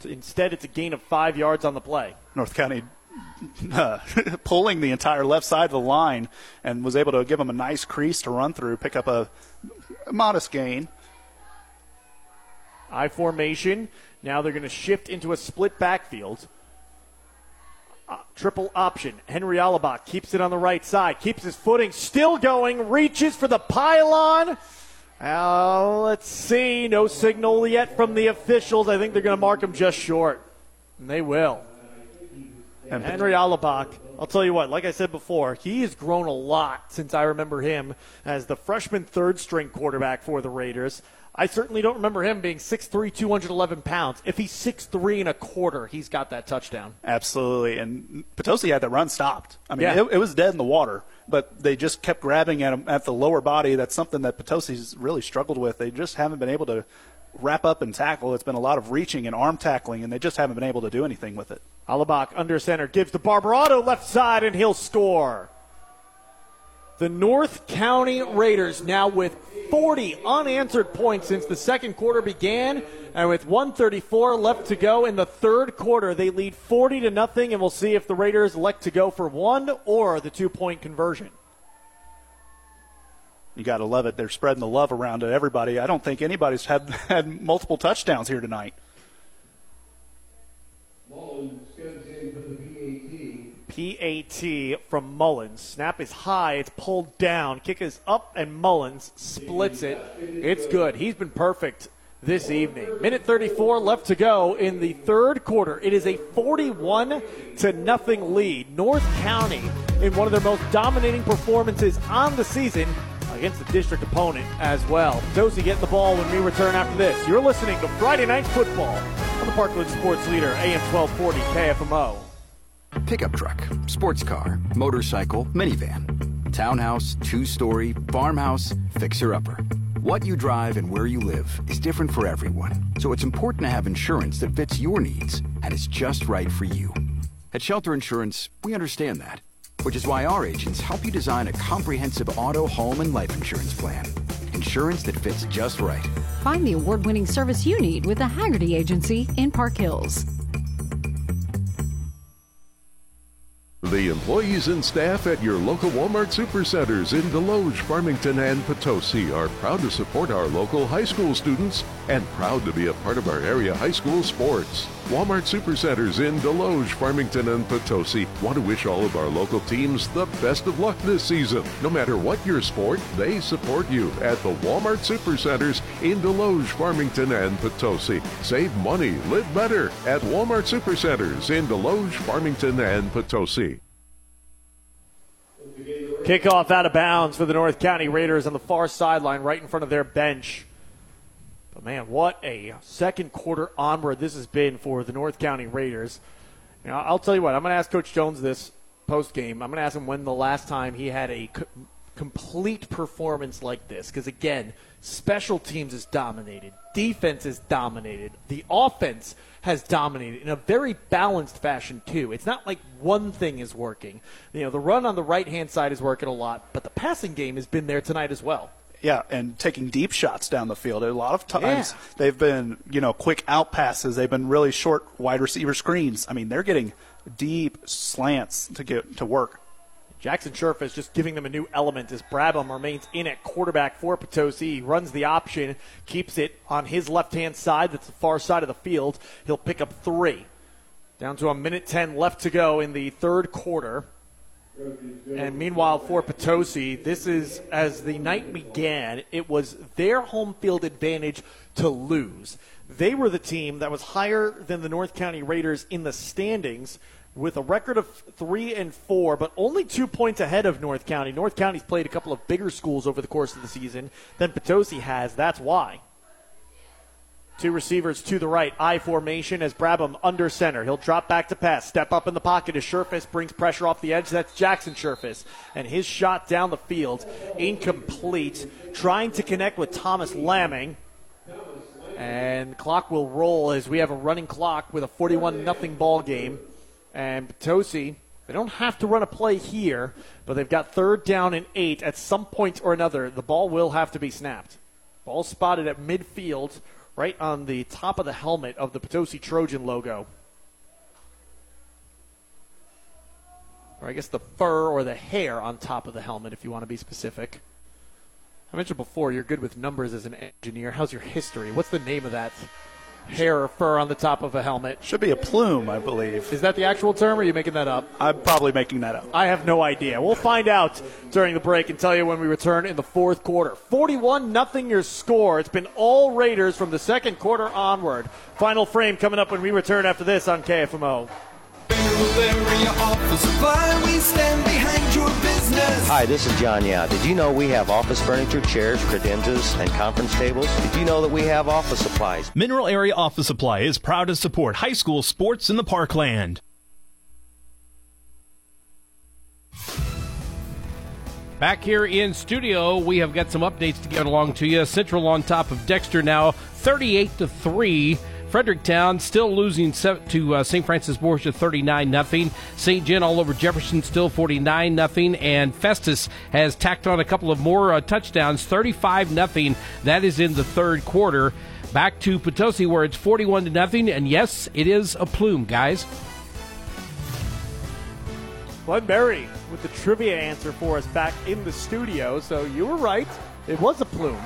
Instead, it's a gain of five yards on the play. North County uh, pulling the entire left side of the line and was able to give him a nice crease to run through, pick up a modest gain. I formation. Now they're going to shift into a split backfield. Triple option. Henry Alabak keeps it on the right side, keeps his footing, still going, reaches for the pylon. Uh, let's see. No signal yet from the officials. I think they're going to mark him just short. And they will. And Henry Alabak, I'll tell you what, like I said before, he has grown a lot since I remember him as the freshman third string quarterback for the Raiders. I certainly don't remember him being 6'3, 211 pounds. If he's 6'3 and a quarter, he's got that touchdown. Absolutely. And Potosi had the run stopped. I mean, yeah. it, it, was dead in the water, but they just kept grabbing at him at the lower body. That's something that Potosi's really struggled with. They just haven't been able to wrap up and tackle. It's been a lot of reaching and arm tackling, and they just haven't been able to do anything with it. Alabak under center gives to Barbarato left side, and he'll score. The North County Raiders now with 40 unanswered points since the second quarter began, and with 134 left to go in the third quarter, they lead 40 to nothing, and we'll see if the Raiders elect to go for one or the two-point conversion you got to love it. They're spreading the love around to everybody. I don't think anybody's had had multiple touchdowns here tonight. PAT from Mullins. Snap is high, it's pulled down. Kick is up, and Mullins splits it. It's good. He's been perfect this evening. Minute 34 left to go in the third quarter. It is a 41 to nothing lead. North County in one of their most dominating performances on the season against the district opponent as well. Josie getting the ball when we return after this. You're listening to Friday Night Football on the Parkland Sports Leader, AM 1240 KFMO. Pickup truck, sports car, motorcycle, minivan, townhouse, two story, farmhouse, fixer upper. What you drive and where you live is different for everyone, so it's important to have insurance that fits your needs and is just right for you. At Shelter Insurance, we understand that, which is why our agents help you design a comprehensive auto, home, and life insurance plan. Insurance that fits just right. Find the award winning service you need with the Haggerty Agency in Park Hills. The employees and staff at your local Walmart supercenters in Desloge, Farmington, and Potosi are proud to support our local high school students and proud to be a part of our area high school sports. Walmart supercenters in Desloge, Farmington, and Potosi want to wish all of our local teams the best of luck this season. No matter what your sport, they support you at the Walmart supercenters in Desloge, Farmington, and Potosi. Save money, live better at Walmart supercenters in Desloge, Farmington, and Potosi. Kickoff out of bounds for the North County Raiders on the far sideline, right in front of their bench. Man, what a second quarter onward this has been for the North County Raiders. You know, I'll tell you what, I'm going to ask Coach Jones this post game. I'm going to ask him when the last time he had a co- complete performance like this. Because again, special teams is dominated, defense is dominated, the offense has dominated in a very balanced fashion too. It's not like one thing is working. You know, the run on the right hand side is working a lot, but the passing game has been there tonight as well. Yeah, and taking deep shots down the field. A lot of times Yeah. they've been, you know, quick out passes. They've been really short wide receiver screens. I mean, they're getting deep slants to get to work. Jackson Sherfus just giving them a new element as Brabham remains in at quarterback for Potosi. He runs the option, keeps it on his left hand side. That's the far side of the field. He'll pick up three. Down to a minute 10 left to go in the third quarter. And meanwhile, for Potosi, this is as the night began, it was their home field advantage to lose. They were the team that was higher than the North County Raiders in the standings with a record of three and four, but only two points ahead of North County. North County's played a couple of bigger schools over the course of the season than Potosi has. That's why. Two receivers to the right, I formation as Brabham under center. He'll drop back to pass, step up in the pocket as Sherfus brings pressure off the edge. That's Jackson Sherfus. And his shot down the field, incomplete. Trying to connect with Thomas Lamming. And clock will roll as we have a running clock with a 41 nothing ball game. And Potosi, they don't have to run a play here, but they've got third down and eight. At some point or another, the ball will have to be snapped. Ball spotted at midfield, right on the top of the helmet of the Potosi Trojan logo. Or I guess the fur or the hair on top of the helmet, if you want to be specific. I mentioned before, you're good with numbers as an engineer. How's your history? What's the name of that hair or fur on the top of a helmet? Should be a plume, I believe. Is that the actual term, or are you making that up? I'm probably making that up. I have no idea. We'll find out during the break and tell you when we return in the fourth quarter. 41 nothing your score. It's been all Raiders from the second quarter onward. Final frame coming up when we return after this on KFMO. Hi, this is John Yao. Did you know we have office furniture, chairs, credenzas, and conference tables? Did you know that we have office supplies? Mineral Area Office Supply is proud to support high school sports in the Parkland. Back here in studio, we have got some updates to get along to you. Central on top of Dexter now, 38 to three. Fredericktown still losing to uh, St. Francis Borgia 39 nothing. St. John all over Jefferson still 49 nothing, and Festus has tacked on a couple of more uh, touchdowns 35 nothing. That is in the third quarter. Back to Potosi where it's 41 to nothing, and yes, it is a plume, guys. Glenn Berry with the trivia answer for us back in the studio. So you were right. It was a plume.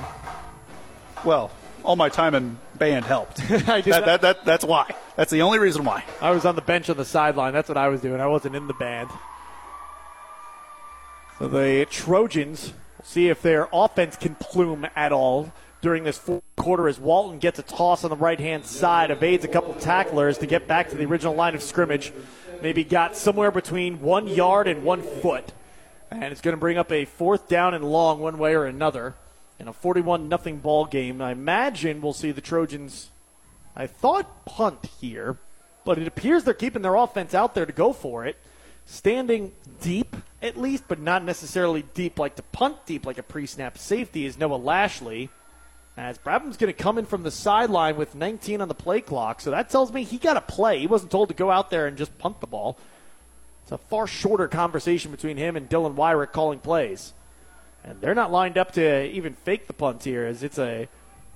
Well, all my time in band helped. That, that, that, that's why. That's the only reason why. I was on the bench on the sideline. That's what I was doing. I wasn't in the band. So the Trojans see if their offense can plume at all during this fourth quarter as Walton gets a toss on the right hand side, evades a couple tacklers to get back to the original line of scrimmage. Maybe got somewhere between one yard and one foot. And it's going to bring up a fourth down and long one way or another in a 41 nothing ball game. I imagine we'll see the Trojans, I thought, punt here, but it appears they're keeping their offense out there to go for it. Standing deep, at least, but not necessarily deep like to punt deep like a pre snap safety is Noah Lashley. As Brabham's going to come in from the sideline with 19 on the play clock, so that tells me he got a play. He wasn't told to go out there and just punt the ball. It's a far shorter conversation between him and Dylan Wyrick calling plays. And they're not lined up to even fake the punt here, as it's a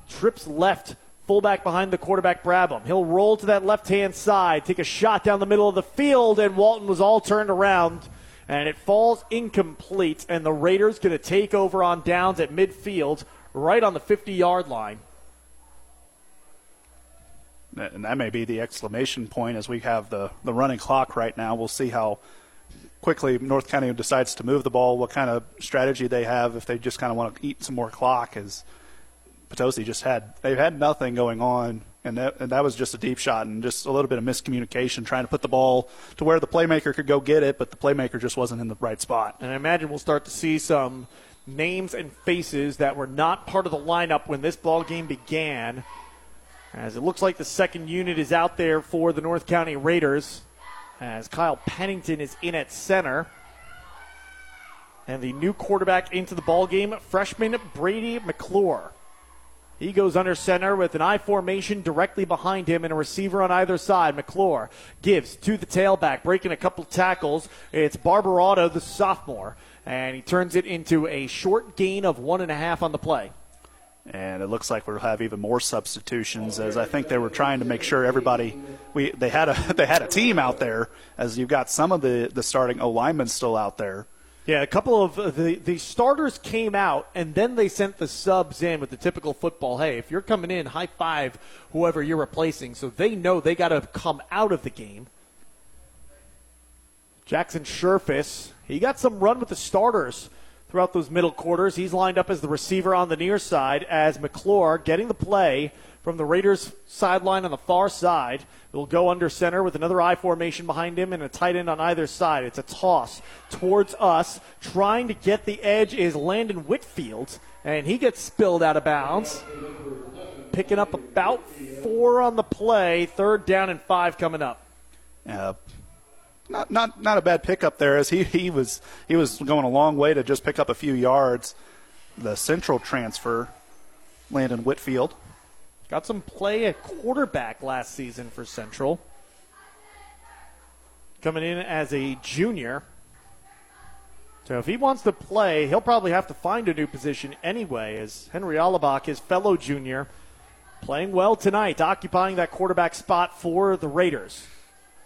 trips left fullback behind the quarterback Brabham. He'll roll to that left hand side, take a shot down the middle of the field, and Walton was all turned around. And it falls incomplete, and the Raiders going to take over on downs at midfield, right on the 50 yard line. And that may be the exclamation point as we have the, the running clock right now. We'll see how quickly North County decides to move the ball, what kind of strategy they have if they just kind of want to eat some more clock. As Potosi just had, they've had nothing going on, and that, and that was just a deep shot and just a little bit of miscommunication, trying to put the ball to where the playmaker could go get it, but the playmaker just wasn't in the right spot. And I imagine we'll start to see some names and faces that were not part of the lineup when this ball game began. As it looks like the second unit is out there for the North County Raiders as Kyle Pennington is in at center. And the new quarterback into the ball game, freshman Brady McClure. He goes under center with an I formation directly behind him and a receiver on either side. McClure gives to the tailback, breaking a couple tackles. It's Barbarato, the sophomore, and he turns it into a short gain of one and a half on the play and it looks like we'll have even more substitutions as I think they were trying to make sure everybody we they had a they had a team out there as you've got some of the the starting O linemen still out there. Yeah, a couple of uh, the the starters came out and then they sent the subs in with the typical football. Hey, if you're coming in, high five whoever you're replacing, so they know they got to come out of the game. Jackson Sherfus, he got some run with the starters throughout those middle quarters. He's lined up as the receiver on the near side as McClure getting the play from the Raiders sideline on the far side. Will go under center with another I formation behind him and a tight end on either side. It's a toss towards us. Trying to get the edge is Landon Whitfield, and he gets spilled out of bounds. Picking up about four on the play. Third down and five coming up. Uh, not not not a bad pickup there as he, he was he was going a long way to just pick up a few yards. The central transfer, Landon Whitfield. Got some play at quarterback last season for Central. Coming in as a junior. So if he wants to play, he'll probably have to find a new position anyway, as Henry Alabak, his fellow junior, playing well tonight, occupying that quarterback spot for the Raiders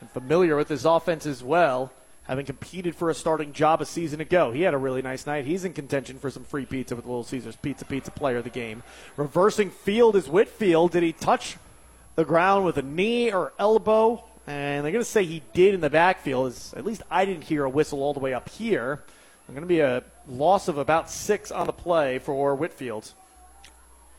and familiar with his offense as well, having competed for a starting job a season ago. He had a really nice night. He's in contention for some free pizza with Little Caesars Pizza Pizza player of the game. Reversing field is Whitfield. Did he touch the ground with a knee or elbow? And they're going to say he did in the backfield. At least I didn't hear a whistle all the way up here. I'm going to be a loss of about six on the play for Whitfield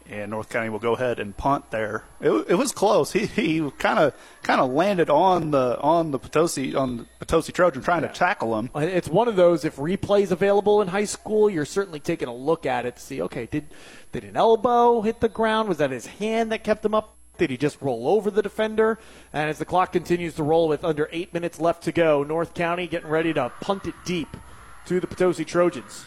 and North County will go ahead and punt there. It, it was close. He he kind of kind of landed on the on the Potosi on the Potosi Trojan trying yeah. to tackle him. It's one of those. If replays available in high school, you're certainly taking a look at it to see. Okay, did did an elbow hit the ground? Was that his hand that kept him up? Did he just roll over the defender? And as the clock continues to roll with under eight minutes left to go, North County getting ready to punt it deep to the Potosi Trojans.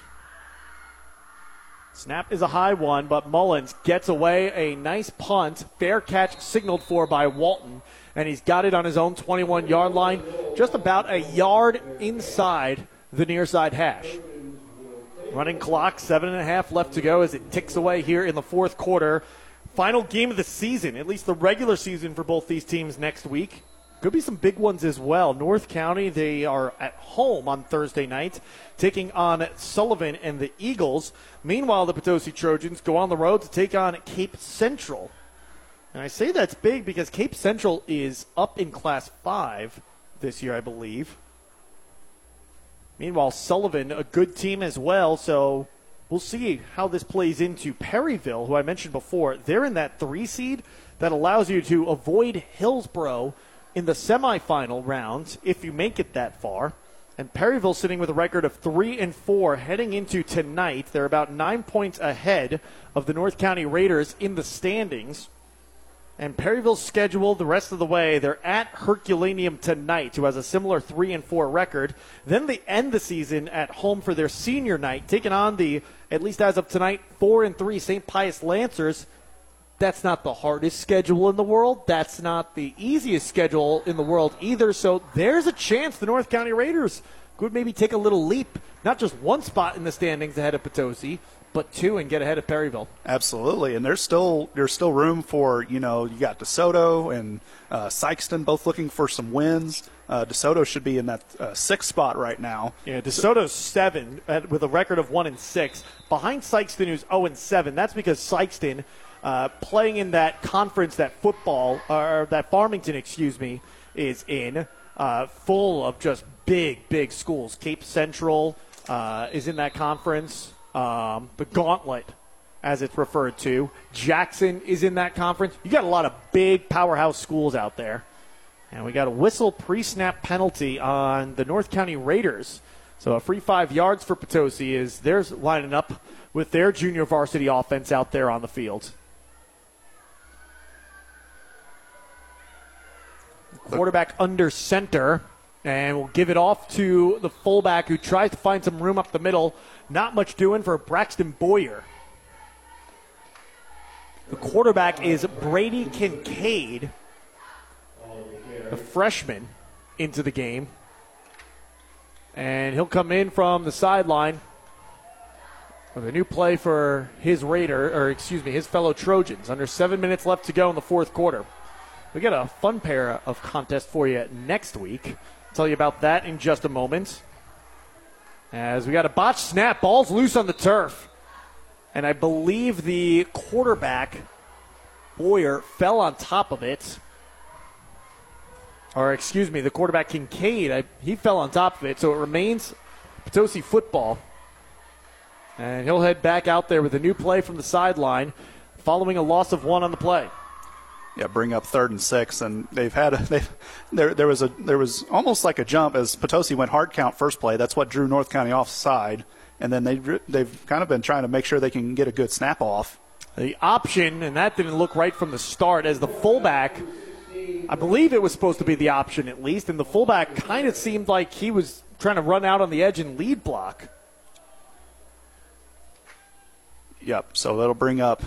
Snap is a high one, but Mullins gets away a nice punt. Fair catch signaled for by Walton, and he's got it on his own 21 yard line, just about a yard inside the near side hash. Running clock, seven and a half left to go as it ticks away here in the fourth quarter. Final game of the season, at least the regular season for both these teams next week. Could be some big ones as well. North County, they are at home on Thursday night, taking on Sullivan and the Eagles. Meanwhile, the Potosi Trojans go on the road to take on Cape Central. And I say that's big because Cape Central is up in Class 5 this year, I believe. Meanwhile, Sullivan, a good team as well, so we'll see how this plays into Perryville, who I mentioned before. They're in that three seed that allows you to avoid Hillsboro in the semifinal rounds if you make it that far. And Perryville sitting with a record of three and four heading into tonight. They're about nine points ahead of the North County Raiders in the standings. And Perryville's schedule the rest of the way. They're at Herculaneum tonight, who has a similar three and four record. Then they end the season at home for their senior night, taking on the at least as of tonight four and three St. Pius Lancers. That's not the hardest schedule in the world. That's not the easiest schedule in the world either. So there's a chance the North County Raiders could maybe take a little leap, not just one spot in the standings ahead of Potosi, but two and get ahead of Perryville. Absolutely, and there's still there's still room for you know you got DeSoto and uh, Sikeston both looking for some wins. Uh, DeSoto should be in that uh, sixth spot right now. Yeah, DeSoto's seven at, with a record of one and six behind Sikeston, who's zero and seven. That's because Sikeston. Uh, playing in that conference that football or that Farmington, excuse me, is in, uh, full of just big, big schools. Cape Central uh, is in that conference um, the gauntlet, as it's referred to. Jackson is in that conference. You got a lot of big powerhouse schools out there. And we got a whistle pre snap penalty on the North County Raiders. So a free five yards for Potosi is they're lining up with their junior varsity offense out there on the field. Quarterback under center, and we'll give it off to the fullback who tries to find some room up the middle. Not much doing for Braxton Boyer. The quarterback is Brady Kincaid, the freshman, into the game. And he'll come in from the sideline with a new play for his Raider, or excuse me, his fellow Trojans. Under seven minutes left to go in the fourth quarter. We got a fun pair of contests for you next week. Tell you about that in just a moment. As we got a botch snap, ball's loose on the turf. And I believe the quarterback, Boyer, fell on top of it. Or, excuse me, the quarterback, Kincaid, I, he fell on top of it. So it remains Potosi football. And he'll head back out there with a new play from the sideline following a loss of one on the play yeah, bring up third and six, and they've had a, they there there was a there was almost like a jump as Potosi went hard count first play. That's what drew North County offside, and then they they've kind of been trying to make sure they can get a good snap off. The option, and that didn't look right from the start, as the fullback. I believe it was supposed to be the option at least, and the fullback kind of seemed like he was trying to run out on the edge and lead block. Yep. So that'll bring up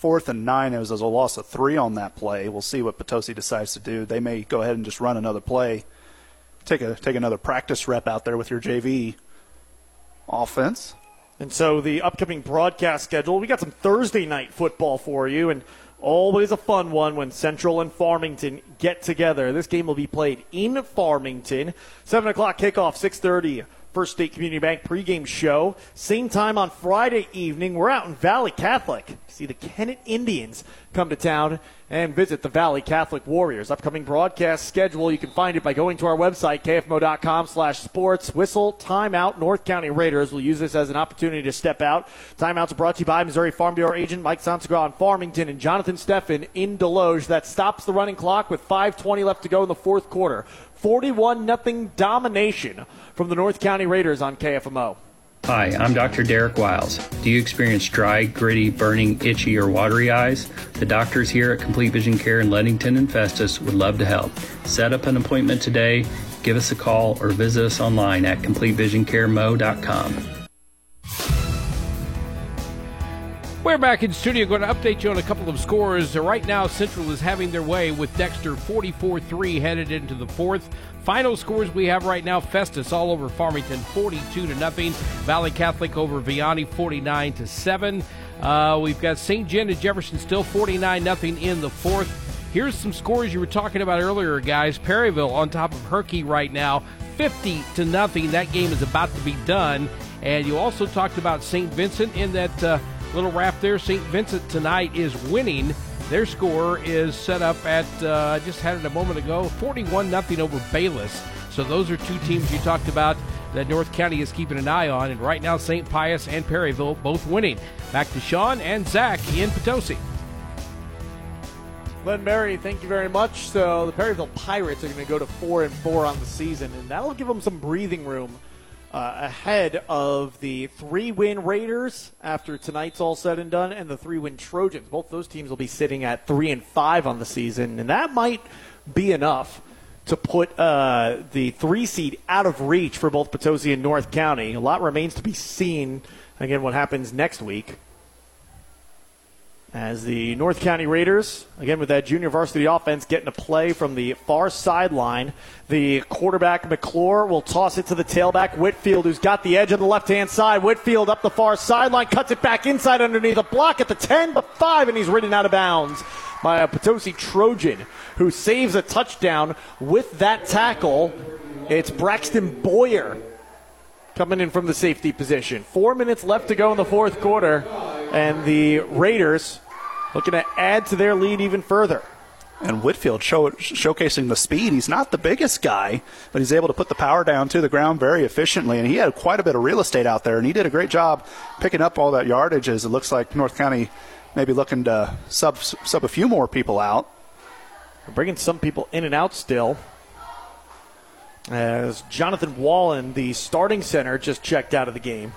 fourth and nine, it was a loss of three on that play. We'll see what Potosi decides to do. They may go ahead and just run another play, take a take another practice rep out there with your JV offense. And so the upcoming broadcast schedule, we got some Thursday night football for you, and always a fun one when Central and Farmington get together. This game will be played in Farmington. Seven o'clock kickoff, six thirty. First State Community Bank pregame show. Same time on Friday evening. We're out in Valle Catholic. See the Kennett Indians come to town and visit the Valle Catholic Warriors. Upcoming broadcast schedule, you can find it by going to our website, kfmo.com slash sports. Whistle, timeout, North County Raiders. We'll use this as an opportunity to step out. Timeouts are brought to you by Missouri Farm Bureau agent Mike Sansagra on Farmington and Jonathan Steffen in Desloge. That stops the running clock with 5.20 left to go in the fourth quarter. 41 0 domination from the North County Raiders on KFMO. Hi, I'm Dr. Derek Wiles. Do you experience dry, gritty, burning, itchy, or watery eyes? The doctors here at Complete Vision Care in Leadington and Festus would love to help. Set up an appointment today, give us a call, or visit us online at CompleteVisionCareMo.com. We're back in studio going to update you on a couple of scores. Right now, Central is having their way with Dexter 44 3 headed into the fourth. Final scores we have right now Festus all over Farmington 42 to nothing. Valle Catholic over Vianney 49 to 7. Uh, we've got St. John and Jefferson still 49 nothing in the fourth. Here's some scores you were talking about earlier, guys. Perryville on top of Herky right now, 50 to nothing. That game is about to be done. And you also talked about St. Vincent in that uh, little wrap there. St. Vincent tonight is winning. Their score is set up at, uh, I just had it a moment ago, 41 nothing over Bayless. So those are two teams you talked about that North County is keeping an eye on. And right now, St. Pius and Perryville both winning. Back to Sean and Zach in Potosi. Glenn Berry, thank you very much. So the Perryville Pirates are going to go to four and four on the season, and that'll give them some breathing room uh, ahead of the three-win Raiders after tonight's all said and done, and the three-win Trojans. Both those teams will be sitting at three and five on the season, and that might be enough to put uh, the three seed out of reach for both Potosi and North County. A lot remains to be seen. Again, what happens next week. As the North County Raiders, again with that junior varsity offense, getting a play from the far sideline. The quarterback McClure will toss it to the tailback Whitfield, who's got the edge on the left hand side. Whitfield up the far sideline, cuts it back inside underneath a block at the 10, but 5, and he's ridden out of bounds by a Potosi Trojan who saves a touchdown with that tackle. It's Braxton Boyer coming in from the safety position. Four minutes left to go in the fourth quarter, and the Raiders looking to add to their lead even further. And Whitfield show, showcasing the speed. He's not the biggest guy, but he's able to put the power down to the ground very efficiently. And he had quite a bit of real estate out there, and he did a great job picking up all that yardage. As it looks like North County maybe looking to sub sub a few more people out. We're bringing some people in and out still. As Jonathan Wallen, the starting center, just checked out of the game.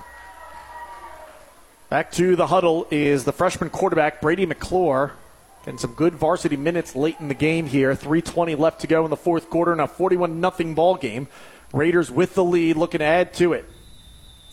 Back to the huddle is the freshman quarterback, Brady McClure. Getting some good varsity minutes late in the game here. 3.20 left to go in the fourth quarter. Now 41 nothing ball game. Raiders with the lead, looking to add to it.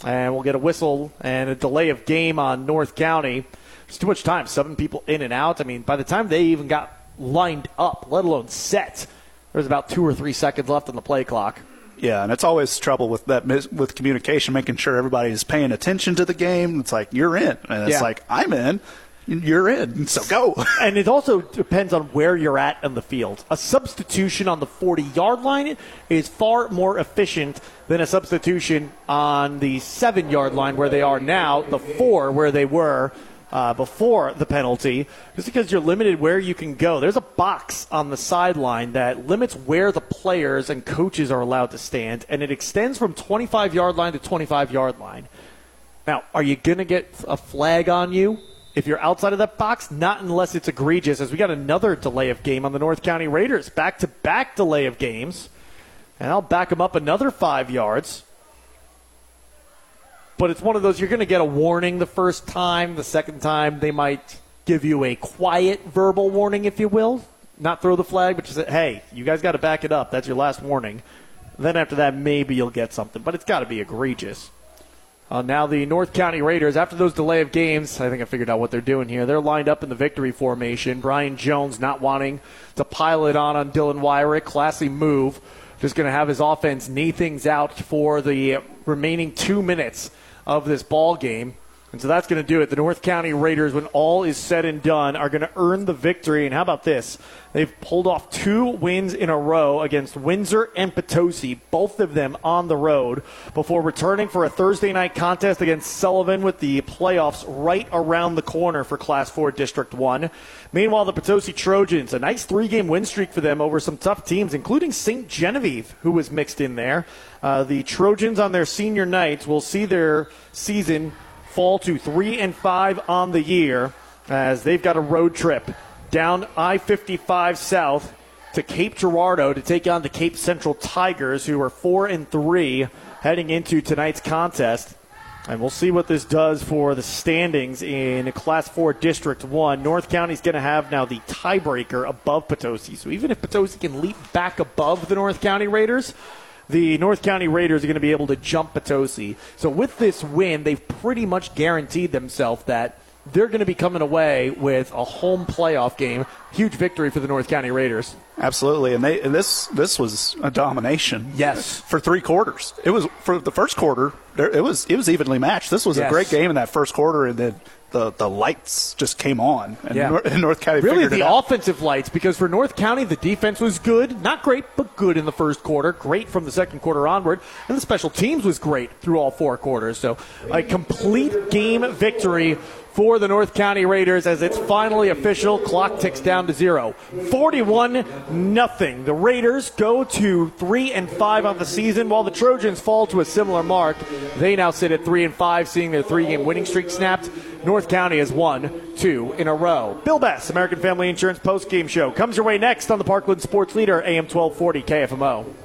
And we'll get a whistle and a delay of game on North County. It's too much time. Seven people in and out. I mean, by the time they even got lined up, let alone set, there's about two or three seconds left on the play clock. Yeah, and it's always trouble with that with communication, making sure everybody is paying attention to the game. It's like you're in, and it's Yeah. like I'm in, you're in, so go. and it also depends on where you're at on the field. A substitution on the 40 yard line is far more efficient than a substitution on the seven yard line where they are now, the four where they were. Uh, before the penalty, just because you're limited where you can go. There's a box on the sideline that limits where the players and coaches are allowed to stand, and it extends from 25 yard line to 25 yard line. Now, are you going to get a flag on you if you're outside of that box? Not unless it's egregious, as we got another delay of game on the North County Raiders. Back to back delay of games. And I'll back them up another five yards. But it's one of those you're going to get a warning the first time. The second time, they might give you a quiet verbal warning, if you will. Not throw the flag, but just say, hey, you guys got to back it up. That's your last warning. Then after that, maybe you'll get something. But it's got to be egregious. Uh, now the North County Raiders, after those delay of games, I think I figured out what they're doing here. They're lined up in the victory formation. Brian Jones not wanting to pile it on on Dylan Wyrick. Classy move. Just going to have his offense knee things out for the remaining two minutes of this ball game. And so that's going to do it. The North County Raiders, when all is said and done, are going to earn the victory. And how about this? They've pulled off two wins in a row against Windsor and Potosi, both of them on the road, before returning for a Thursday night contest against Sullivan with the playoffs right around the corner for Class 4 District 1. Meanwhile, the Potosi Trojans, a nice three game win streak for them over some tough teams, including Ste. Genevieve, who was mixed in there. Uh, the Trojans on their senior night will see their season fall to three and five on the year as they've got a road trip down I 55 South to Cape Girardeau to take on the Cape Central Tigers, who are four and three heading into tonight's contest. And we'll see what this does for the standings in Class 4 District 1. North County's going to have now the tiebreaker above Potosi. So even if Potosi can leap back above the North County Raiders, the North County Raiders are going to be able to jump Potosi. So with this win, they've pretty much guaranteed themselves that they're going to be coming away with a home playoff game. Huge victory for the North County Raiders. Absolutely, and they and this this was a domination. Yes, for three quarters. It was for the first quarter. There, it was it was evenly matched. This was Yes. a great game in that first quarter, and then the, the lights just came on, and, Yeah. Nor- and North County Really, figured the offensive lights, because for North County, the defense was good. Not great, but good in the first quarter. Great from the second quarter onward. And the special teams was great through all four quarters. So a complete game victory for the North County Raiders as it's finally official. Clock ticks down to zero. 41 nothing. The Raiders go to 3 and 5 on the season while the Trojans fall to a similar mark. They now sit at 3 and 5 seeing their 3-game winning streak snapped. North County has won two in a row. Bill Bess, American Family Insurance post-game show comes your way next on the Parkland Sports Leader AM 1240 KFMO.